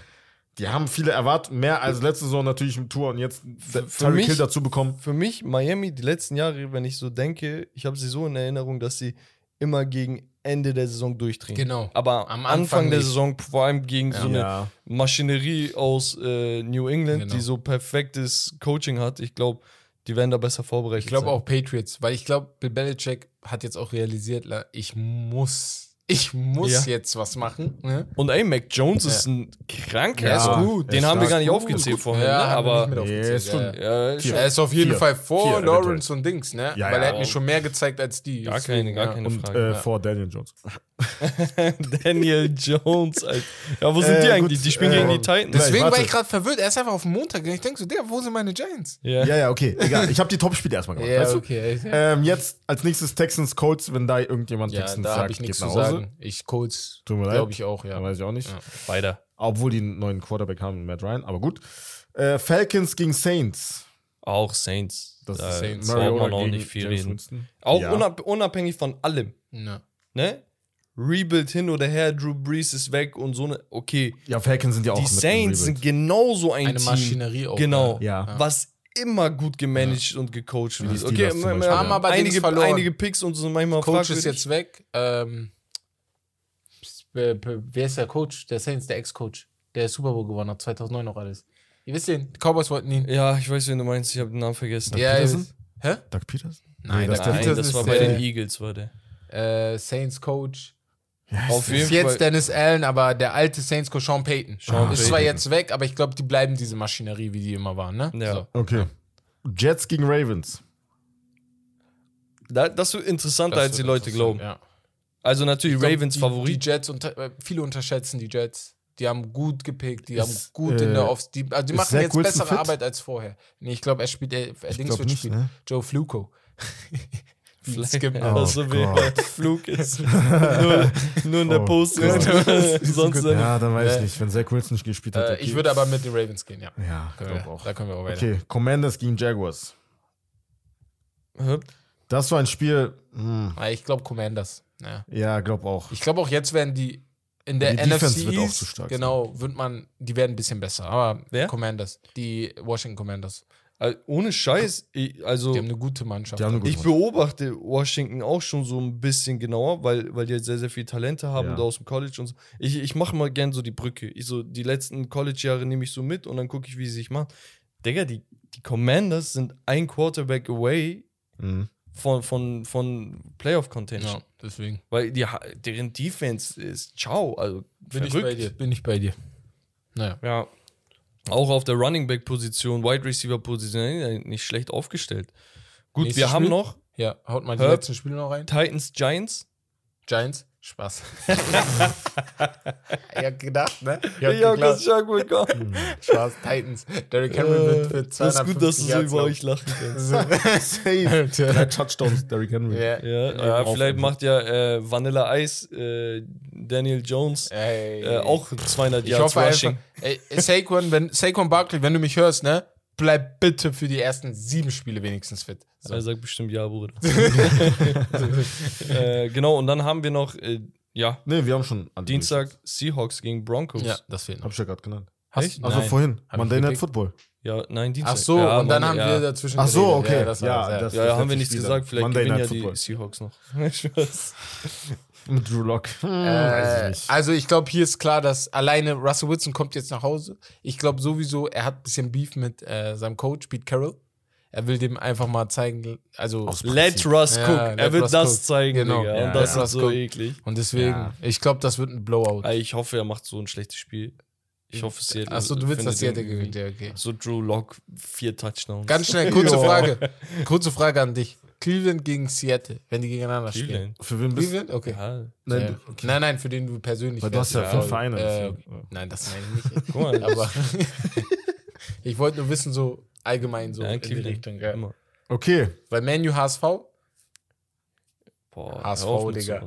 Die haben viele erwartet, mehr als letzte Saison natürlich im Tour und jetzt mich- Hill dazu bekommen. Für mich, Miami, die letzten Jahre, wenn ich so denke, ich habe sie so in Erinnerung, dass sie immer gegen Ende der Saison durchdrehen. Genau. Aber Am am Anfang, Anfang der. Saison, vor allem gegen so eine Ja. Maschinerie aus äh, New England, Genau. die so perfektes Coaching hat, ich glaube, die werden da besser vorbereitet Ich glaube auch Patriots, weil ich glaube, Bill Belichick hat jetzt auch realisiert, ich muss, ich muss Ja. jetzt was machen. Ne? Und ey, Mac Jones ist ein kranker. Er ist Ja, gut. Den er haben wir ist gar nicht gut, aufgezählt gut. vorhin, Ja, ne? aber nicht aufgezählt, Ja, ist schon- ja. ja, Vier. Er ist auf jeden Vier. Fall vor Vier Lawrence und Dings, ne? Ja, weil er ja. hat mir schon mehr gezeigt als die. Gar keine, gar ja. keine Und Frage. äh, vor Daniel Jones. [LAUGHS] Daniel Jones, Alter. Ja, wo sind Äh, die eigentlich? gut, die spielen äh, gegen die Titans. Deswegen warte. war ich gerade verwirrt. Er ist einfach auf dem Montag. Ich denke so, Digga, wo sind meine Giants? ja. Ja, ja, okay. Egal. Ich habe die Top-Spiele erstmal gemacht. weißt du? okay. Ähm, jetzt als nächstes Texans, Colts, wenn da irgendjemand Ja, Texans sagt, geht nach Hause. Sagen. Ich Colts, Tut mir leid. glaube ich auch, ja. Weiß ich auch nicht. Ja. Weiter. Obwohl die einen neuen Quarterback haben, Matt Ryan, aber gut. Äh, Falcons gegen Saints. Auch Saints. Das da ist Saints. Mariota man auch gegen nicht viel James reden. Winston. Auch Ja. unab unabhängig von allem. Ja. Ne? Rebuild hin oder her, Drew Brees ist weg und so eine. Okay. Ja, Falcons sind ja auch Die Saints sind genauso ein Eine Team. Maschinerie auch. Genau. Ja. Was immer gut gemanagt und gecoacht wird. Okay, haben ja. aber einige, verloren. einige Picks und so manchmal Coach ist jetzt weg. Ähm, wer wer ist der Coach? Der Saints, der Ex-Coach, der Super Bowl gewonnen hat, 2009 noch alles. Ihr wisst den, die Cowboys wollten ihn. Ja, ich weiß, wen du meinst. Ich habe den Namen vergessen. Ja, Peterson? ist- Hä? Doug Peters? Nein, das Nein, Peterson das war ist bei den Eagles, war der. äh, Saints Coach. Auf Ist jeden Fall. jetzt Dennis Allen, aber der alte Saints Coach Sean Payton. Sean ist Payton. zwar jetzt weg, aber ich glaube, die bleiben diese Maschinerie, wie die immer waren, ne? Ja. So. Okay. Jets gegen Ravens. Da, das wird interessanter, Das als die Leute glauben. Ja. Also natürlich Ich glaub, Ravens die, Favorit. Die Jets, unter, äh, viele unterschätzen die Jets. Die haben gut gepickt, die Ist, haben gut in äh, der Offs. Die, also die machen jetzt Wilson bessere fit? Arbeit als vorher. Nee, ich glaube, er spielt, er, er Dings wird spielen. ne? Joe Fluco. Wie es Vielleicht, gibt. ja, Oh so wie Gott. [LAUGHS] Flug ist. [LAUGHS] nur, nur in der Oh Post. Gott. [LAUGHS] Sonst Ja, dann weiß ich Äh, nicht. Wenn Zach Wilson nicht gespielt hat. Äh, okay. Ich würde aber mit den Ravens gehen, ja. Ja, Können wir, auch. Da können wir auch weiter. Okay, Commanders gegen Jaguars. Das war ein Spiel. Hm, Ah, Ich glaube Commanders. Ja. ja, glaub auch. Ich glaube auch jetzt werden die in der Die NFC Defense wird auch zu stark genau, wird man, die werden ein bisschen besser. Aber Wer? Commanders, die Washington Commanders, Also, ohne Scheiß, ich, also die haben eine gute Mannschaft. Eine gute ich beobachte Washington auch schon so ein bisschen genauer, weil, weil die halt sehr, sehr viel Talente haben Ja. da aus dem College und so. Ich, ich mache mal gern so die Brücke. Ich so, die letzten College-Jahre nehme ich so mit und dann gucke ich, wie sie sich machen. Digga, die, die Commanders sind ein Quarterback away Mhm. Von, von, von Playoff-Contention. ja, deswegen. Weil die, deren Defense ist ciao. Also Bin ich verrückt. bei dir, bin ich bei dir. Naja. Ja. Auch auf der Running Back Position, Wide Receiver Position äh, nicht schlecht aufgestellt. Gut, Nächstes wir haben Spiel? noch Ja, haut mal die Herb? letzten Spiele noch rein. Titans Giants. Giants, Spaß. [LAUGHS] ich hab gedacht, ne? Ich Ich hab das schon gut gemacht. Spaß, Titans. Derrick Henry wird für Das ist gut, dass du 250 so Yards über euch lachen kannst. [LAUGHS] Safe. Drei Touchdowns, Derrick Henry. Ja. Ja, ja Auf- vielleicht macht ja äh, Vanilla Ice äh, Daniel Jones Ey. äh, auch 200 Ich Yards hoffe Rushing. einfach, ey, Saquon, wenn, Saquon Barkley, wenn du mich hörst, ne? Bleib bitte für die ersten sieben Spiele wenigstens fit. So. Er sagt bestimmt ja, Bruder. [LAUGHS] äh, genau, und dann haben wir noch, äh, ja, Nee, wir haben schon. Dienstag Seahawks gegen Broncos. ja, das fehlt noch. Hab ich ja gerade genannt. Hast- Echt? Also Nein. vorhin. Hab Monday Night? Football. Ja, nein, Dienstag. Ach so, ja, und dann Mann, haben ja. wir dazwischen Ach so, okay. Ja, das Ja, ja. das- Ja, haben wir nichts gesagt, vielleicht Monday gewinnen ja Night die Football. Seahawks noch. [LAUGHS] Mit Drew Lock. Hm, Äh, ich nicht. also ich glaube, hier ist klar, dass alleine Russell Wilson kommt jetzt nach Hause. Ich glaube sowieso, er hat ein bisschen Beef mit äh, seinem Coach, Pete Carroll. Er will dem einfach mal zeigen, also Let Russ Ja, cook. let er wird Russ das cook. zeigen, Genau. Digga. Ja, Und das ist so cook. eklig. und deswegen, Ja. ich glaube, das wird ein Blowout. Ich hoffe, er macht so ein schlechtes Spiel. Ich hoffe, Seattle. Achso, du willst, dass Seattle den gewinnt, ja, okay. So Drew Lock, vier Touchdowns. Ganz schnell, [LAUGHS] kurze Ja. Frage. Kurze Frage an dich. Cleveland gegen Seattle, wenn die gegeneinander. Cleveland. Für wen bist du? Cleveland? Okay. Ja. Nein, du- Nein, nein, für den du persönlich Weil du hast ja fünf Vereine. Äh, nein, das meine ich nicht. Guck mal, Aber [LAUGHS] Ich wollte nur wissen, so allgemein so Ja, in die Cleveland. Richtung. Ja. Immer. Okay, Weil Manu HSV, Boah, HSV, Digga. [LAUGHS]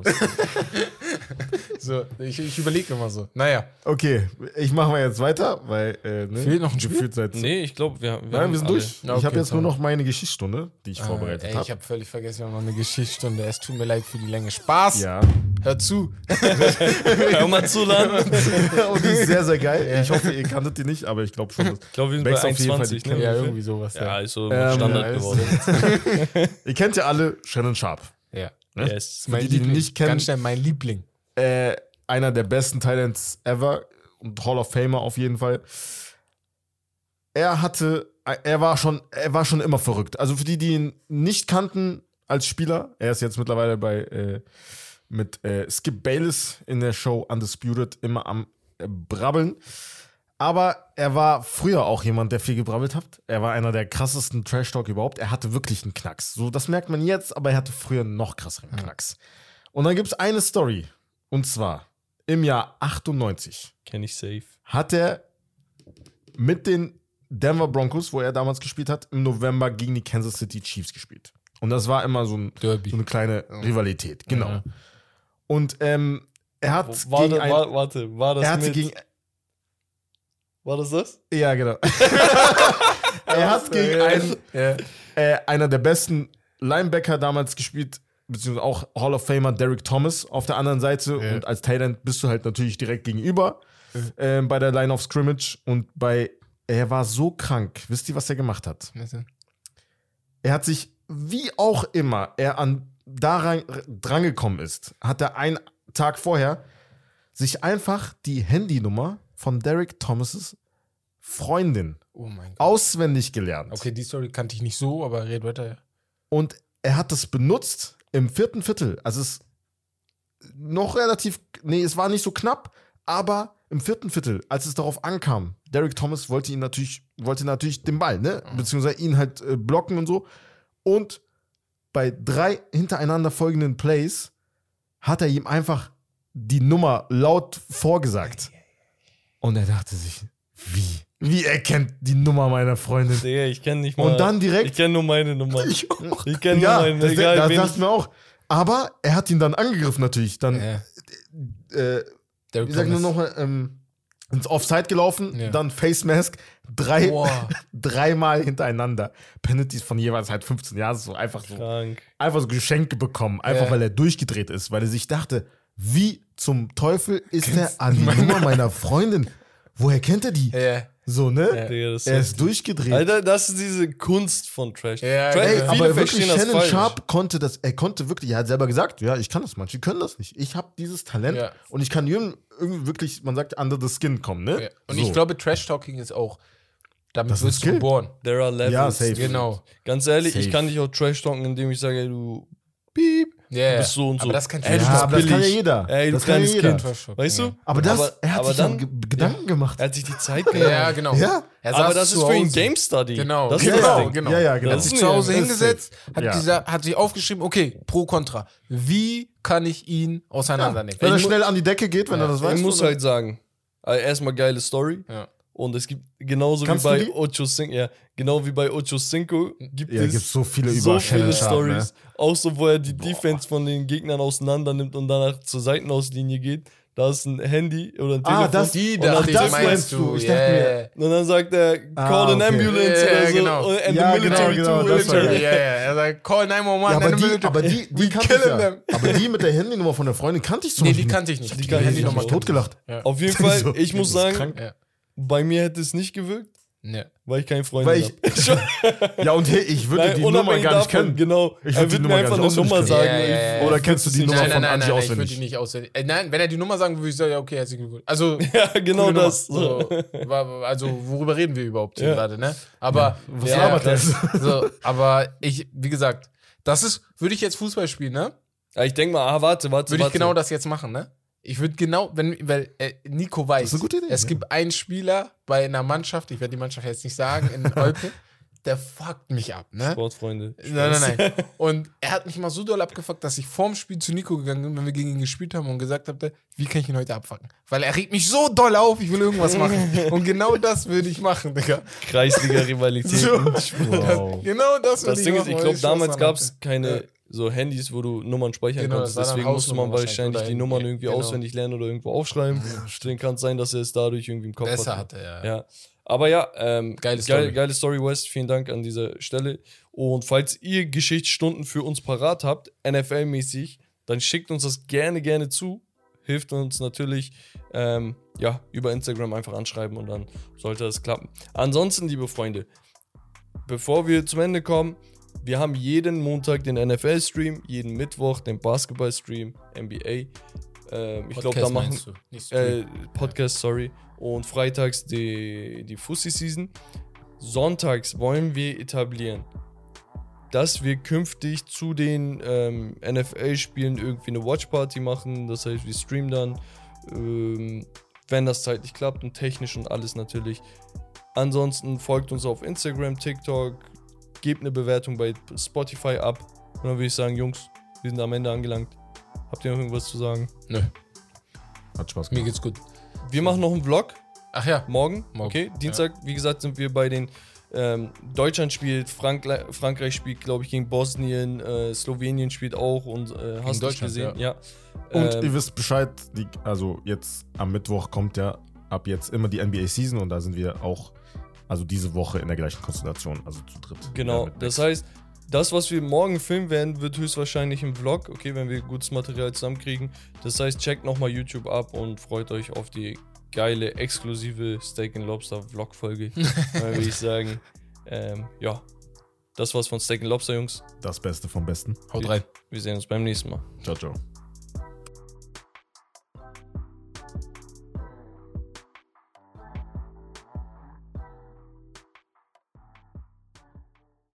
[LAUGHS] so, ich, ich überlege immer so. Naja, okay. Ich mache mal jetzt weiter, weil äh, ne, Fehlt noch ein Spiel? seit Nee, ich glaube, wir, wir Nein, wir sind alle. durch. Ja, ich habe okay, jetzt nur noch meine Geschichtsstunde, die ich vorbereitet äh, ey, habe. ich habe völlig vergessen, wir haben noch eine Geschichtsstunde. Es tut mir leid für die Länge. Spaß! Ja. Hör zu! [LAUGHS] Hör mal zu, Lan. [LAUGHS] Und die ist sehr, sehr geil. Ich hoffe, ihr kanntet die nicht, aber ich glaube schon. dass- Ich glaube, wir sind Wächst bei auf jeden Fall 1,20, die ne? Ja, irgendwie sowas. Ja, ist so Ähm, Standard ja, ist- geworden. Ihr kennt ja alle Shannon Sharp. ja. Ne? Yes. Für die, die ihn Liebling. nicht kennen, Ganz schnell mein Liebling. äh, einer der besten Talents ever und Hall of Famer auf jeden Fall. Er hatte, er war schon, er war schon immer verrückt. Also für die, die ihn nicht kannten als Spieler, er ist jetzt mittlerweile bei äh, mit äh, Skip Bayless in der Show Undisputed immer am äh, Brabbeln. Aber er war früher auch jemand, der viel gebrabbelt hat. Er war einer der krassesten Trash-Talk überhaupt. Er hatte wirklich einen Knacks. So, das merkt man jetzt, aber er hatte früher einen noch krasseren Knacks. Und dann gibt es eine Story. Und zwar im Jahr 98 Kenn ich safe. hat er mit den Denver Broncos, wo er damals gespielt hat, im November gegen die Kansas City Chiefs gespielt. Und das war immer so, ein, Derby. so eine kleine Rivalität. Genau. Ja. Und ähm, er hat War, gegen ein, war, warte, war das er hatte mit, gegen war das das? ja genau. [LAUGHS] er hat gegen einen Ja. äh, einer der besten Linebacker damals gespielt, beziehungsweise auch Hall of Famer Derek Thomas auf der anderen Seite. Ja. Und als Talent bist du halt natürlich direkt gegenüber äh, bei der Line of Scrimmage. Und bei, er war so krank. Wisst ihr, was er gemacht hat? Er hat sich, wie auch immer er an daran drangekommen ist, hat er einen Tag vorher sich einfach die Handynummer von Derek Thomas' Freundin Oh mein Gott. auswendig gelernt. Okay, die Story kannte ich nicht so, aber red weiter. ja. Und er hat das benutzt im vierten Viertel. Also es ist noch relativ, nee, es war nicht so knapp, aber im vierten Viertel, als es darauf ankam, Derek Thomas wollte ihn natürlich, wollte natürlich den Ball, ne? Beziehungsweise ihn halt äh, blocken und so. Und bei drei hintereinander folgenden Plays hat er ihm einfach die Nummer laut vorgesagt. Und er dachte sich, wie? Wie er kennt die Nummer meiner Freundin? Digga, ich kenne nicht mal. Und dann direkt Ich kenne nur meine Nummer. Ich auch. Ich kenne ja, nur meine, das, egal das dachte ich- ich mir auch. Aber er hat ihn dann angegriffen natürlich. Dann, Ja. äh, Derek wie sag ich nur nochmal, ähm, ins Offside gelaufen, Ja. dann Face Mask, drei, [LAUGHS] dreimal hintereinander. Penalties von jeweils halt 15 Jahren, so einfach so, Krank. einfach so Geschenke bekommen, einfach Ja. weil er durchgedreht ist, weil er sich dachte, wie zum Teufel ist er an die [LAUGHS] Nummer meiner Freundin? Woher kennt er die? Ja. So, ne? Digga, das ist er ist durchgedreht. Alter, das ist diese Kunst von Trash. Ja, Trash Ey, aber wirklich, Shannon. Sharp konnte das, er konnte wirklich, er hat selber gesagt, ja, ich kann das, manche können das nicht. Ich habe dieses Talent Ja. und ich kann jedem irgendwie wirklich, man sagt, under the skin kommen, ne? Ja. Und so. ich glaube, Trash-Talking ist auch, damit Das wirst du geboren. There are levels. Ja, safe. Genau. Ganz ehrlich, ich Safe. kann dich auch trash talken, indem ich sage, ey, du piep, Ja, du bist so und so. Aber das kann ey, du Ja, bist aber das kann ja jeder. Ey, du Das kann ja jeder. Kind. Weißt du? aber das, aber, er hat aber sich dann, dann Ge- Gedanken gemacht. er hat sich die Zeit [LAUGHS] genommen. Ja, genau. Ja. Er aber das ist für ihn. Game Study. Genau, Das Ja, ist das ja, Ding. genau. Ja, ja, genau. Er hat sich zu Hause hingesetzt, hat, Ja. dieser, hat sich aufgeschrieben, okay, pro, contra. Wie kann ich ihn auseinandernehmen? Wenn er schnell an die Decke geht, wenn Ja. er das weiß. Ich muss halt sagen, also erstmal geile Story. Ja. Und es gibt genauso Kannst wie bei die? Ocho Cinco, ja, genau wie bei Ocho Cinco gibt Ja, es gibt's so viele so viele Sharp, Stories. Auch so, wo er die Defense von den Gegnern auseinander nimmt und danach zur Seitenauslinie geht. Da ist ein Handy oder ein Telefon. Ah, das- Die und dachte dann, ich, das meinst meinst du. du. Ich yeah. dachte und dann sagt er, call Ah, an okay. ambulance Ja, oder so. genau. And Ja, the military genau, genau, too. das war military. Ja, ja, er sagt, call 911. Ja, aber and the die, military. aber die, die kannte ich killing ja. them. Aber die mit der Handynummer von der Freundin kannte ich zum Nee, Beispiel die nicht. kannte ich nicht. Die Die kannte Die ich hätte ich nicht. nochmal totgelacht. Auf jeden [LAUGHS] Fall, So, ich muss das ist sagen, krank. Ja. Bei mir hätte es nicht gewirkt, Ja. weil ich keine Weil Freunde ich, habe. [LAUGHS] ja, und hey, ich würde die Nummer gar nicht kennen. Genau. Ich er würd die wird mir einfach eine Nummer auswendig sagen. Ja, ja, Ich- ja. Oder kennst du die Nummer Nein, von nein, nein, Angie nein, ich würde auswendig? die nicht auswendig. Äh, nein, wenn er die Nummer sagen würde, würde ich sagen, ja, okay, herzlichen Glückwunsch. Also, [LAUGHS] Ja, genau das. So, also, worüber reden wir überhaupt hier Ja. gerade, ne? Aber, Was ja, labert das- [LAUGHS] so, aber ich, wie gesagt, das ist, würde ich jetzt Fußball spielen, ne? Ja, ich denke mal, ah, warte, warte, Würde ich warte. genau das jetzt machen, ne? Ich würde genau, wenn, weil äh, Nico weiß, Das ist eine gute Idee, es ja. gibt einen Spieler bei einer Mannschaft, ich werde die Mannschaft jetzt nicht sagen, in [LAUGHS] Olpe, der fuckt mich ab, ne? Sportfreunde. Nein, nein, nein. [LAUGHS] Und er hat mich mal so doll abgefuckt, dass ich vorm Spiel zu Nico gegangen bin, wenn wir gegen ihn gespielt haben und gesagt habe, wie kann ich ihn heute abfucken? Weil er regt mich so doll auf, ich will irgendwas machen. [LAUGHS] Und genau das würde ich machen, Digga. Kreisliga-Rivalität. So, Wow. genau das würde Das ich Ding ist, machen. ich glaube, damals gab es keine Ja. So Handys, wo du Nummern speichern Genau, dann Deswegen musste man wahrscheinlich die Nummern irgendwie, genau. auswendig lernen oder irgendwo aufschreiben. Deswegen kann es sein, dass er es dadurch irgendwie im Kopf Besser hatte. hatte, ja. Ja. Aber ja, ähm, Geile geile, Story. geile Story, West. Vielen Dank an dieser Stelle. Und falls ihr Geschichtsstunden für uns parat habt, NFL-mäßig, dann schickt uns das gerne, gerne zu. Hilft uns natürlich, ähm, ja, über Instagram einfach anschreiben und dann sollte das klappen. Ansonsten, liebe Freunde, bevor wir zum Ende kommen, wir haben jeden Montag den NFL-Stream, jeden Mittwoch den Basketball-Stream, NBA. Ähm, ich glaube, da machen äh. Podcast, sorry. Und freitags die, die Fussi-Season. Sonntags wollen wir etablieren, dass wir künftig zu den ähm, NFL-Spielen irgendwie eine Watch-Party machen. Das heißt, wir streamen dann, ähm, wenn das zeitlich klappt und technisch und alles natürlich. Ansonsten folgt uns auf Instagram, TikTok, gebt eine Bewertung bei Spotify ab. Und dann würde ich sagen, Jungs, wir sind am Ende angelangt. Habt ihr noch irgendwas zu sagen? Nö, Hat Spaß mir gemacht. geht's gut. Wir machen noch einen Vlog. Ach ja, Morgen, Morgen, okay. Dienstag, wie gesagt, sind wir bei den ähm, Deutschland spielt, Frankle Frankreich spielt, glaube ich, gegen Bosnien, äh, Slowenien spielt auch und äh, hast du Deutschland, gesehen, ja. Und Ähm, ihr wisst Bescheid, die, also jetzt am Mittwoch kommt ja ab jetzt immer die NBA-Season und da sind wir auch, also diese Woche in der gleichen Konstellation, also zu dritt. Genau, Ja, das heißt, das, was wir morgen filmen werden, wird höchstwahrscheinlich im Vlog, okay, wenn wir gutes Material zusammenkriegen. Das heißt, checkt nochmal YouTube ab und freut euch auf die geile, exklusive Steak and Lobster Vlog-Folge. [LAUGHS] Dann würde ich sagen, ähm, ja, das war's von Steak and Lobster, Jungs. das Beste vom Besten. haut rein. Wir sehen uns beim nächsten Mal. Ciao, ciao.